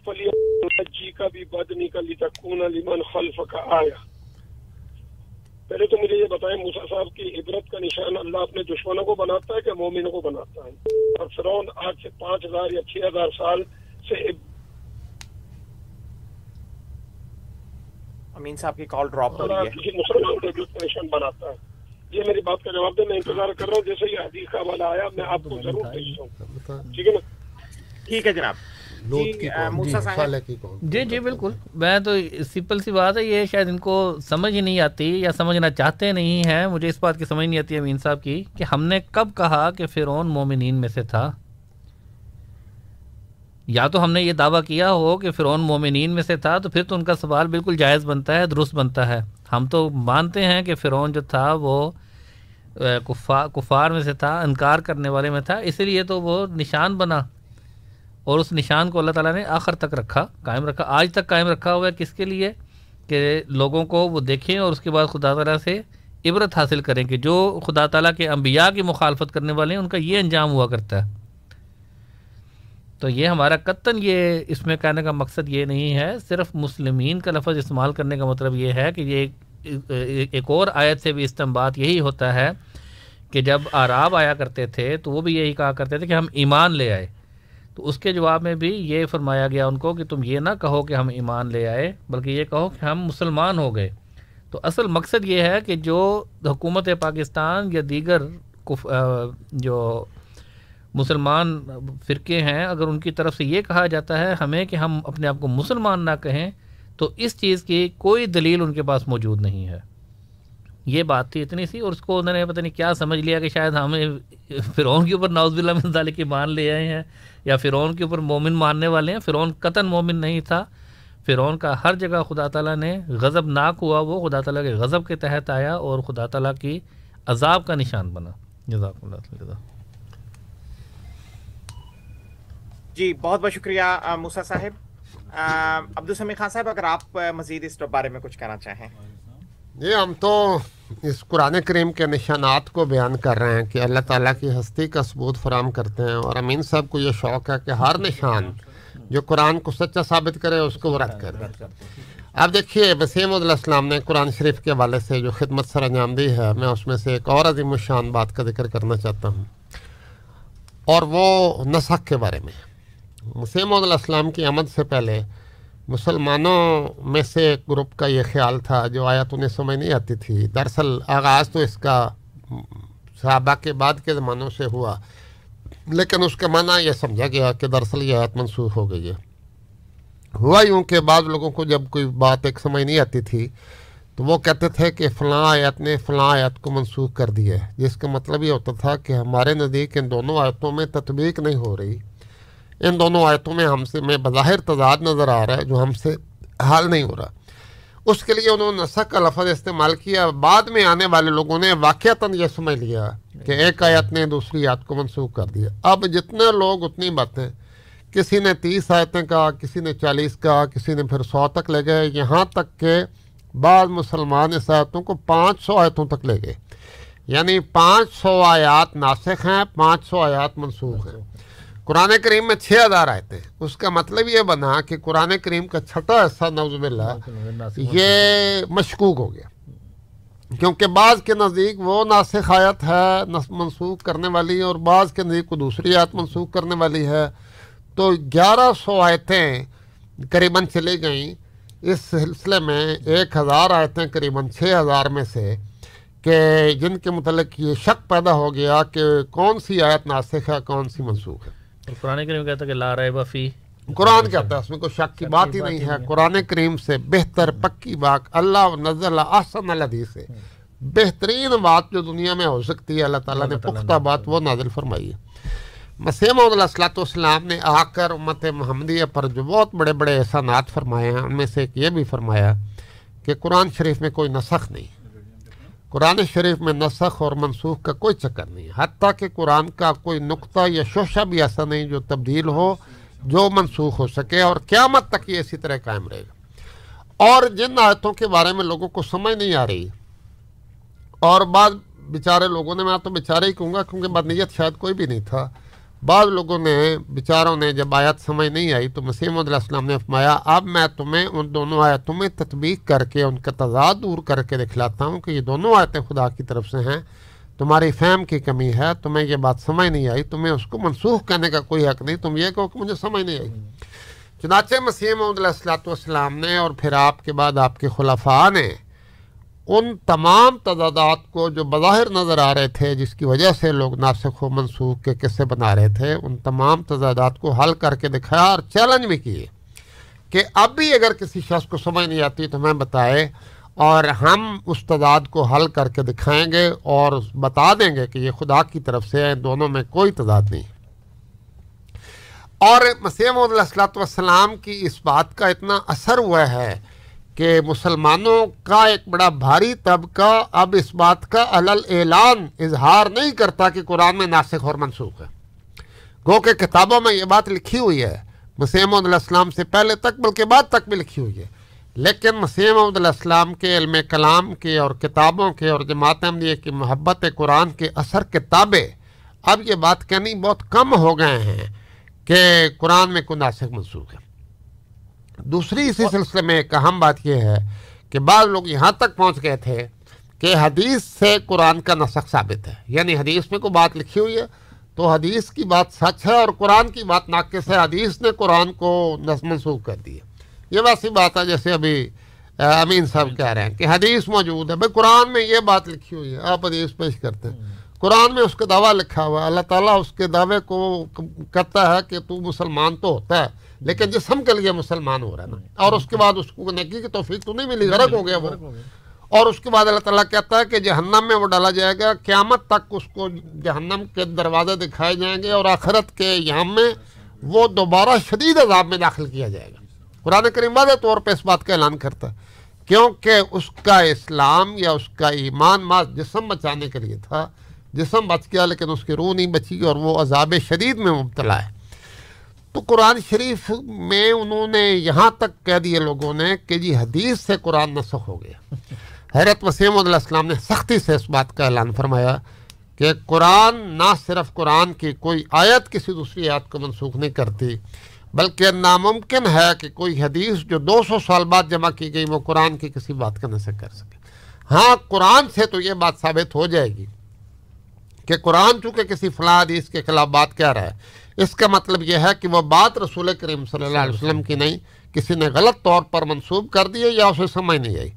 فلی جی کا بھی بد نکلی تکون لمن خلف کا آیا پہلے تو مجھے یہ بتائیں موسا صاحب کی عبرت کا نشان اللہ اپنے دشمنوں کو بناتا ہے کہ مومنوں کو بناتا ہے؟ اور فرعون آج سے پانچ ہزار یا چھ ہزار سال سے امین صاحب کی کال ڈراپ ہو رہی ہے۔ کسی مسلمان کو جو نشان بناتا ہے۔ یہ میری بات کا جواب دے میں انتظار کر رہا ہوں جیسے یہ حدیث کا حوالہ آیا میں آپ کو ضرور بھیجتا ہوں۔ ٹھیک ہے نا؟ ٹھیک ہے جناب۔ جی صاحب جی جی بالکل۔ میں تو سمپل سی بات ہے یہ شاید ان کو سمجھ ہی نہیں آتی یا سمجھنا چاہتے نہیں ہیں۔ مجھے اس بات کی سمجھ نہیں آتی امین صاحب کی کہ ہم نے کب کہا کہ فرعون مومنین میں سے تھا۔ یا تو ہم نے یہ دعویٰ کیا ہو کہ فرعون مومنین میں سے تھا تو پھر تو ان کا سوال بالکل جائز بنتا ہے درست بنتا ہے۔ ہم تو مانتے ہیں کہ فرعون جو تھا وہ کفار میں سے تھا، انکار کرنے والے میں تھا، اسی لیے تو وہ نشان بنا اور اس نشان کو اللہ تعالیٰ نے آخر تک رکھا، قائم رکھا، آج تک قائم رکھا ہوا ہے، کس کے لیے؟ کہ لوگوں کو وہ دیکھیں اور اس کے بعد خدا تعالیٰ سے عبرت حاصل کریں کہ جو خدا تعالیٰ کے انبیاء کی مخالفت کرنے والے ہیں، ان کا یہ انجام ہوا کرتا ہے۔ تو یہ ہمارا قطن یہ اس میں کہنے کا مقصد یہ نہیں ہے، صرف مسلمین کا لفظ استعمال کرنے کا مطلب یہ ہے کہ یہ ایک اور آیت سے بھی استعمال یہی ہوتا ہے کہ جب آراب آیا کرتے تھے تو وہ بھی یہی کہا کرتے تھے کہ ہم ایمان لے آئے۔ تو اس کے جواب میں بھی یہ فرمایا گیا ان کو کہ تم یہ نہ کہو کہ ہم ایمان لے آئے، بلکہ یہ کہو کہ ہم مسلمان ہو گئے۔ تو اصل مقصد یہ ہے کہ جو حکومت پاکستان یا دیگر جو مسلمان فرقے ہیں، اگر ان کی طرف سے یہ کہا جاتا ہے ہمیں کہ ہم اپنے آپ کو مسلمان نہ کہیں، تو اس چیز کی کوئی دلیل ان کے پاس موجود نہیں ہے۔ یہ بات تھی اتنی سی اور اس کو انہوں نے پتہ نہیں کیا سمجھ لیا کہ شاید ہمیں فرعون کے اوپر ناؤز بلّہ کی مان لے آئے ہیں یا فرعون کے اوپر مومن ماننے والے ہیں۔ فرعون قطن مومن نہیں تھا۔ فرعون کا ہر جگہ خدا تعالیٰ نے غضب ناک ہوا، وہ خدا تعالیٰ کے غضب کے تحت آیا اور خدا تعالیٰ کی عذاب کا نشان بنا۔ جزاک اللہ جی بہت بہت شکریہ موسا صاحب۔ عبدالسمی خان صاحب، اگر آپ مزید اس بارے میں کچھ کہنا چاہیں۔ جی ہم تو اس قرآن کریم کے نشانات کو بیان کر رہے ہیں کہ اللہ تعالیٰ کی ہستی کا ثبوت فراہم کرتے ہیں اور امین صاحب کو یہ شوق ہے کہ ہر نشان جو قرآن کو سچا ثابت کرے، اس کو رد کرے۔ اب دیکھیے، وسیم علیہ السلام نے قرآن شریف کے حوالے سے جو خدمت سر انجام دی ہے، میں اس میں سے ایک اور عظیم الشان بات کا ذکر کرنا چاہتا ہوں۔ اور وہ نسخ کے بارے میں۔ وسیم علیہ السلام کی آمد سے پہلے مسلمانوں میں سے ایک گروپ کا یہ خیال تھا جو آیت انہیں سمجھ نہیں آتی تھی۔ دراصل آغاز تو اس کا صحابہ کے بعد کے زمانوں سے ہوا، لیکن اس کے معنی یہ سمجھا گیا کہ دراصل یہ آیت منسوخ ہو گئی ہے۔ ہوا یوں کہ بعض لوگوں کو جب کوئی بات ایک سمجھ نہیں آتی تھی تو وہ کہتے تھے کہ فلاں آیت نے فلاں آیت کو منسوخ کر دیا ہے، جس کا مطلب یہ ہوتا تھا کہ ہمارے نزدیک ان دونوں آیتوں میں تطبیق نہیں ہو رہی۔ ان دونوں آیتوں میں ہم سے میں بظاہر تضاد نظر آ رہا ہے جو ہم سے حل نہیں ہو رہا۔ اس کے لیے انہوں نے نسخ کا لفظ استعمال کیا۔ بعد میں آنے والے لوگوں نے واقعتاً یہ سمجھ لیا کہ ایک آیت نے دوسری آیت کو منسوخ کر دیا۔ اب جتنے لوگ اتنی باتیں، کسی نے تیس آیتیں کہا، کسی نے چالیس کہا، کسی نے پھر سو تک لے گئے، یہاں تک کہ بعض مسلمان اس آیتوں کو پانچ سو آیتوں تک لے گئے۔ یعنی پانچ سو آیات ناسخ ہیں، پانچ سو آیات منسوخ ہیں۔ قرآن کریم میں چھ ہزار آئے تھے اس کا مطلب یہ بنا کہ قرآن کریم کا چھٹا حصہ نوز باللہ یہ مشکوک ہو گیا۔ کیونکہ بعض کے نزدیک وہ ناسخ آیت ہے منسوخ کرنے والی اور بعض کے نزدیک کو دوسری آیت منسوخ کرنے والی ہے۔ تو گیارہ سو آیتیں قریباً چلی گئیں۔ اس سلسلے میں ایک ہزار آیتیں قریباً چھ ہزار میں سے کہ جن کے متعلق یہ شک پیدا ہو گیا کہ کون سی آیت ناسخ ہے کون سی منسوخ ہے۔ قرآن کریم کہتا ہے کہ لا ریب فی قرآن کہتا ہے اس میں کوئی شک کی بات ہی نہیں ہے۔ قرآن کریم سے بہتر پکی بات اللہ نزل احسن الحدیث سے بہترین بات جو دنیا میں ہو سکتی ہے اللہ تعالیٰ نے پختہ بات وہ نازل فرمائی ہے۔ مسیح محمد علیہ السلاۃ والسلام نے آ کر امت محمدیہ پر جو بہت بڑے بڑے احسانات فرمائے ہیں ان میں سے ایک یہ بھی فرمایا کہ قرآن شریف میں کوئی نسخ نہیں۔ قرآن شریف میں نسخ اور منسوخ کا کوئی چکر نہیں حتیٰ کہ قرآن کا کوئی نقطہ یا شوشہ بھی ایسا نہیں جو تبدیل ہو، جو منسوخ ہو سکے اور قیامت تک یہ اسی طرح قائم رہے گا۔ اور جن آیتوں کے بارے میں لوگوں کو سمجھ نہیں آ رہی، اور بعض بیچارے لوگوں نے، میں تو بیچارے ہی کہوں گا کیونکہ بدنیت شاید کوئی بھی نہیں تھا بعض لوگوں نے بیچاروں نے جب آیت سمجھ نہیں آئی تو مسیم علیہ السلام نے فرمایا، اب میں تمہیں ان دونوں آیتوں میں تطبیق کر کے، ان کا تضاد دور کر کے دکھلاتا ہوں کہ یہ دونوں آیتیں خدا کی طرف سے ہیں، تمہاری فہم کی کمی ہے، تمہیں یہ بات سمجھ نہیں آئی، تمہیں اس کو منسوخ کرنے کا کوئی حق نہیں، تم یہ کہو کہ مجھے سمجھ نہیں آئی۔ چنانچہ مسیم علیہ السلاۃ والسلام نے اور پھر آپ کے بعد آپ کے خلفاء نے ان تمام تضادات کو جو بظاہر نظر آ رہے تھے، جس کی وجہ سے لوگ ناسخ و منسوخ کے قصے بنا رہے تھے، ان تمام تضادات کو حل کر کے دکھایا اور چیلنج بھی کیے کہ اب بھی اگر کسی شخص کو سمجھ نہیں آتی تو ہمیں بتائے اور ہم اس تضاد کو حل کر کے دکھائیں گے اور بتا دیں گے کہ یہ خدا کی طرف سے ہے دونوں میں کوئی تضاد نہیں۔ اور مسیم علیہ السلاۃ والسلام کی اس بات کا اتنا اثر ہوا ہے کہ مسلمانوں کا ایک بڑا بھاری طبقہ اب اس بات کا علل اعلان، اظہار نہیں کرتا کہ قرآن میں ناسخ اور منسوخ ہے۔ گو کہ کتابوں میں یہ بات لکھی ہوئی ہے مسیم علیہ السلام سے پہلے تک بلکہ بعد تک بھی لکھی ہوئی ہے۔ لیکن مسیم علیہ السلام کے علم کلام کے اور کتابوں کے اور جماعت عملیہ کی محبت قرآن کے اثر کتابیں اب یہ بات کہنی بہت کم ہو گئے ہیں کہ قرآن میں کوئی ناسخ منسوخ ہے۔ دوسری اسی سلسلے میں ایک اہم بات یہ ہے کہ بعض لوگ یہاں تک پہنچ گئے تھے کہ حدیث سے قرآن کا نسخ ثابت ہے۔ یعنی حدیث میں کوئی بات لکھی ہوئی ہے تو حدیث کی بات سچ ہے اور قرآن کی بات ناقص ہے۔ حدیث نے قرآن کو منسوخ کر دی ہے۔ یہ ویسی بات ہے جیسے ابھی امین صاحب کہہ رہے ہیں کہ حدیث موجود ہے۔ بھائی قرآن میں یہ بات لکھی ہوئی ہے، آپ حدیث پیش کرتے ہیں۔ قرآن میں اس کا دعویٰ لکھا ہوا ہے۔ اللہ تعالیٰ اس کے دعوے کو کرتا ہے کہ تو مسلمان تو ہوتا ہے۔ لیکن جسم کے لیے مسلمان ہو رہا ہے نا، اور اس کے بعد اس کو نیکی کی توفیق تو نہیں ملی، غرق ہو گیا وہ۔ اور اس کے بعد اللہ تعالیٰ کہتا ہے کہ جہنم میں وہ ڈالا جائے گا، قیامت تک اس کو جہنم کے دروازے دکھائے جائیں گے اور آخرت کے یہاں میں وہ دوبارہ شدید عذاب میں داخل کیا جائے گا۔ قرآن کریم واضح طور پہ اس بات کا اعلان کرتا ہے، کیونکہ اس کا اسلام یا اس کا ایمان ماس جسم بچانے کے لیے تھا، جسم بچ گیا لیکن اس کی روح نہیں بچی اور وہ عذاب شدید میں مبتلا ہے۔ تو قرآن شریف میں انہوں نے یہاں تک کہہ دیے لوگوں نے کہ جی حدیث سے قرآن نسخ ہو گیا۔ حیرت وسیم علیہ السلام نے سختی سے اس بات کا اعلان فرمایا کہ قرآن نہ صرف قرآن کی کوئی آیت کسی دوسری آیت کو منسوخ نہیں کرتی، بلکہ ناممکن ہے کہ کوئی حدیث جو دو سو سال بعد جمع کی گئی وہ قرآن کی کسی بات کا نسخ کر سکے۔ ہاں قرآن سے تو یہ بات ثابت ہو جائے گی کہ قرآن چونکہ کسی فلاں حدیث کے خلاف بات کہہ رہا ہے اس کا مطلب یہ ہے کہ وہ بات رسول کریم صلی اللہ علیہ وسلم کی نہیں، کسی نے غلط طور پر منسوخ کر دی یا اسے سمجھ نہیں آئی۔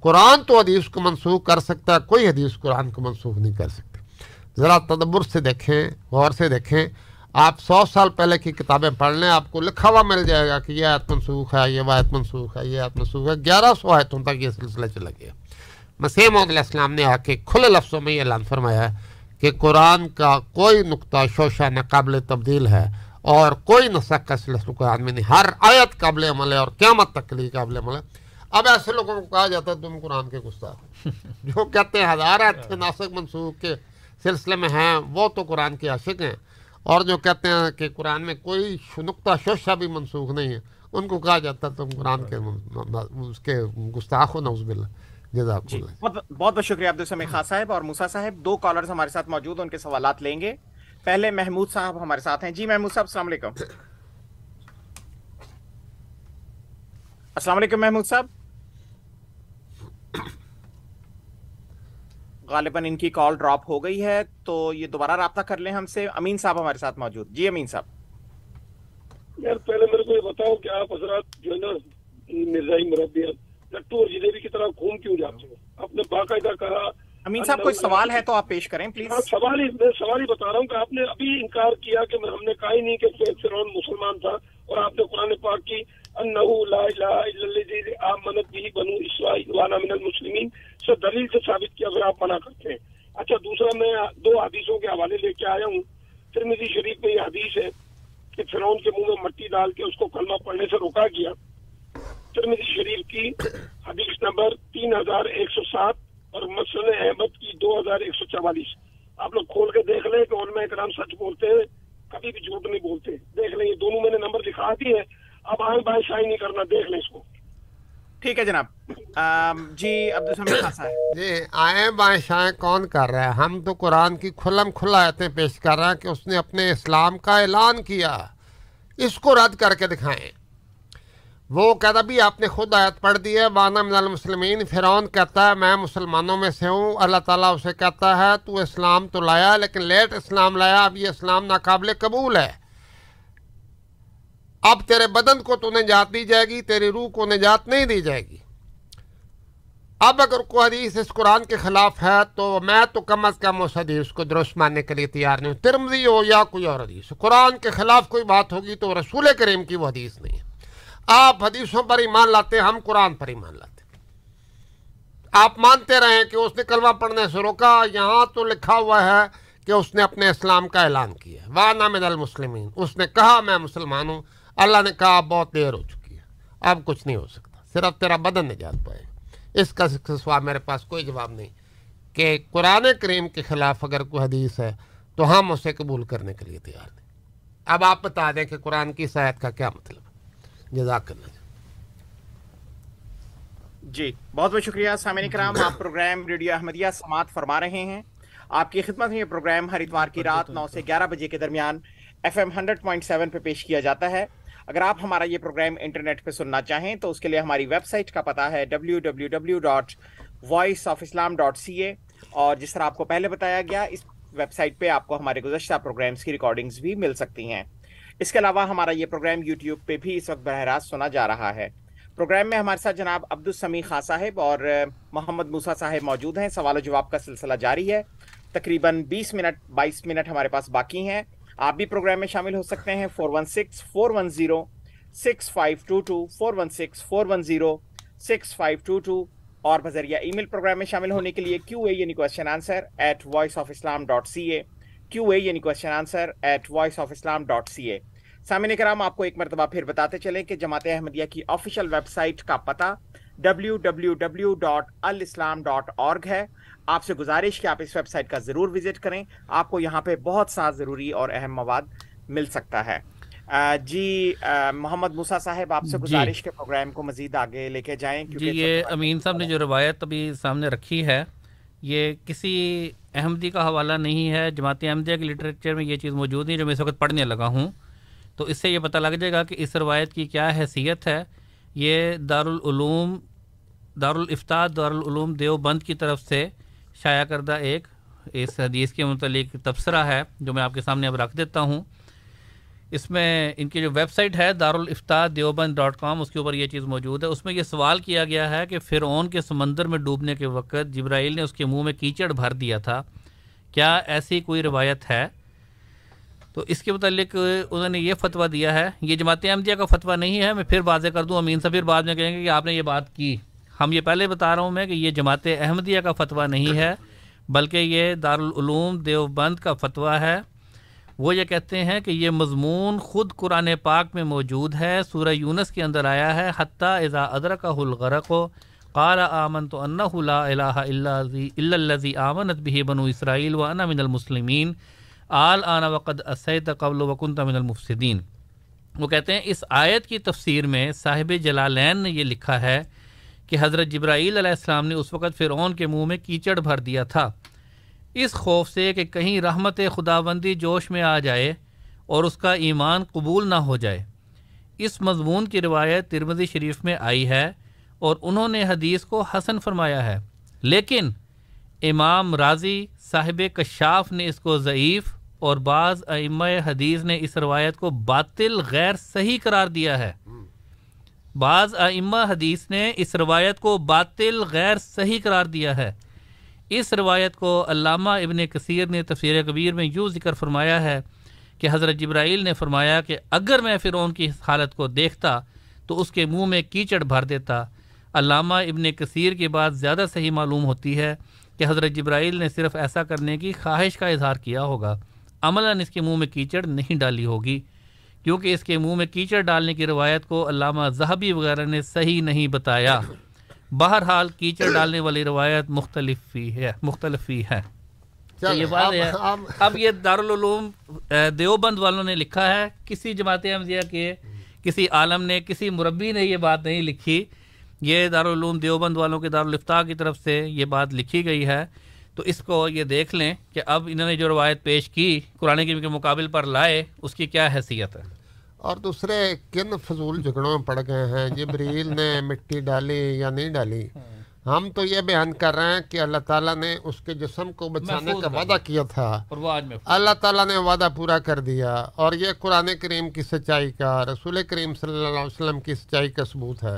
قرآن تو حدیث کو منسوخ کر سکتا ہے، کوئی حدیث قرآن کو منسوخ نہیں کر سکتی۔ ذرا تدبر سے دیکھیں، غور سے دیکھیں۔ آپ سو سال پہلے کی کتابیں پڑھ لیں، آپ کو لکھا ہوا مل جائے گا کہ یہ آیت منسوخ ہے، یہ آیت منسوخ ہے، یہ آیت منسوخ ہے۔ گیارہ سو آیتوں تک یہ سلسلہ چلا گیا۔ مسیح محمد علیہ السلام نے آ کے کھلے لفظوں میں یہ اعلان فرمایا ہے کہ قرآن کا کوئی نقطہ شوشہ نہ قابل تبدیل ہے اور کوئی نسخ کا سلسلہ قرآن میں نہیں ہر آیت قابل عمل ہے اور قیامت تک کے لیے قابل عمل ہے۔ اب ایسے لوگوں کو کہا جاتا ہے تم قرآن کے گستاخ (laughs) جو کہتے ہیں ہزار آیت کے ناسک منسوخ کے سلسلے میں ہیں وہ تو قرآن کے عاشق ہیں۔ اور جو کہتے ہیں کہ قرآن میں کوئی نقطہ شوشہ بھی منسوخ نہیں ہے ان کو کہا جاتا ہے تم قرآن کے اس کے گستاخ ہو نوز باللہ۔ جزاک جی بہت بہت بہت شکریہ عبد السمی خان صاحب اور موسا صاحب۔ دو کالرز ہمارے ساتھ موجود ہیں ان کے سوالات لیں گے۔ پہلے محمود صاحب ہمارے ساتھ ہیں۔ جی محمود صاحب السلام علیکم۔ السلام علیکم محمود صاحب۔ غالباً ان کی کال ڈراپ ہو گئی ہے تو یہ دوبارہ رابطہ کر لیں ہم سے۔ امین صاحب ہمارے ساتھ موجود۔ جی امین صاحب۔ یار پہلے میرے کو یہ بتاؤ کہ آپ حضرات جو ہے نا مرزائی مربی لٹو اور جلیبی کی طرح گھوم کیوں جاتے ہو؟ آپ نے باقاعدہ کہا امین صاحب کوئی سوال ہے تو آپ پیش کریں پلیز ہاں سوال ہی میں سوال ہی بتا رہا ہوں کہ آپ نے ابھی انکار کیا کہ ہم نے کہا ہی نہیں کہ فرعون مسلمان تھا اور آپ نے قرآن پاک کی انہو لا الہ الا الذی آمنت به بنو اسرائیل وانا من المسلمین سے دلیل سے ثابت کیا اگر آپ منع کرتے ہیں۔ اچھا دوسرا میں دو حدیثوں کے حوالے لے کے آیا ہوں۔ ترمذی شریف میں یہ حدیث ہے کہ فرعون کے منہ میں مٹی ڈال کے اس کو کلمہ پڑھنے سے روکا گیا۔ ترمذی شریف کی حدیث نمبر تین ہزار ایک سو سات اور مسن احمد کی دو ہزار ایک سو چوالیس۔ آپ لوگ کھول کے دیکھ لیں کہ علماء کرام سچ بولتے ہیں کبھی بھی جھوٹ نہیں بولتے۔ دیکھ لیں یہ دونوں میں نے نمبر دکھا دیے اب آئیں بائیں شائی نہیں کرنا دیکھ لیں اس کو۔ ٹھیک ہے جناب۔ جی عبد السمی خان صاحب۔ جی آئیں بائیں شائیں کون کر رہا ہے؟ ہم تو قرآن کی کھلم کھلا آیتیں پیش کر رہے ہیں کہ اس نے اپنے اسلام کا اعلان کیا۔ اس کو رد کر کے دکھائیں۔ وہ کہتا بھی آپ نے خود آیت پڑھ دی ہے وانا من المسلمین فرعون کہتا ہے، میں مسلمانوں میں سے ہوں، اللہ تعالیٰ اسے کہتا ہے، تو اسلام تو لایا، لیکن لیٹ اسلام لایا، اب یہ اسلام ناقابل قبول ہے۔ اب تیرے بدن کو تو نجات دی جائے گی، تیری روح کو نجات نہیں دی جائے گی۔ اب اگر کوئی حدیث اس قرآن کے خلاف ہے، تو میں تو کم از کم اس حدیث کو درست ماننے کے لیے تیار نہیں ہوں۔ ترمزی ہو یا کوئی اور حدیث، قرآن کے خلاف کوئی بات ہوگی تو رسول کریم کی وہ حدیث نہیں ہے۔ آپ حدیثوں پر ایمان لاتے ہیں، ہم قرآن پر ایمان لاتے ہیں۔ آپ مانتے رہیں کہ اس نے کلمہ پڑھنے سے روکا، یہاں تو لکھا ہوا ہے کہ اس نے اپنے اسلام کا اعلان کیا وانا من المسلمین۔ اس نے کہا، میں مسلمان ہوں۔ اللہ نے کہا بہت دیر ہو چکی ہے۔ اب کچھ نہیں ہو سکتا۔ صرف تیرا بدن نجات پائے۔ اس کا سوال میرے پاس کوئی جواب نہیں کہ قرآن کریم کے خلاف اگر کوئی حدیث ہے تو ہم اسے قبول کرنے کے لیے تیار نہیں اب آپ بتا دیں کہ قرآن کی صحت کا کیا مطلب ہے۔ جزاک اللہ۔ جی بہت بہت شکریہ سامعین کرام، آپ پروگرام ریڈیو احمدیہ سماعت فرما رہے ہیں۔ آپ کی خدمت میں یہ پروگرام ہر اتوار کی رات نو سے گیارہ بجے کے درمیان F M hundred point seven پہ پیش کیا جاتا ہے۔ اگر آپ ہمارا یہ پروگرام انٹرنیٹ پہ سننا چاہیں تو اس کے لیے ہماری ویب سائٹ کا پتہ ہے W W W dot voice of Islam dot C A اور جس طرح آپ کو پہلے بتایا گیا، اس ویب سائٹ پہ آپ کو ہمارے گزشتہ پروگرامس کی ریکارڈنگز بھی مل سکتی ہیں۔ اس کے علاوہ ہمارا یہ پروگرام یوٹیوب پہ بھی اس وقت براہ راست سنا جا رہا ہے۔ پروگرام میں ہمارے ساتھ جناب عبد السمی خان صاحب اور محمد موسا صاحب موجود ہیں۔ سوال و جواب کا سلسلہ جاری ہے۔ تقریباً بیس منٹ، بائیس منٹ ہمارے پاس باقی ہیں۔ آپ بھی پروگرام میں شامل ہو سکتے ہیں۔ Four one six, four one zero, six five two two, four one six, four one zero, six five two two اور بذریعہ ای میل پروگرام میں شامل ہونے کے لیے کیو اے یعنی question answer at voice of Islam dot C A. Q A یعنی question answer at voice of Islam dot C A سامعین کرام آپ کو ایک مرتبہ پھر بتاتے چلیں کہ جماعت احمدیہ کی آفیشیل ویب سائٹ کا پتہ W W W dot alislam dot org ہے۔ آپ سے گزارش کہ آپ اس ویب سائٹ کا ضرور وزٹ کریں۔ آپ کو یہاں پہ بہت سا ضروری اور اہم مواد مل سکتا ہے۔ جی محمد موسا صاحب آپ سے جی۔ گزارش کے پروگرام کو مزید آگے لے کے جائیں جی کیونکہ یہ اس وقت امین صاحب نے جو روایت ابھی سامنے رکھی ہے یہ کسی احمدی کا حوالہ نہیں ہے۔ جماعت احمدیہ کے لٹریچر میں یہ چیز موجود نہیں جو میں اس وقت پڑھنے لگا ہوں۔ تو اس سے یہ پتہ لگ جائے گا کہ اس روایت کی کیا حیثیت ہے۔ یہ دارالعلوم دارالافتا دارالعلوم دیوبند کی طرف سے شائع کردہ ایک اس حدیث کے متعلق تبصرہ ہے جو میں آپ کے سامنے اب رکھ دیتا ہوں۔ اس میں ان کی جو ویب سائٹ ہے دارالافتا دیوبند ڈاٹ کام، اس کے اوپر یہ چیز موجود ہے۔ اس میں یہ سوال کیا گیا ہے کہ فرعون کے سمندر میں ڈوبنے کے وقت جبرائیل نے اس کے منہ میں کیچڑ بھر دیا تھا۔ کیا ایسی کوئی روایت ہے؟ تو اس کے متعلق انہوں نے یہ فتویٰ دیا ہے۔ یہ جماعت احمدیہ کا فتویٰ نہیں ہے، میں پھر واضح کر دوں۔ امین سے پھر بعد میں کہیں گے کہ آپ نے یہ بات کی۔ ہم یہ پہلے بتا رہا ہوں میں کہ یہ جماعت احمدیہ کا فتویٰ نہیں ہے، بلکہ یہ دارالعلوم دیوبند کا فتویٰ ہے۔ وہ یہ کہتے ہیں کہ یہ مضمون خود قرآن پاک میں موجود ہے، سورہ یونس کے اندر آیا ہے، حتیٰ اذا ادرک الغرق و قال آمن تو انّا الہ اللہ آمنت بھی بنو اسرائیل و انا من المسلمین، آل آنا وقد اسید قبل وکنت من المفسدین۔ وہ کہتے ہیں، اس آیت کی تفسیر میں صاحب جلالین نے یہ لکھا ہے کہ حضرت جبرائیل علیہ السلام نے اس وقت فرعون کے منہ میں کیچڑ بھر دیا تھا۔ اس خوف سے کہ کہیں رحمت خداوندی جوش میں آ جائے اور اس کا ایمان قبول نہ ہو جائے۔ اس مضمون کی روایت ترمزی شریف میں آئی ہے اور انہوں نے حدیث کو حسن فرمایا ہے۔ لیکن امام راضی صاحب کشاف نے اس کو ضعیف اور بعض ائمہ حدیث نے اس روایت کو باطل غیر صحیح قرار دیا ہے۔ بعض ائمہ حدیث نے اس روایت کو باطل غیر صحیح قرار دیا ہے۔ اس روایت کو علامہ ابن کثیر نے تفسیر کبیر میں یوں ذکر فرمایا ہے کہ حضرت جبرائیل نے فرمایا کہ اگر میں فرعون کی حالت کو دیکھتا تو اس کے منہ میں کیچڑ بھر دیتا۔ علامہ ابن کثیر کی بات زیادہ صحیح معلوم ہوتی ہے کہ حضرت جبرائیل نے صرف ایسا کرنے کی خواہش کا اظہار کیا ہوگا۔ عملاً اس کے منہ میں کیچڑ نہیں ڈالی ہوگی۔ کیونکہ اس کے منہ میں کیچڑ ڈالنے کی روایت کو علامہ زہبی وغیرہ نے صحیح نہیں بتایا۔ بہرحال کیچڑ ڈالنے والی روایت مختلف ہی ہے مختلف ہی ہے۔ یہ بات ہے۔ اب یہ دارالعلوم دیوبند والوں نے لکھا ہے کسی جماعت احمدیہ کے کسی عالم نے کسی مربی نے یہ بات نہیں لکھی۔ یہ دارالعلوم دیوبند والوں کے دارالفتاح کی طرف سے یہ بات لکھی گئی ہے۔ تو اس کو یہ دیکھ لیں کہ اب انہوں نے جو روایت پیش کی قرآن کریم کے مقابل پر لائے اس کی کیا حیثیت ہے؟ اور دوسرے کن فضول جھگڑوں میں پڑ گئے ہیں؟ جبریل نے مٹی ڈالی یا نہیں ڈالی؟ ہم تو یہ بیان کر رہے ہیں کہ اللہ تعالیٰ نے اس کے جسم کو بچانے کا وعدہ کیا تھا۔ اللہ تعالیٰ نے وعدہ پورا کر دیا۔ اور یہ قرآن کریم کی سچائی کا رسول کریم صلی اللہ علیہ وسلم کی سچائی کا ثبوت ہے۔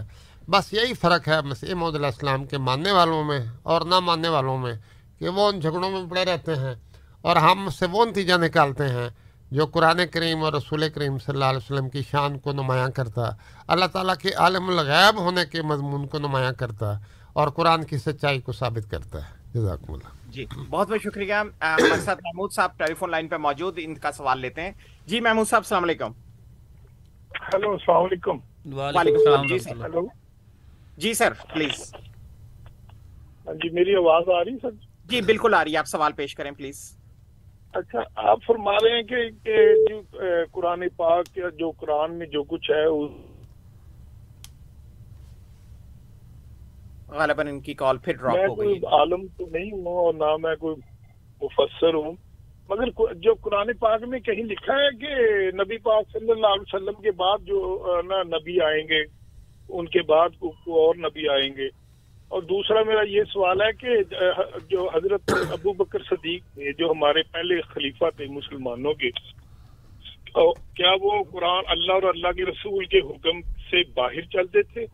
بس یہی فرق ہے مسیح محدود علیہ السلام کے ماننے والوں میں اور نہ ماننے والوں میں کہ وہ ان جھگڑوں میں پڑے رہتے ہیں اور ہم سے وہ نتیجہ نکالتے ہیں۔ جو قرآن کریم اور رسول کریم صلی اللہ علیہ وسلم کی شان کو نمایاں کرتا اللہ تعالیٰ کے عالم الغیب ہونے کے مضمون کو نمایاں کرتا اور قرآن کی سچائی کو ثابت کرتا ہے۔ جزاکم اللہ۔ جی بہت بہت شکریہ۔ مرسد محمود صاحب ٹیلی فون لائن پہ موجود ان کا سوال لیتے ہیں۔ جی محمود صاحب السلام علیکم۔ ہلو السلام علیکم۔ وعلیکم السلام جی سر۔ جی سر پلیز۔ جی میری آواز آ رہی سر؟ جی بالکل آ رہی ہے آپ سوال پیش کریں پلیز۔ اچھا آپ فرما رہے ہیں کہ, جو قرآن پاک یا جو قرآن میں جو کچھ ہے غالباً ان کی کال پھر ڈراپ ہو گئی میں عالم تو نہیں ہوں اور نہ میں کوئی مفسر ہوں مگر جو قرآن پاک میں کہیں لکھا ہے کہ نبی پاک صلی اللہ علیہ وسلم کے بعد جو نا نبی آئیں گے ان کے بعد اور نبی آئیں گے اور دوسرا میرا یہ سوال ہے کہ جو حضرت ابو بکر صدیق تھے، جو ہمارے پہلے خلیفہ تھے مسلمانوں کے کیا وہ قرآن اللہ اور اللہ کے رسول کے حکم سے باہر چلتے تھے؟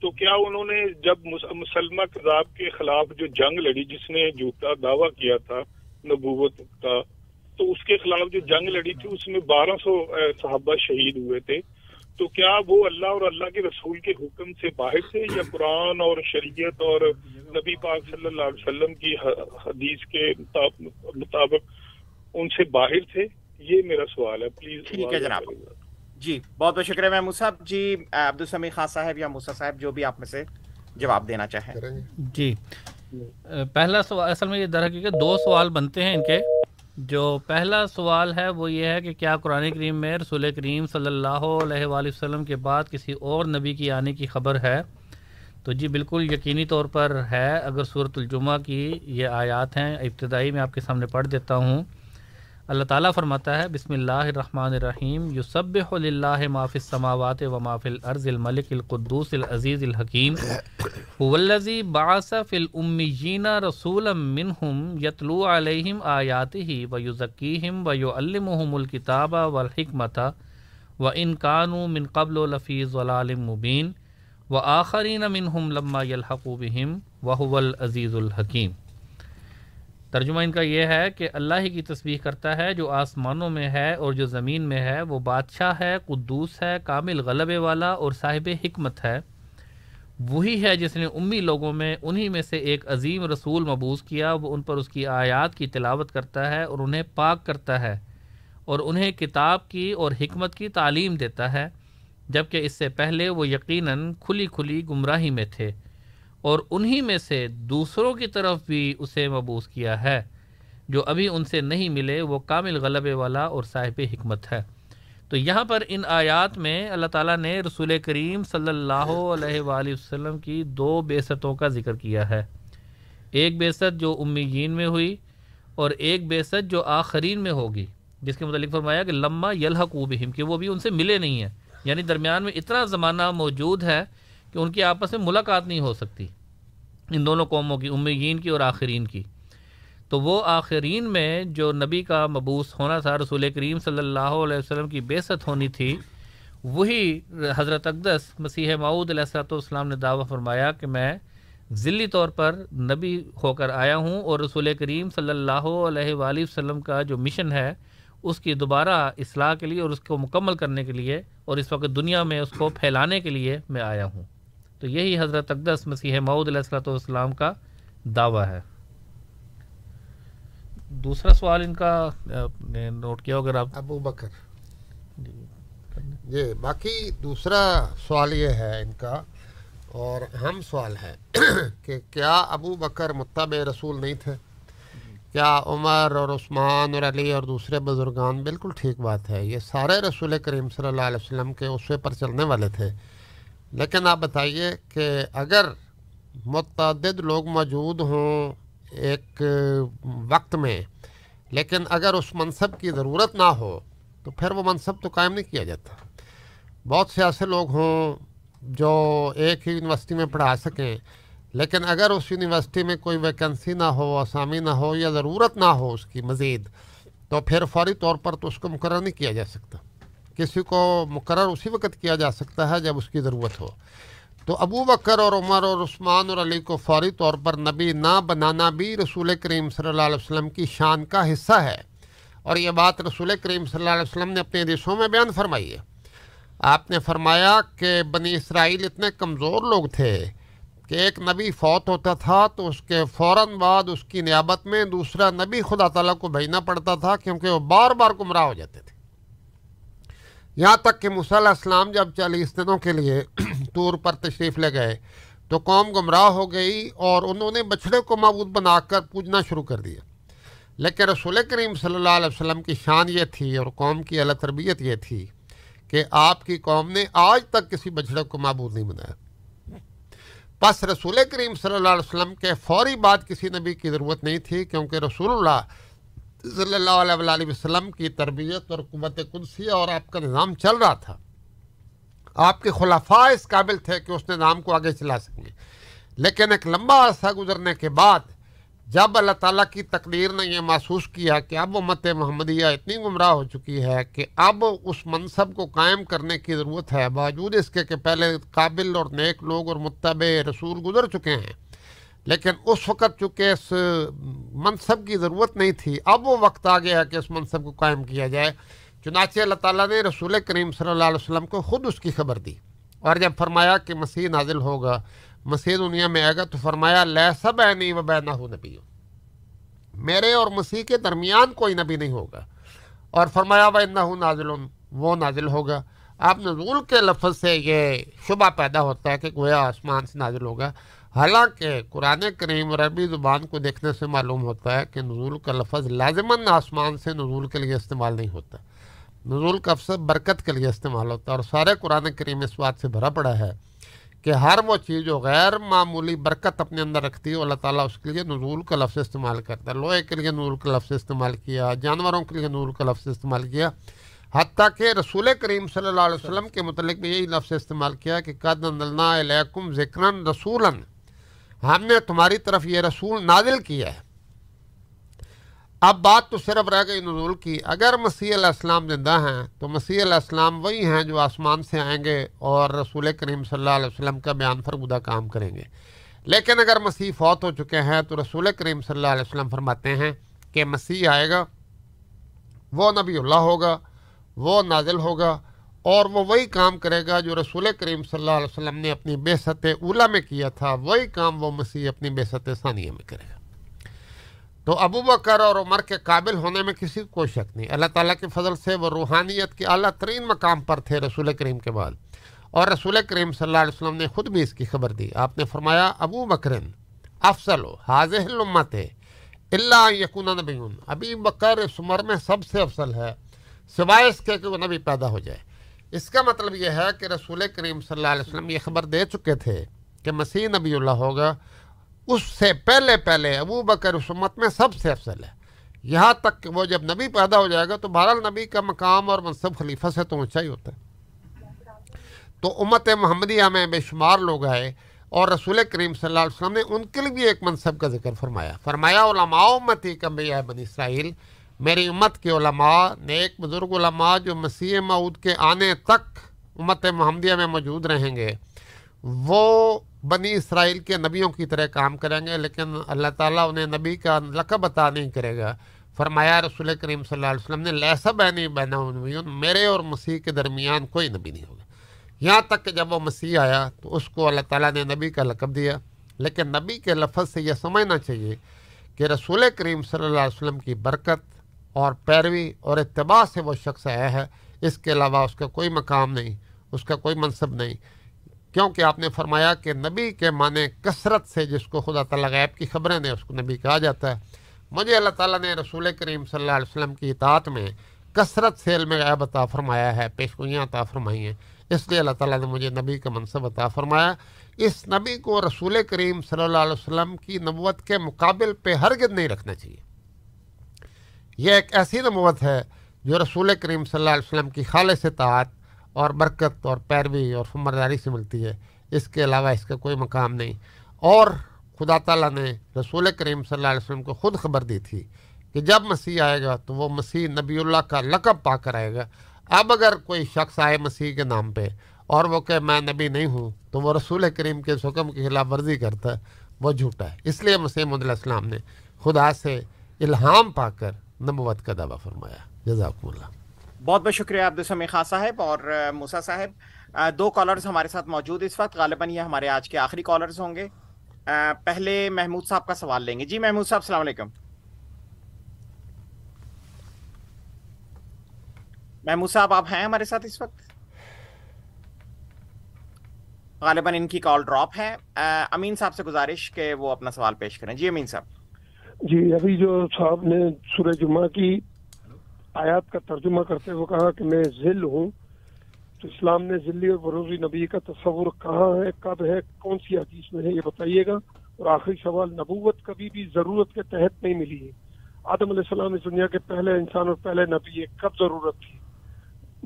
تو کیا انہوں نے جب مسلمہ کذاب کے خلاف جو جنگ لڑی، جس نے جھوٹا دعویٰ کیا تھا، نبوت کا، تو اس کے خلاف جو جنگ لڑی تھی، اس میں بارہ سو صحابہ شہید ہوئے تھے۔ تو کیا وہ اللہ اور اللہ کے رسول کے حکم سے باہر تھے یا قرآن اور شریعت اور نبی پاک صلی اللہ علیہ وسلم کی حدیث کے مطابق ان سے باہر تھے؟ یہ میرا سوال ہے پلیز ٹھیک ہے جناب۔ جی بہت بہت شکریہ محمود صاحب۔ جی عبد السمی خان صاحب یا موسا صاحب جو بھی آپ میں سے جواب دینا چاہیں۔ جی۔ پہلا سوال اصل میں یہ در حقیقت دو سوال بنتے ہیں ان کے۔ جو پہلا سوال ہے وہ یہ ہے کہ کیا قرآن کریم میں رسول کریم صلی اللہ علیہ وآلہ وسلم کے بعد کسی اور نبی کی آنے کی خبر ہے؟ تو جی بالکل یقینی طور پر ہے، اگر صورت الجمعہ کی یہ آیات ہیں، ابتدائی میں آپ کے سامنے پڑھ دیتا ہوں۔ اللہ تعالیٰ فرماتا ہے، بسم اللہ الرحمن الرحیم یوسب اللہ معاف السماوات و معاف الارض الملک القدوس العزیز الحکیم ولزی باصف المیین رسول منہم یتلو علیہم آیات ہی و یوزکیم و یو المحم الکتاب و الحکمت و انکانو من قبل و لفیظ ولالم مبین، و آخرین منہم لما یلحق بہم وهو العزیز الحکیم۔ ترجمہ ان کا یہ ہے کہ اللہ ہی کی تصویر کرتا ہے جو آسمانوں میں ہے اور جو زمین میں ہے، وہ بادشاہ ہے، قدوس ہے، کامل غلبے والا اور صاحب حکمت ہے۔ وہی ہے جس نے امی لوگوں میں، انہی میں سے ایک عظیم رسول مبوس کیا، وہ ان پر اس کی آیات کی تلاوت کرتا ہے اور انہیں پاک کرتا ہے اور انہیں کتاب کی اور حکمت کی تعلیم دیتا ہے، جبکہ اس سے پہلے وہ یقیناً کھلی کھلی گمراہی میں تھے۔ اور انہی میں سے دوسروں کی طرف بھی اسے مبوس کیا ہے۔ جو ابھی ان سے نہیں ملے، وہ کامل غلبے والا اور صاحب حکمت ہے۔ تو یہاں پر ان آیات میں اللہ تعالیٰ نے رسول کریم صلی اللہ علیہ وآلہ وسلم کی دو بیستوں کا ذکر کیا ہے۔ ایک بیست جو امیین میں ہوئی اور ایک بیست جو آخرین میں ہوگی، جس کے متعلق فرمایا کہ لمہ یلحق بہم، کہ وہ بھی ان سے ملے نہیں ہیں۔ یعنی درمیان میں اتنا زمانہ موجود ہے کہ ان کی آپس میں ملاقات نہیں ہو سکتی۔ ان دونوں قوموں کی، امیین کی اور آخرین کی۔ تو وہ آخرین میں جو نبی کا مبوس ہونا تھا، رسول کریم صلی اللہ علیہ وسلم کی بیست ہونی تھی، وہی حضرت اقدس مسیح معود علیہ السلۃ والسلام نے دعویٰ فرمایا کہ میں ذلی طور پر نبی ہو کر آیا ہوں اور رسول کریم صلی اللہ علیہ وآلہ وسلم کا جو مشن ہے، اس کی دوبارہ اصلاح کے لیے اور اس کو مکمل کرنے کے لیے اور اس وقت دنیا میں اس کو پھیلانے کے لیے میں آیا ہوں۔ تو یہی حضرت اقدس مسیح معود علیہ السلۃ والسلام کا دعویٰ ہے۔ دوسرا سوال ان کا نوٹ کیا اگر آپ ابو بکر۔ جی باقی دوسرا سوال یہ ہے ان کا اور اہم سوال ہے (clears throat) کہ کیا ابو بکر متبع رسول نہیں تھے؟ کیا عمر اور عثمان اور علی اور دوسرے بزرگان بالکل ٹھیک بات ہے؟ یہ سارے رسول کریم صلی اللہ علیہ وسلم کے اسوے پر چلنے والے تھے۔ لیکن آپ بتائیے کہ اگر متعدد لوگ موجود ہوں ایک وقت میں، لیکن اگر اس منصب کی ضرورت نہ ہو، تو پھر وہ منصب تو قائم نہیں کیا جاتا۔ بہت سے ایسے لوگ ہوں جو ایک ہی یونیورسٹی میں پڑھا سکیں، لیکن اگر اس یونیورسٹی میں کوئی ویکنسی نہ ہو، آسامی نہ ہو یا ضرورت نہ ہو اس کی مزید، تو پھر فوری طور پر تو اس کو مقرر نہیں کیا جا سکتا۔ کسی کو مقرر اسی وقت کیا جا سکتا ہے جب اس کی ضرورت ہو۔ تو ابو بکر اور عمر اور عثمان اور علی کو فوری طور پر نبی نہ بنانا بھی رسول کریم صلی اللہ علیہ وسلم کی شان کا حصہ ہے۔ اور یہ بات رسول کریم صلی اللہ علیہ وسلم نے اپنے حدیثوں میں بیان فرمائی ہے۔ آپ نے فرمایا کہ بنی اسرائیل اتنے کمزور لوگ تھے کہ ایک نبی فوت ہوتا تھا تو اس کے فوراً بعد اس کی نیابت میں دوسرا نبی خدا تعالیٰ کو بھیجنا پڑتا تھا کیونکہ وہ بار بار گمراہ ہو جاتے تھے۔ یہاں تک کہ علیہ السلام جب چالیس دنوں کے لیے (clears throat) طور پر تشریف لے گئے، تو قوم گمراہ ہو گئی اور انہوں نے بچھڑے کو معبود بنا کر پوجنا شروع کر دیا۔ لیکن رسول کریم صلی اللہ علیہ وسلم کی شان یہ تھی اور قوم کی اعلیٰ تربیت یہ تھی کہ آپ کی قوم نے آج تک کسی بچھڑے کو معبود نہیں بنایا۔ پس رسول کریم صلی اللہ علیہ وسلم کے فوری بعد کسی نبی کی ضرورت نہیں تھی، کیونکہ رسول اللہ صلی اللہ علیہ وآلہ وسلم کی تربیت اور قوت قدسیہ اور آپ کا نظام چل رہا تھا۔ آپ کے خلافہ اس قابل تھے کہ اس نظام کو آگے چلا سکیں لیکن ایک لمبا عرصہ گزرنے کے بعد جب اللہ تعالیٰ کی تقدیر نے یہ محسوس کیا کہ اب امت محمدیہ اتنی گمراہ ہو چکی ہے کہ اب اس منصب کو قائم کرنے کی ضرورت ہے، باوجود اس کے کہ پہلے قابل اور نیک لوگ اور متبع رسول گزر چکے ہیں۔ لیکن اس وقت چونکہ اس منصب کی ضرورت نہیں تھی، اب وہ وقت آ گیا کہ اس منصب کو قائم کیا جائے۔ چنانچہ اللہ تعالیٰ نے رسول کریم صلی اللہ علیہ وسلم کو خود اس کی خبر دی۔ اور جب فرمایا کہ مسیح نازل ہوگا، مسیح دنیا میں آئے گا، تو فرمایا لہ سب نہیں و بہ نہ ہو نبی میرے اور مسیح کے درمیان کوئی نبی نہیں ہوگا۔ اور فرمایا وہ نہ نازل وہ نازل ہوگا۔ آپ نزول کے لفظ سے یہ شبہ پیدا ہوتا ہے کہ گویا آسمان سے نازل ہوگا۔ حالانکہ قرآن کریم عربی زبان کو دیکھنے سے معلوم ہوتا ہے کہ نزول کا لفظ لازماً آسمان سے نزول کے لیے استعمال نہیں ہوتا۔ نزول کا افسر برکت کے لیے استعمال ہوتا ہے اور سارے قرآن کریم اس بات سے بھرا پڑا ہے کہ ہر وہ چیز جو غیر معمولی برکت اپنے اندر رکھتی ہے، اللہ تعالیٰ اس کے لیے نزول کا لفظ استعمال کرتا ہے۔ لوہے کے لیے نزول کا لفظ استعمال کیا، جانوروں کے لیے نزول کا لفظ استعمال کیا۔ حتیٰ کہ رسول کریم صلی اللہ علیہ وسلم کے متعلق بھی یہی لفظ استعمال کیا کہ قد علیکم ذکرن رسولاً ہم نے تمہاری طرف یہ رسول نازل کیا ہے۔ اب بات تو صرف رہ گئی نزول کی۔ اگر مسیح علیہ السلام زندہ ہیں، تو مسیح علیہ السلام وہی ہیں جو آسمان سے آئیں گے اور رسول کریم صلی اللہ علیہ وسلم کا بیان فرمودہ کام کریں گے۔ لیکن اگر مسیح فوت ہو چکے ہیں، تو رسول کریم صلی اللہ علیہ وسلم فرماتے ہیں کہ مسیح آئے گا، وہ نبی اللہ ہوگا، وہ نازل ہوگا اور وہ وہی کام کرے گا جو رسول کریم صلی اللہ علیہ وسلم نے اپنی بے ست اولا میں کیا تھا، وہی کام وہ مسیح اپنی بے ست ثانیہ میں کرے گا۔ تو ابو بکر اور عمر کے قابل ہونے میں کسی کو کوئی شک نہیں۔ اللہ تعالیٰ کے فضل سے وہ روحانیت کے اعلیٰ ترین مقام پر تھے رسول کریم کے بعد۔ اور رسول کریم صلی اللہ علیہ وسلم نے خود بھی اس کی خبر دی۔ آپ نے فرمایا، ابو بکرن، افضل و حاضر الامت اللہ یقون نبی ابھی بکر اس عمر میں سب سے افضل ہے، سوائے اس کے کہ وہ نبی پیدا ہو جائے۔ اس کا مطلب یہ ہے کہ رسول کریم صلی اللہ علیہ وسلم یہ خبر دے چکے تھے کہ مسیح نبی اللہ ہوگا، اس سے پہلے پہلے ابو بکر اس امت میں سب سے افضل ہے۔ یہاں تک کہ وہ جب نبی پیدا ہو جائے گا تو بہرحال نبی کا مقام اور منصب خلیفہ سے تو اونچا ہی ہوتا ہے۔ تو امت محمدیہ میں بے شمار لوگ آئے اور رسول کریم صلی اللہ علیہ وسلم نے ان کے لیے بھی ایک منصب کا ذکر فرمایا۔ فرمایا، علماء امتی کا بیا بنی اسرائیل میری امت کے علماء، نیک بزرگ علماء جو مسیح معود کے آنے تک امت محمدیہ میں موجود رہیں گے، وہ بنی اسرائیل کے نبیوں کی طرح کام کریں گے، لیکن اللہ تعالیٰ انہیں نبی کا لقب عطا نہیں کرے گا۔ فرمایا رسول کریم صلی اللہ علیہ وسلم نے لہسا بینی بین میرے اور مسیح کے درمیان کوئی نبی نہیں ہوگا۔ یہاں تک کہ جب وہ مسیح آیا، تو اس کو اللہ تعالیٰ نے نبی کا لقب دیا۔ لیکن نبی کے لفظ سے یہ سمجھنا چاہیے کہ رسول کریم صلی اللہ علیہ وسلم کی برکت اور پیروی اور اتباع سے وہ شخص آیا ہے، اس کے علاوہ اس کا کوئی مقام نہیں، اس کا کوئی منصب نہیں۔ کیونکہ آپ نے فرمایا کہ نبی کے معنی کثرت سے جس کو خدا تعالیٰ غیب کی خبریں نے اس کو نبی کہا جاتا ہے۔ مجھے اللہ تعالیٰ نے رسول کریم صلی اللہ علیہ وسلم کی اطاعت میں کثرت سے علم غیب عطا فرمایا ہے، پیشگوئیاں عطا فرمائی ہیں۔ اس لیے اللہ تعالیٰ نے مجھے نبی کا منصب عطا فرمایا۔ اس نبی کو رسول کریم صلی اللہ علیہ وسلم کی نبوت کے مقابل پہ ہرگز نہیں رکھنا چاہیے۔ یہ ایک ایسی نبوت ہے جو رسول کریم صلی اللہ علیہ وسلم کی خالص اطاعت اور برکت اور پیروی اور فمرداری سے ملتی ہے۔ اس کے علاوہ اس کا کوئی مقام نہیں۔ اور خدا تعالیٰ نے رسول کریم صلی اللہ علیہ وسلم کو خود خبر دی تھی کہ جب مسیح آئے گا تو وہ مسیح نبی اللہ کا لقب پا کر آئے گا۔ اب اگر کوئی شخص آئے مسیح کے نام پہ اور وہ کہ میں نبی نہیں ہوں تو وہ رسول کریم کے حکم کی خلاف ورزی کرتا ہے، وہ جھوٹا ہے۔ اس لیے مسیح علیہ السلام نے خدا سے الہام پا کر نبوت کا دعویٰ فرمایا. جزاکم اللہ. بہت بہت شکریہ عبد السمی خان صاحب اور موسا صاحب. دو کالرز ہمارے ساتھ موجود اس وقت. غالباً یہ ہمارے آج کے آخری کالرز ہوں گے. پہلے محمود صاحب کا سوال لیں گے. جی محمود صاحب، السلام علیکم. محمود صاحب، آپ ہیں ہمارے ساتھ اس وقت؟ غالباً ان کی کال ڈراپ ہے. امین صاحب سے گزارش کہ وہ اپنا سوال پیش کریں. جی امین صاحب. جی ابھی جو صاحب نے سورہ جمعہ کی آیات کا ترجمہ کرتے ہوئے کہا کہ میں ذل ہوں، تو اسلام نے ذلی اور بروزی نبی کا تصور کہاں ہے، کب ہے، کون سی حدیث میں ہے، یہ بتائیے گا۔ اور آخری سوال، نبوت کبھی بھی ضرورت کے تحت نہیں ملی ہے۔ آدم علیہ السلام اس دنیا کے پہلے انسان اور پہلے نبی ہے، کب ضرورت تھی؟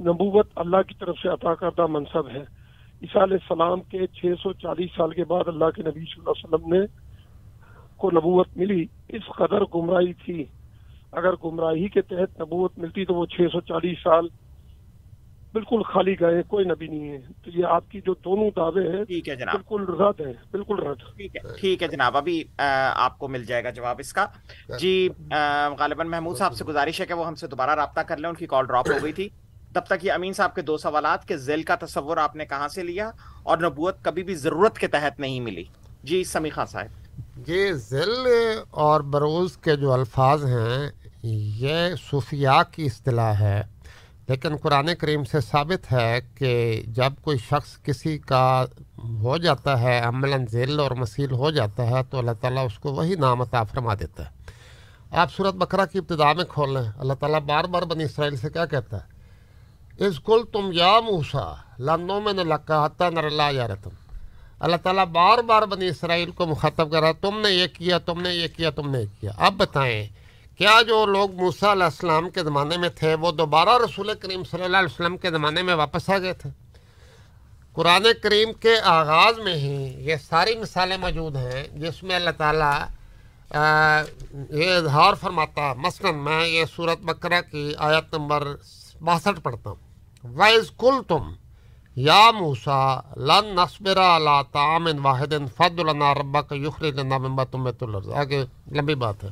نبوت اللہ کی طرف سے عطا کردہ منصب ہے۔ عیسیٰ علیہ السلام کے چھ سو چالیس سال کے بعد اللہ کے نبی صلی اللہ علیہ وسلم نے کو نبوت ملی اس قدر گمراہی تھی۔ اگر گمراہی کے تحت نبوت ملتی تو وہ چھ سو چالیس سال بالکل خالی گئے کوئی نبی نہیں ہے۔ تو یہ آپ کی جو دونوں دعوے ہیں ٹھیک ہے جناب۔ بالکل رد ہے بالکل رد۔ ٹھیک ہے جناب۔ ابھی آپ کو مل جائے گا جواب اس کا۔ جی غالباً محمود صاحب سے گزارش ہے کہ وہ ہم سے دوبارہ رابطہ کر لیں۔ ان کی کال ڈراپ ہو گئی تھی۔ تب تک یہ امین صاحب کے دو سوالات کہ ذیل کا تصور آپ نے کہاں سے لیا؟ اور نبوت کبھی بھی ضرورت کے تحت نہیں ملی۔ جی سمی خان صاحب۔ یہ ذیل اور بروز کے جو الفاظ ہیں، یہ صوفیاء کی اصطلاح ہے۔ لیکن قرآن کریم سے ثابت ہے کہ جب کوئی شخص کسی کا ہو جاتا ہے، عملاً ذیل اور مسیل ہو جاتا ہے، تو اللہ تعالیٰ اس کو وہی نام عطا فرما دیتا ہے۔ آپ صورت بکرا کی ابتدا میں کھول لیں۔ اللہ تعالیٰ بار بار بنی اسرائیل سے کیا کہتا ہے؟ اس کل تم یا موسا لانوں میں نے لکا نر اللہ یا رتم اللہ تعالیٰ بار بار بنی اسرائیل کو مخاطب کر رہا تم نے یہ کیا، تم نے یہ کیا، تم نے یہ کیا۔ اب بتائیں، کیا جو لوگ موسا علیہ السلام کے زمانے میں تھے، وہ دوبارہ رسول کریم صلی اللہ علیہ وسلم کے زمانے میں واپس آ گئے تھے؟ قرآن کریم کے آغاز میں ہی یہ ساری مثالیں موجود ہیں، جس میں اللہ تعالیٰ یہ اظہار فرماتا، مثلاً میں یہ صورت بکرا کی آیت نمبر باسٹھ پڑھتا ہوں۔ وائز کل تم یا موسا لن نصبرا لا طعام واحد فض لنا ربا کا یخری لنا مما تم الارض آگے لمبی بات ہے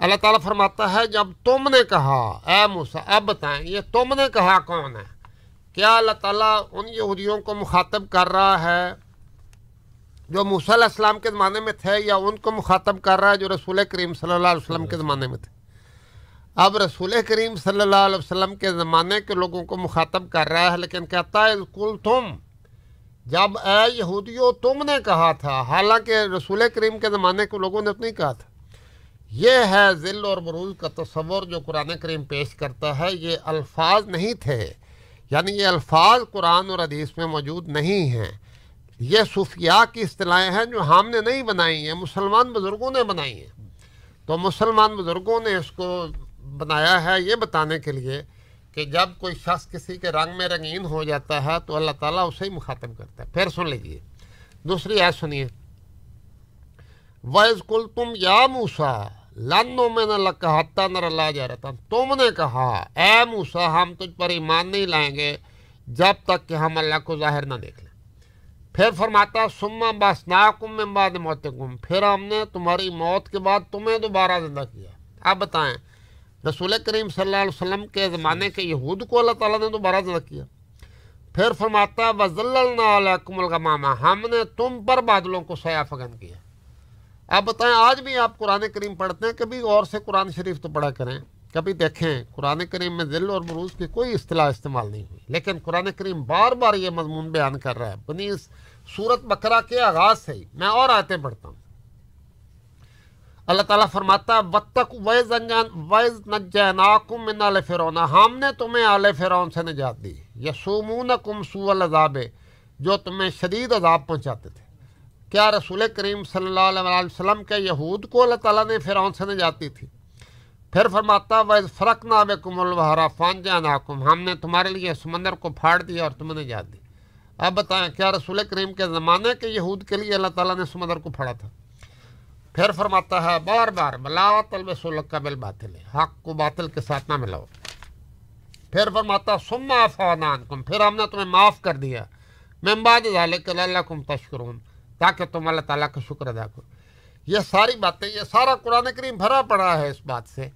اللہ تعالیٰ فرماتا ہے جب تم نے کہا اے موسا اب بتائیں یہ تم نے کہا کون ہے کیا اللہ تعالیٰ ان یہودیوں کو مخاطب کر رہا ہے جو موسیٰ علیہ السلام کے زمانے میں تھے یا ان کو مخاطب کر رہا ہے جو رسول کریم صلی اللہ علیہ وسلم کے زمانے میں تھے اب رسول کریم صلی اللہ علیہ وسلم کے زمانے کے لوگوں کو مخاطب کر رہا ہے، لیکن کہتا ہے کل تم جب اے یہودیو، تم نے کہا تھا۔ حالانکہ رسول کریم کے زمانے کے لوگوں نے تو نہیں کہا تھا۔ یہ ہے ذل اور بروز کا تصور جو قرآن کریم پیش کرتا ہے۔ یہ الفاظ نہیں تھے۔ یعنی یہ الفاظ قرآن اور حدیث میں موجود نہیں ہیں۔ یہ صوفیاء کی اصطلاحیں ہیں جو ہم نے نہیں بنائی ہیں، مسلمان بزرگوں نے بنائی ہیں۔ تو مسلمان بزرگوں نے اس کو بنایا ہے یہ بتانے کے لیے کہ جب کوئی شخص کسی کے رنگ میں رنگین ہو جاتا ہے تو اللہ تعالیٰ اسے ہی مخاطب کرتا ہے۔ پھر سن لیجیے دوسری آیت سنیے۔ ویز کل تم یا موسا لانو میں نہ لگتا نہ اللہ جا رہتا تم نے کہا، اے موسا ہم تجھ پر ایمان نہیں لائیں گے جب تک کہ ہم اللہ کو ظاہر نہ دیکھ لیں۔ پھر فرماتا سما بس میں بعد موت گم پھر ہم نے تمہاری موت کے بعد تمہیں دوبارہ زندہ کیا۔ اب بتائیں رسول کریم صلی اللہ علیہ وسلم کے زمانے کے یہود کو اللہ تعالیٰ نے دوبارہ زندہ کیا۔ پھر فرماتا وزل علیکم الغمامہ ہم نے تم پر بادلوں کو سیاہ فگن کیا۔ آپ بتائیں، آج بھی آپ قرآن کریم پڑھتے ہیں؟ کبھی اور سے قرآن شریف تو پڑھا کریں۔ کبھی دیکھیں، قرآن کریم میں ذل اور بروز کی کوئی اصطلاح استعمال نہیں ہوئی۔ لیکن قرآن کریم بار بار یہ مضمون بیان کر رہا ہے۔ بنی صورت بکرا کے آغاز سے ہی میں اور آتے پڑھتا ہوں۔ اللہ تعالیٰ فرماتا ہے بتک ویز ویز نجیناکم من آل فرعون۔ ہم نے تمہیں آل فرعون سے نجات دی۔ یسومونکم سوء العذاب، جو تمہیں شدید عذاب پہنچاتے تھے۔ کیا رسول کریم صلی اللہ علیہ وسلم کے یہود کو اللہ تعالیٰ نے فرعون سے نجات دی تھی؟ پھر فرماتا ویز فرق نہ بے کم الوحرا فان جاناکم ہم نے تمہارے لیے سمندر کو پھاڑ دیا اور تمہیں نجات دی۔ اب بتائیں، کیا رسول کریم کے زمانے کے یہود کے لیے اللہ تعالیٰ نے سمندر کو پھاڑا تھا؟ پھر فرماتا ہے، بار بار بلاوت الب کا بل باطل حق کو باطل کے ساتھ نہ ملاؤ۔ پھر فرماتا سما فوانان کم پھر ہم نے تمہیں معاف کر دیا۔ ممباد اللہ کم تشکرون۔ تاکہ تم اللہ تعالیٰ کا شکر ادا کرو۔ یہ ساری باتیں، یہ سارا قرآن کریم بھرا پڑا ہے اس بات سے۔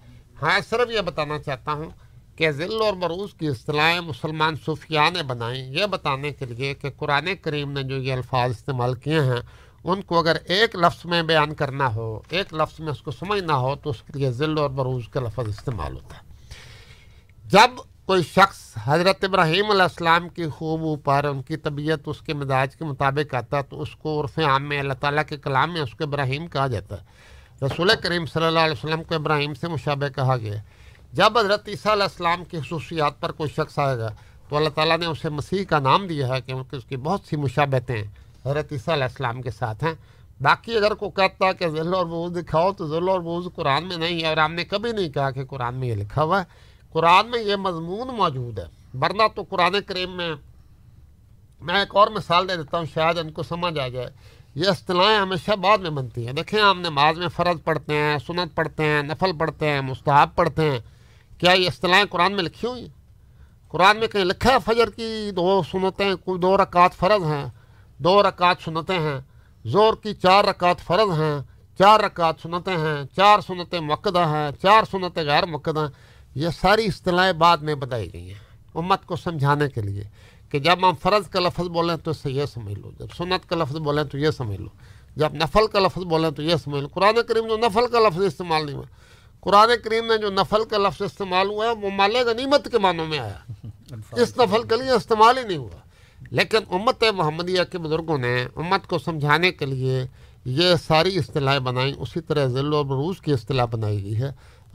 ہاں صرف یہ بتانا چاہتا ہوں کہ ذل اور بروز کی اصطلاحیں مسلمان صوفیاء نے بنائیں یہ بتانے کے لیے کہ قرآن کریم نے جو یہ الفاظ استعمال کیے ہیں ان کو اگر ایک لفظ میں بیان کرنا ہو، ایک لفظ میں اس کو سمجھنا ہو، تو اس کے لیے ذل اور بروز کا لفظ استعمال ہوتا ہے۔ جب کوئی شخص حضرت ابراہیم علیہ السلام کی خوب اوپر ان کی طبیعت اس کے مزاج کے مطابق آتا، تو اس کو عرف عام میں اللہ تعالیٰ کے کلام میں اس کو ابراہیم کہا جاتا۔ ہے رسول کریم صلی اللہ علیہ وسلم کو ابراہیم سے مشابہ کہا گیا۔ جب حضرت عیسیٰ علیہ السلام کی خصوصیات پر کوئی شخص آئے گا، تو اللہ تعالیٰ نے اسے مسیح کا نام دیا ہے، کیونکہ اس کی بہت سی مشابتیں حضرت عیسیٰ علیہ السلام کے ساتھ ہیں۔ باقی اگر کوئی کہتا ہے کہ ذل اور بوز دکھاؤ تو ذل اور بوز قرآن میں نہیں ہے۔ اور ہم نے کبھی نہیں کہا کہ قرآن میں یہ لکھا ہوا ہے۔ قرآن میں یہ مضمون موجود ہے۔ ورنہ تو قرآن کریم میں میں ایک اور مثال دے دیتا ہوں، شاید ان کو سمجھ آ جائے۔ یہ اصطلاحیں ہمیشہ بعد میں بنتی ہیں۔ دیکھیں، ہم نماز میں فرض پڑھتے ہیں، سنت پڑھتے ہیں، نفل پڑھتے ہیں، مستحب پڑھتے ہیں۔ کیا یہ اصطلاحیں قرآن میں لکھی ہوئی ہیں؟ قرآن میں کہیں لکھا ہے، فجر کی دو سنتیں، دو رکعت فرض ہیں۔ دو رکعت سنتیں ہیں زور کی چار رکعت فرض ہیں چار رکعت سنتیں ہیں چار سنتیں مقدہ ہیں چار سنتیں غیر مقدہ ہیں۔ یہ ساری اصطلاحیں بعد میں بتائی گئی ہیں امت کو سمجھانے کے لیے کہ جب ہم فرض کا لفظ بولیں تو اس سے یہ سمجھ لو جب سنت کا لفظ بولیں تو یہ سمجھ لو جب نفل کا لفظ بولیں تو یہ سمجھ لو۔ قرآن کریم جو نفل کا لفظ استعمال نہیں ہوا قرآن کریم میں جو نفل کا لفظ استعمال ہوا ہے وہ مال غنیمت کے معنوں میں آیا۔ (laughs) اس نفل کے لیے استعمال ہی نہیں ہوا۔ لیکن امت محمدیہ کے بزرگوں نے امت کو سمجھانے کے لیے یہ ساری اصطلاحیں بنائیں، اسی طرح ذل و بروز کی اصطلاح بنائی گئی ہے۔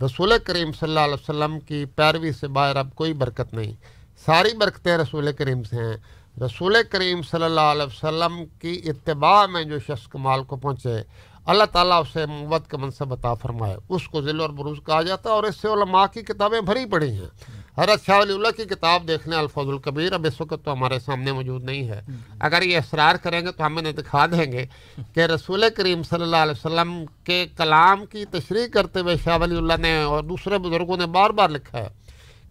رسول کریم صلی اللہ علیہ وسلم کی پیروی سے باہر اب کوئی برکت نہیں۔ ساری برکتیں رسول کریم سے ہیں۔ رسول کریم صلی اللہ علیہ وسلم کی اتباع میں جو شخص کمال کو پہنچے، اللہ تعالیٰ اسے موت کا منصب عطا فرمائے۔ اس کو ذل اور بروز کہا جاتا ہے اور اس سے علماء کی کتابیں بھری پڑی ہیں۔ حضرت شاہ اچھا ولی اللہ کی کتاب دیکھنے الفاظ القبیر اب اس وقت تو ہمارے سامنے موجود نہیں ہے۔ اگر یہ اصرار کریں گے تو ہم انہیں دکھا دیں گے کہ رسول کریم صلی اللہ علیہ وسلم کے کلام کی تشریح کرتے ہوئے شاہ ولی اللہ نے اور دوسرے بزرگوں نے بار بار لکھا ہے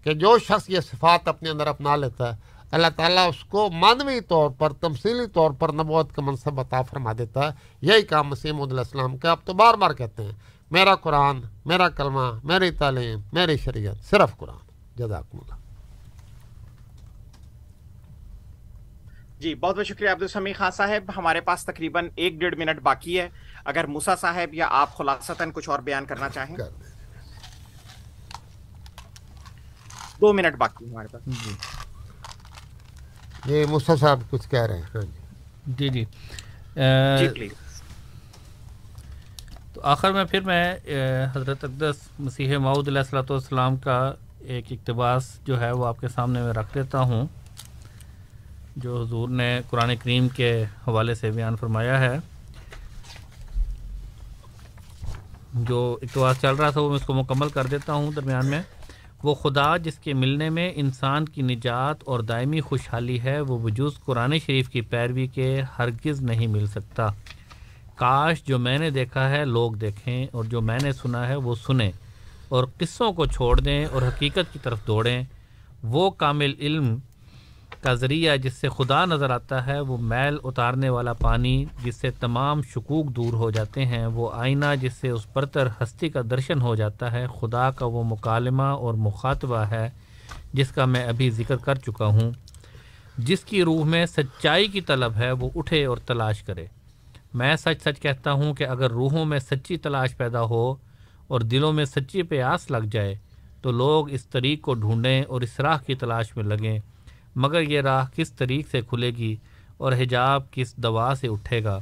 کہ جو شخص یہ صفات اپنے اندر اپنا لیتا ہے، اللہ تعالیٰ اس کو معنوی طور پر، تمثیلی طور پر نبوت کا منصب عطا فرما دیتا ہے۔ یہی کام مسیم علیہ السلام کا آپ تو بار بار کہتے ہیں۔ میرا قرآن، میرا کلمہ، میری تعلیم، میری شریعت، صرف قرآن۔ جزاکم اللہ جی بہت بہت شکریہ عبدالسمی خان صاحب۔ ہمارے پاس تقریباً ایک ڈیڑھ منٹ باقی ہے۔ اگر موسا صاحب یا آپ خلاصتاً کچھ اور بیان کرنا چاہیں۔ دو منٹ باقی ہمارے پاس۔ جی۔ جی موسا صاحب کچھ کہہ رہے ہیں۔ ہاں جی۔ جی, جی۔, جی، تو آخر میں پھر میں حضرت اقدس مسیح ماؤد علیہ السلۃ والسلام کا ایک اقتباس جو ہے وہ آپ کے سامنے میں رکھ دیتا ہوں، جو حضور نے قرآن کریم کے حوالے سے بیان فرمایا ہے۔ جو اقتباس چل رہا تھا وہ میں اس کو مکمل کر دیتا ہوں درمیان میں۔ وہ خدا جس کے ملنے میں انسان کی نجات اور دائمی خوشحالی ہے، وہ وجود قرآن شریف کی پیروی کے ہرگز نہیں مل سکتا۔ کاش جو میں نے دیکھا ہے، لوگ دیکھیں اور جو میں نے سنا ہے، وہ سنیں۔ اور قصوں کو چھوڑ دیں اور حقیقت کی طرف دوڑیں، وہ کامل علم کا ذریعہ جس سے خدا نظر آتا ہے، وہ میل اتارنے والا پانی جس سے تمام شکوک دور ہو جاتے ہیں، وہ آئینہ جس سے اس پرتر ہستی کا درشن ہو جاتا ہے، خدا کا وہ مکالمہ اور مخاطبہ ہے جس کا میں ابھی ذکر کر چکا ہوں۔ جس کی روح میں سچائی کی طلب ہے، وہ اٹھے اور تلاش کرے۔ میں سچ سچ کہتا ہوں کہ اگر روحوں میں سچی تلاش پیدا ہو اور دلوں میں سچی پیاس لگ جائے تو لوگ اس طریق کو ڈھونڈیں اور اس راہ کی تلاش میں لگیں۔ مگر یہ راہ کس طریق سے کھلے گی اور حجاب کس دوا سے اٹھے گا؟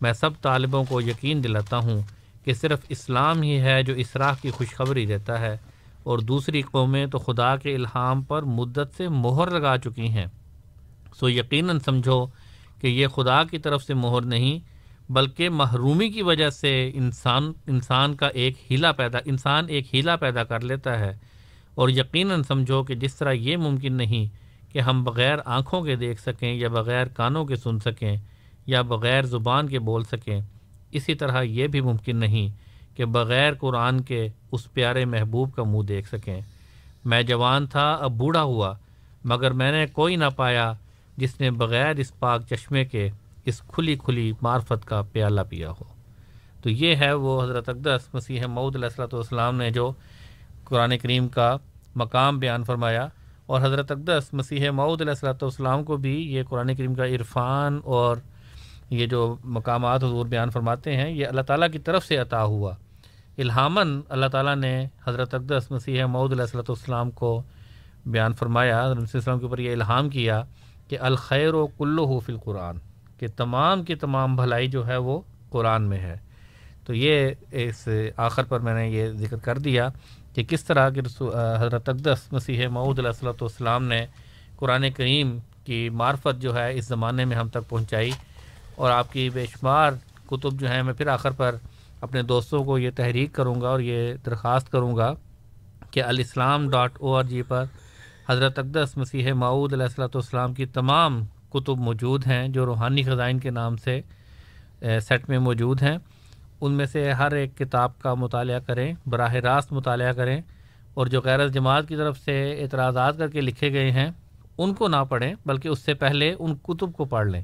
میں سب طالبوں کو یقین دلاتا ہوں کہ صرف اسلام ہی ہے جو اس راہ کی خوشخبری دیتا ہے اور دوسری قومیں تو خدا کے الہام پر مدت سے مہر لگا چکی ہیں۔ سو یقیناً سمجھو کہ یہ خدا کی طرف سے مہر نہیں بلکہ محرومی کی وجہ سے انسان انسان کا ایک ہیلا پیدا، انسان ایک ہیلا پیدا کر لیتا ہے۔ اور یقیناً سمجھو کہ جس طرح یہ ممکن نہیں کہ ہم بغیر آنکھوں کے دیکھ سکیں یا بغیر کانوں کے سن سکیں یا بغیر زبان کے بول سکیں، اسی طرح یہ بھی ممکن نہیں کہ بغیر قرآن کے اس پیارے محبوب کا منہ دیکھ سکیں۔ میں جوان تھا، اب بوڑھا ہوا، مگر میں نے کوئی نہ پایا جس نے بغیر اس پاک چشمے کے اس کھلی کھلی معرفت کا پیالہ پیا ہو۔ تو یہ ہے وہ حضرت اقدس مسیح معود علیہ السلۃ والسلام نے جو قرآن کریم کا مقام بیان فرمایا اور حضرت اقدس مسیح معود علیہ السلۃ والسلام کو بھی یہ قرآن کریم کا عرفان اور یہ جو مقامات حضور بیان فرماتے ہیں، یہ اللہ تعالیٰ کی طرف سے عطا ہوا۔ الہامن اللہ تعالیٰ نے حضرت اقدس مسیح معود علیہ السلۃ والسلام کو بیان فرمایا، حضرت السلام کے اوپر یہ الہام کیا کہ الخیر و کلو فی القرآن۔ کہ تمام کی تمام بھلائی جو ہے وہ قرآن میں ہے۔ تو یہ اس آخر پر میں نے یہ ذکر کر دیا کہ کس طرح کہ حضرت اقدس مسیح معود علیہ السلۃ والسلام نے قرآن کریم کی معرفت جو ہے اس زمانے میں ہم تک پہنچائی۔ اور آپ کی بے شمار کتب جو ہیں میں پھر آخر پر اپنے دوستوں کو یہ تحریک کروں گا اور یہ درخواست کروں گا کہ الاسلام ڈاٹ او آر جی پر حضرت اقدس مسیح معود علیہ السلۃ والسلام کی تمام کتب موجود ہیں جو روحانی خزائن کے نام سے سیٹ میں موجود ہیں۔ ان میں سے ہر ایک کتاب کا مطالعہ کریں، براہ راست مطالعہ کریں اور جو غیر جماعت کی طرف سے اعتراضات کر کے لکھے گئے ہیں، ان کو نہ پڑھیں، بلکہ اس سے پہلے ان کتب کو پڑھ لیں۔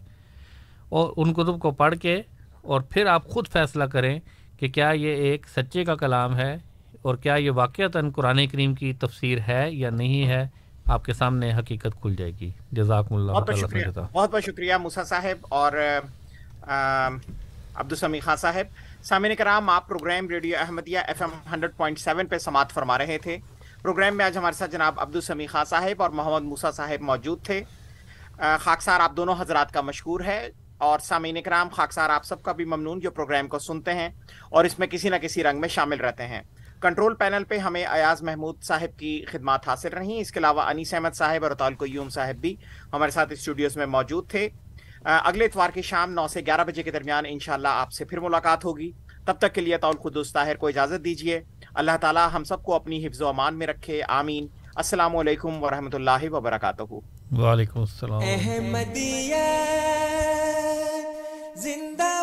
اور ان کتب کو پڑھ کے اور پھر آپ خود فیصلہ کریں کہ کیا یہ ایک سچے کا کلام ہے اور کیا یہ واقعتاً قرآن کریم کی تفسیر ہے یا نہیں ہے۔ آپ کے سامنے حقیقت کھل جائے گی۔ جزاک اللہ بہت بہت شکریہ بہت بہت شکریہ موسا صاحب اور عبدالسمی خان صاحب۔ سامعین کرام آپ programme radio Ahmadiyya F M hundred point seven پہ سماعت فرما رہے تھے۔ پروگرام میں آج ہمارے ساتھ جناب عبدالسمی خان صاحب اور محمد موسا صاحب موجود تھے۔ خاکسار آپ دونوں حضرات کا مشکور ہے اور سامعین کرام خاکسار آپ سب کا بھی ممنون جو پروگرام کو سنتے ہیں اور اس میں کسی نہ کسی رنگ میں شامل رہتے ہیں۔ کنٹرول پینل پہ ہمیں ایاز محمود صاحب کی خدمات حاصل رہیں اس کے علاوہ انیس احمد صاحب اور اطالق یوم صاحب بھی ہمارے ساتھ اسٹوڈیوز میں موجود تھے۔ اگلے اتوار کی شام نو سے گیارہ بجے کے درمیان انشاءاللہ آپ سے پھر ملاقات ہوگی۔ تب تک کے لیے اطول خدوس طاہر کو اجازت دیجیے اللہ تعالیٰ ہم سب کو اپنی حفظ و امان میں رکھے۔ آمین۔ السلام علیکم ورحمۃ اللہ وبرکاتہ۔ وعلیکم السلام۔ زندہ